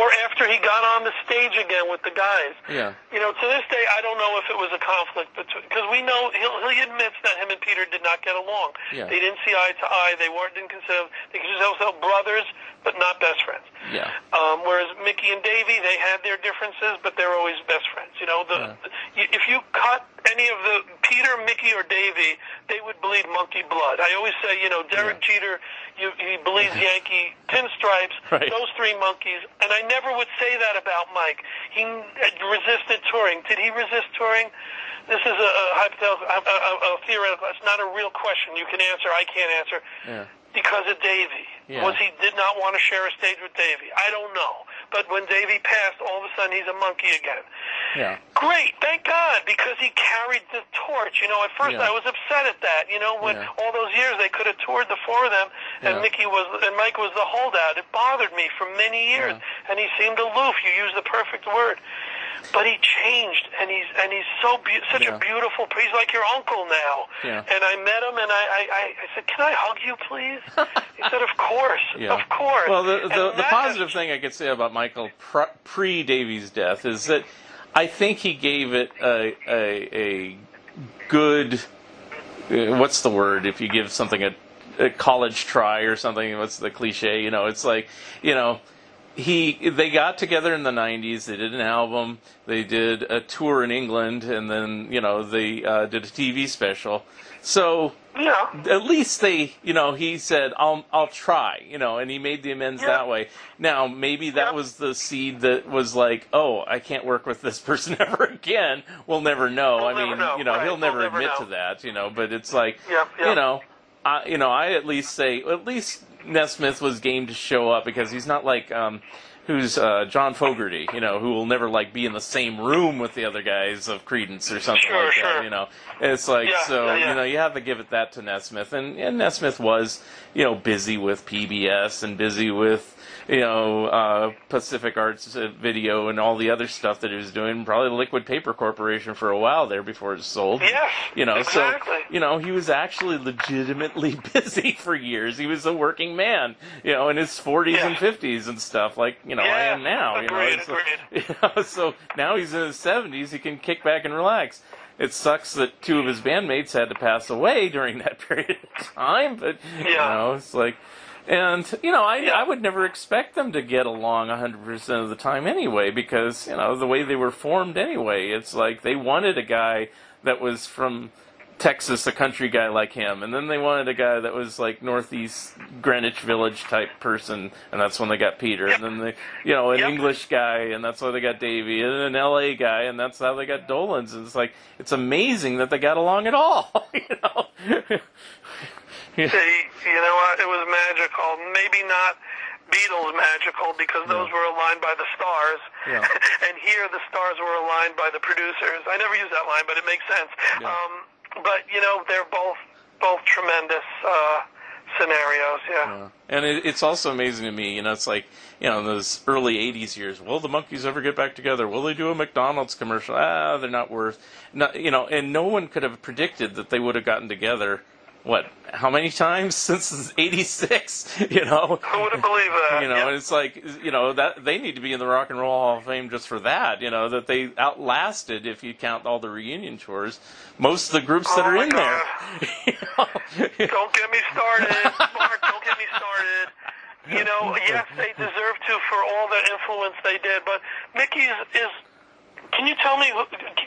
or after he got on the stage again with the guys. yeah, You know, to this day, I don't know if it was a conflict between because we know he'll, he admits that him and Peter did not get along. Yeah. They didn't see eye to eye. They weren't didn't consider they considered themselves brothers, but not best friends. yeah, Um, whereas Mickey and Davey, they had their differences, but they're always best friends. You know, the, you, if you cut any of the Peter, Mickey, or Davey, they would bleed Monkee blood. I always say, you know, Derek Yeah. Jeter, you, he bleeds Yankee pinstripes. Right. Those three Monkees, and I never would say that about Mike. He uh, resisted touring. Did he resist touring? This is a, a hypothetical, a, a, a theoretical. It's not a real question. You can answer. I can't answer yeah, because of Davy. Yeah. Was he did not want to share a stage with Davy? I don't know. But when Davy passed, all of a sudden he's a Monkee again. yeah, Great, thank God, because he carried the torch. You know, at first Yeah. I was upset at that. You know, when Yeah. all those years they could have toured the four of them, and Yeah. Mickey was and Mike was the holdout. It bothered me for many years, and he seemed aloof. You used the perfect word. But he changed, and he's and he's so be- such Yeah. a beautiful. He's like your uncle now. Yeah. And I met him, and I, I, I, said, "Can I hug you, please?" he said, "Of course, yeah. of course." Well, the the, the positive thing I could say about Michael pre Davy's death is that I think he gave it a a, a good. uh, What's the word? If you give something a, a college try or something, what's the cliche? You know, it's like you know he they got together in the 90s they did an album they did a tour in england and then you know they uh, did a tv special so Yeah. at least they you know he said i'll i'll try you know and he made the amends Yeah. that way now maybe that Yeah. was the seed that was like oh i can't work with this person ever again we'll never know We'll i mean know, you know right, he'll never we'll never admit know. to that you know but it's like you know I, you know, I at least say at least Nesmith was game to show up because he's not like um, who's uh, John Fogerty, you know, who will never like be in the same room with the other guys of Creedence or something Sure, like that. You know, it's like Yeah, so yeah, yeah. you know you have to give it that to Nesmith, and and Nesmith was you know busy with PBS and busy with you know uh, Pacific Arts Video and all the other stuff that he was doing. Probably Liquid Paper Corporation for a while there before it sold. Yes, you know, exactly. so you know, he was actually legitimately busy for years. He was a working man, you know, in his 40s Yeah. and 50s and stuff, like, you know, I am now. you know, agreed, agreed. you know, so now he's in his 70s, he can kick back and relax. It sucks that two of his bandmates had to pass away during that period of time, but, you Yeah. know, it's like, and, you know, I, Yeah. I would never expect them to get along 100% of the time anyway, because, you know, the way they were formed anyway, it's like they wanted a guy that was from Texas, a country guy like him, and then they wanted a guy that was like Northeast Greenwich Village type person, and that's when they got Peter, and then they, you know, an Yep. English guy, and that's why they got Davey, and an LA guy, and that's how they got Dolenz. And it's like it's amazing that they got along at all, you know. They, you know what? It was magical. Maybe not Beatles magical because those were aligned by the stars, Yeah. and here the stars were aligned by the producers. I never use that line, but it makes sense. Yeah. Um, but you know, they're both both tremendous uh, scenarios. Yeah. Yeah. And it, it's also amazing to me, you know, it's like, you know, in those early 80s years, will the Monkees ever get back together? Will they do a McDonald's commercial? Ah, they're not worth, not, you know, and no one could have predicted that they would have gotten together, what, how many times since 86, you know? Who would have believed that? You know, and it's like, you know, that they need to be in the Rock and Roll Hall of Fame just for that, you know, that they outlasted, if you count all the reunion tours, most of the groups that Oh are my in God. there. You know? Don't get me started, Mark. Don't get me started. You know, yes, they deserve to for all the influence they did, but Mickey's is. Can you tell me?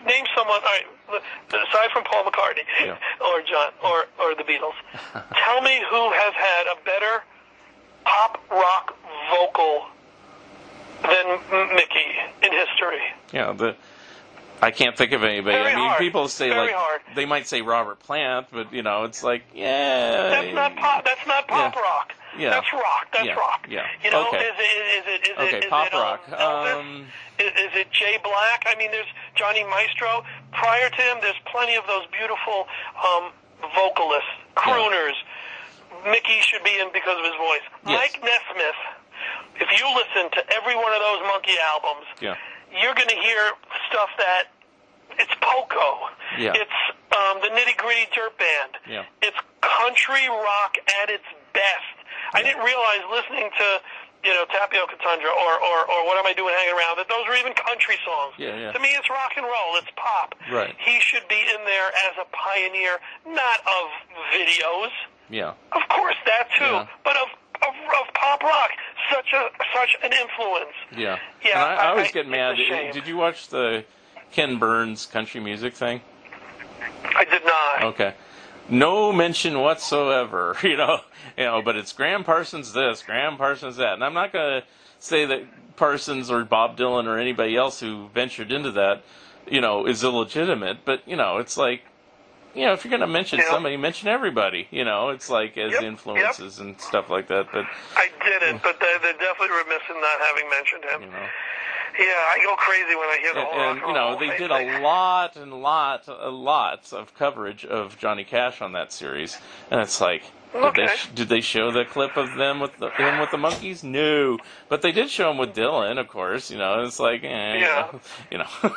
Name someone. All right, aside from Paul McCartney Yeah. or John or or the Beatles, tell me who has had a better pop rock vocal than Mickey in history. Yeah, the I can't think of anybody. Very I mean, hard. people say Very like hard. they might say Robert Plant, but you know, it's like yeah, That's not pop. That's not pop Yeah. rock. Yeah. That's rock. That's Yeah. rock. Yeah. You know, Okay. is it is it is Okay, it is pop it, um, rock. Elvis? Um, is, is it Jay Black? I mean, there's Johnny Maestro. Prior to him, there's plenty of those beautiful um, vocalists, crooners. Mickey should be in because of his voice. Yes. Mike Nesmith. If you listen to every one of those Monkee albums, yeah, you're going to hear stuff that it's Poco. Yeah. It's um, the Nitty Gritty Dirt Band. Yeah. It's country rock at its best. I didn't realize listening to you know Tapioca Tundra or, or or What Am I Doing Hanging Around that those were even country songs. Yeah, yeah. To me, it's rock and roll. It's pop. Right. He should be in there as a pioneer, not of videos. yeah. Of course, that too, Yeah. but of, of of pop rock. Such a such an influence. Yeah. Yeah, And I, I I- always I- get mad. Did you watch the Ken Burns country music thing? I did not. Okay. No mention whatsoever, you know, you know, but it's Gram Parsons this, Gram Parsons that. And I'm not going to say that Parsons or Bob Dylan or anybody else who ventured into that, you know, is illegitimate, but you know, it's like you know, if you're going to mention Yeah. somebody, mention everybody, you know, it's like as Yep, influences and stuff like that, but I didn't, but they're, they're definitely remiss in not having mentioned him. you know. Yeah, I go crazy when I hear the and, whole and you know they did a lot and lot a lots of coverage of Johnny Cash on that series, and it's like. Did they, sh- did they show the clip of them with the, him with the Monkees? No, but they did show him with Dylan, of course. You know, it's like, eh, Yeah. you know,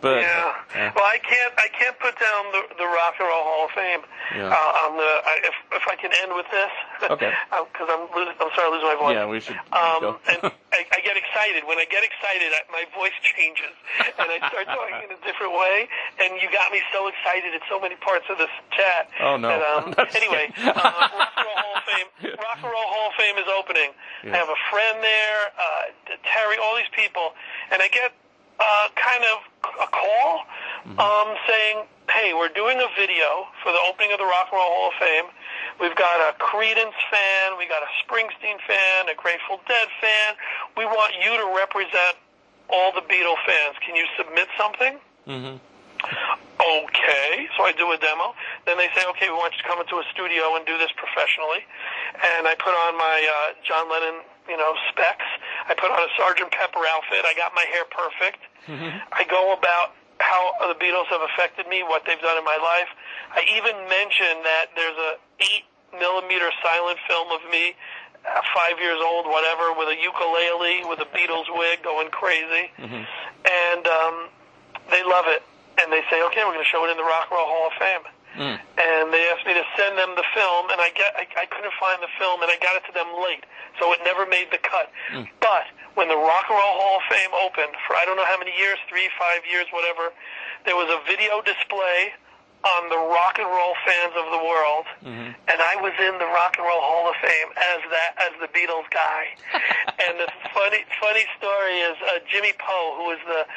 But yeah. Well, I can't. I can't put down the, the Rock and Roll Hall of Fame. Yeah. Uh, on the. I, if if I can end with this. Okay. Because I'm losing. I'm sorry, losing my voice. yeah, we should Um, go. and I, I get excited. When I get excited, I, my voice changes, and I start talking in a different way. And you got me so excited at so many parts of this chat. Oh, no. That, um, anyway, uh, Rock and Roll Hall of Fame. Rock and Roll Hall of Fame is opening. Yeah. I have a friend there, uh, Terry, all these people, and I get uh, kind of a call Mm-hmm. um, saying, "Hey, we're doing a video for the opening of the Rock and Roll Hall of Fame. We've got a Creedence fan, we got a Springsteen fan, a Grateful Dead fan. We want you to represent all the Beatle fans. Can you submit something?" hmm Okay, so I do a demo. Then they say, okay, we want you to come into a studio and do this professionally. And I put on my uh, John Lennon, you know, specs. I put on a Sergeant Pepper outfit. I got my hair perfect. I go about how the Beatles have affected me, what they've done in my life. I even mention that there's a eight millimeter silent film of me, uh, five years old, whatever, with a ukulele, with a Beatles wig, going crazy, and um, they love it. And they say, okay, we're going to show it in the Rock and Roll Hall of Fame. Mm. And they asked me to send them the film, and I get I, I couldn't find the film, and I got it to them late, so it never made the cut. Mm. But when the Rock and Roll Hall of Fame opened for I don't know how many years, three, five years, whatever, there was a video display on the rock and roll fans of the world, mm-hmm. and I was in the Rock and Roll Hall of Fame as that as the Beatles guy. and the funny funny story is uh, Jimmy Poe, who was the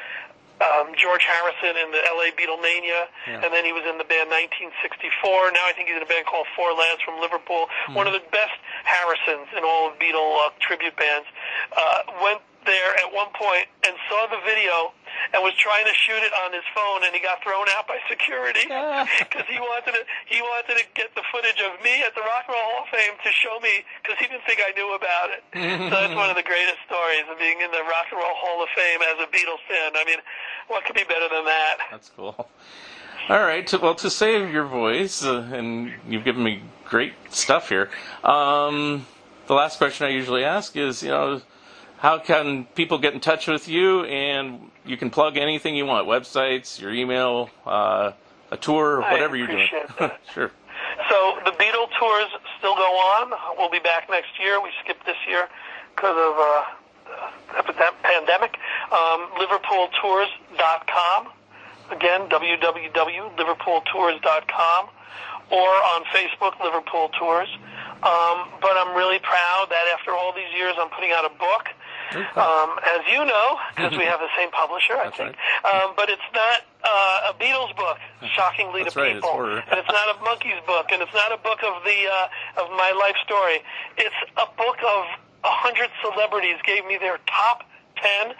um, George Harrison in the LA Beatlemania, and then he was in the band 1964. Now I think he's in a band called Four Lads from Liverpool. One of the best Harrisons in all of Beatle uh, tribute bands. Uh, went there at one point and saw the video and was trying to shoot it on his phone, and he got thrown out by security because he wanted to he wanted to get the footage of me at the Rock and Roll Hall of Fame to show me because he didn't think I knew about it. so that's one of the greatest stories of being in the Rock and Roll Hall of Fame as a Beatles fan. I mean, what could be better than that? That's cool. All right. Well, to save your voice, uh, and you've given me great stuff here. Um, the last question I usually ask is, you know, how can people get in touch with you? And you can plug anything you want: websites, your email, uh, a tour, whatever you're doing. sure. So the Beatle tours still go on. We'll be back next year. We skipped this year because of uh, pandemic. Um, LiverpoolTours.com. Again, www.liverpooltours.com or on Facebook, Liverpool Tours. Um, but I'm really proud that after all these years, I'm putting out a book. Um, as you know, because we have the same publisher, I That's think. Um, but it's not uh, a Beatles book, shockingly That's to right, people, horror. and it's not a Monkees book, and it's not a book of the uh, of my life story. It's a book of a hundred celebrities gave me their top ten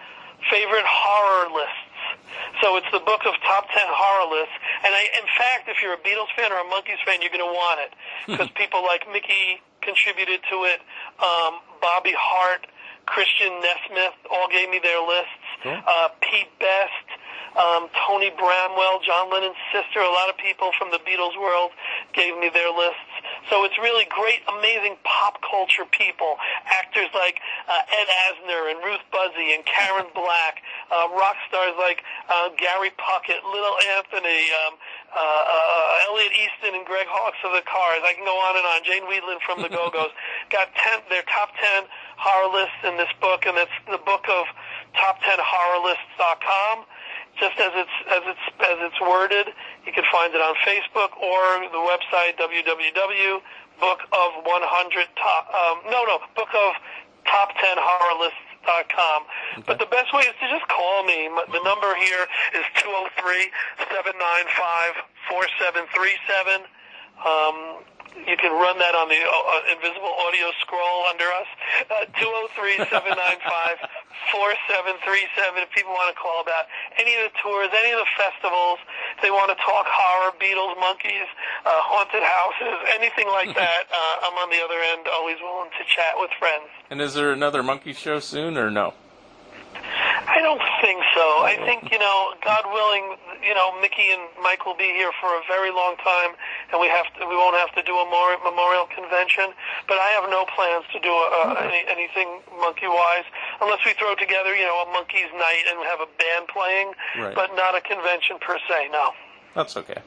favorite horror lists. So it's the book of top 10 horror lists. And I, in fact, if you're a Beatles fan or a Monkees fan, you're going to want it. Because people like Mickey contributed to it, um, Bobby Hart, Christian Nesmith all gave me their lists. Uh, Pete Best, um, Tony Bramwell, John Lennon's sister, a lot of people from the Beatles world gave me their lists. So it's really great, amazing pop culture people. Actors like uh, Ed Asner and Ruth Buzzi and Karen Black. Uh, rock stars like uh, Gary Puckett, Little Anthony, um, uh, uh, Elliot Easton and Greg Hawkes of the Cars. I can go on and on. Jane Wiedlin from the Go-Go's. Got ten, their top 10 horror lists in this book, and it's the book of top10horrorlists.com just as it's as it's as it's worded. You can find it on Facebook or the website www.book-of-100 top um, no no book of top 10 horror lists.com. But the best way is to just call me. The number here is 203-795-4737. Um, you can run that on the uh, uh, invisible audio scroll under us. Uh, 203-795-4737 if people want to call about any of the tours, any of the festivals, if they want to talk horror, Beatles, Monkees, uh, haunted houses, anything like that, uh, I'm on the other end, always willing to chat with friends. And is there another Monkee show soon or no? I don't think so. I think, you know, God willing, you know, Mickey and Mike will be here for a very long time, and we have to, we won't have to do a memorial, memorial convention. But I have no plans to do a, a, any, anything Monkee-wise. unless we throw together, you know, a Monkees night and have a band playing, Right. but not a convention per se. No. That's okay.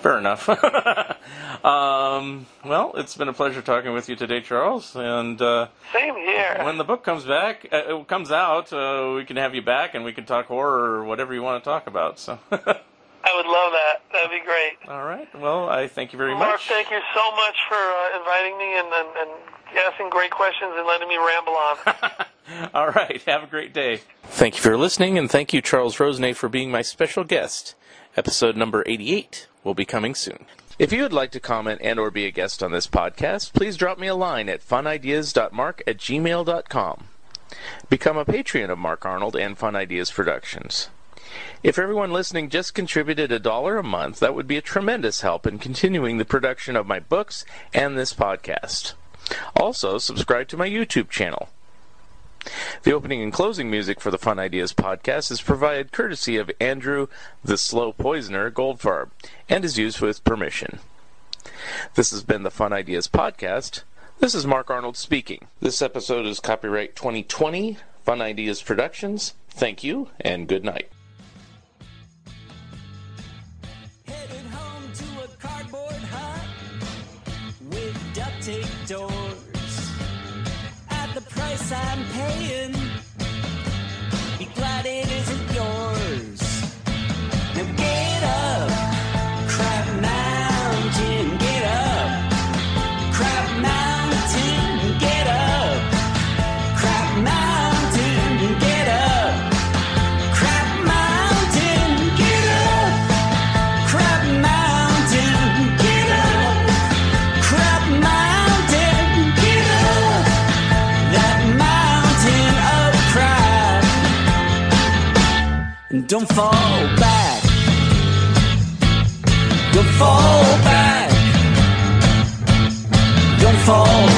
Fair enough. um, well, it's been a pleasure talking with you today, Charles. And uh, Same here. when the book comes back, uh, it comes out, uh, we can have you back and we can talk horror or whatever you want to talk about. So, I would love that. That'd be great. all right. Well, I thank you very much. Mark, much. thank you so much for uh, inviting me and, and, and asking great questions and letting me ramble on. All right. Have a great day. Thank you for listening, and thank you, Charles Rosenay, for being my special guest. Episode number 88 will be coming soon. If you would like to comment and or be a guest on this podcast, please drop me a line at funideas.mark at gmail.com. Become a patron of Mark Arnold and Fun Ideas Productions. If everyone listening just contributed a dollar a month, that would be a tremendous help in continuing the production of my books and this podcast. Also, subscribe to my YouTube channel. The opening and closing music for the Fun Ideas podcast is provided courtesy of Andrew the Slow Poisoner Goldfarb and is used with permission. This has been the Fun Ideas podcast. This is Mark Arnold speaking. This episode is copyright 2020 Fun Ideas Productions. Thank you and good night. I'm paying, Don't fall back. Don't fall back. Don't fall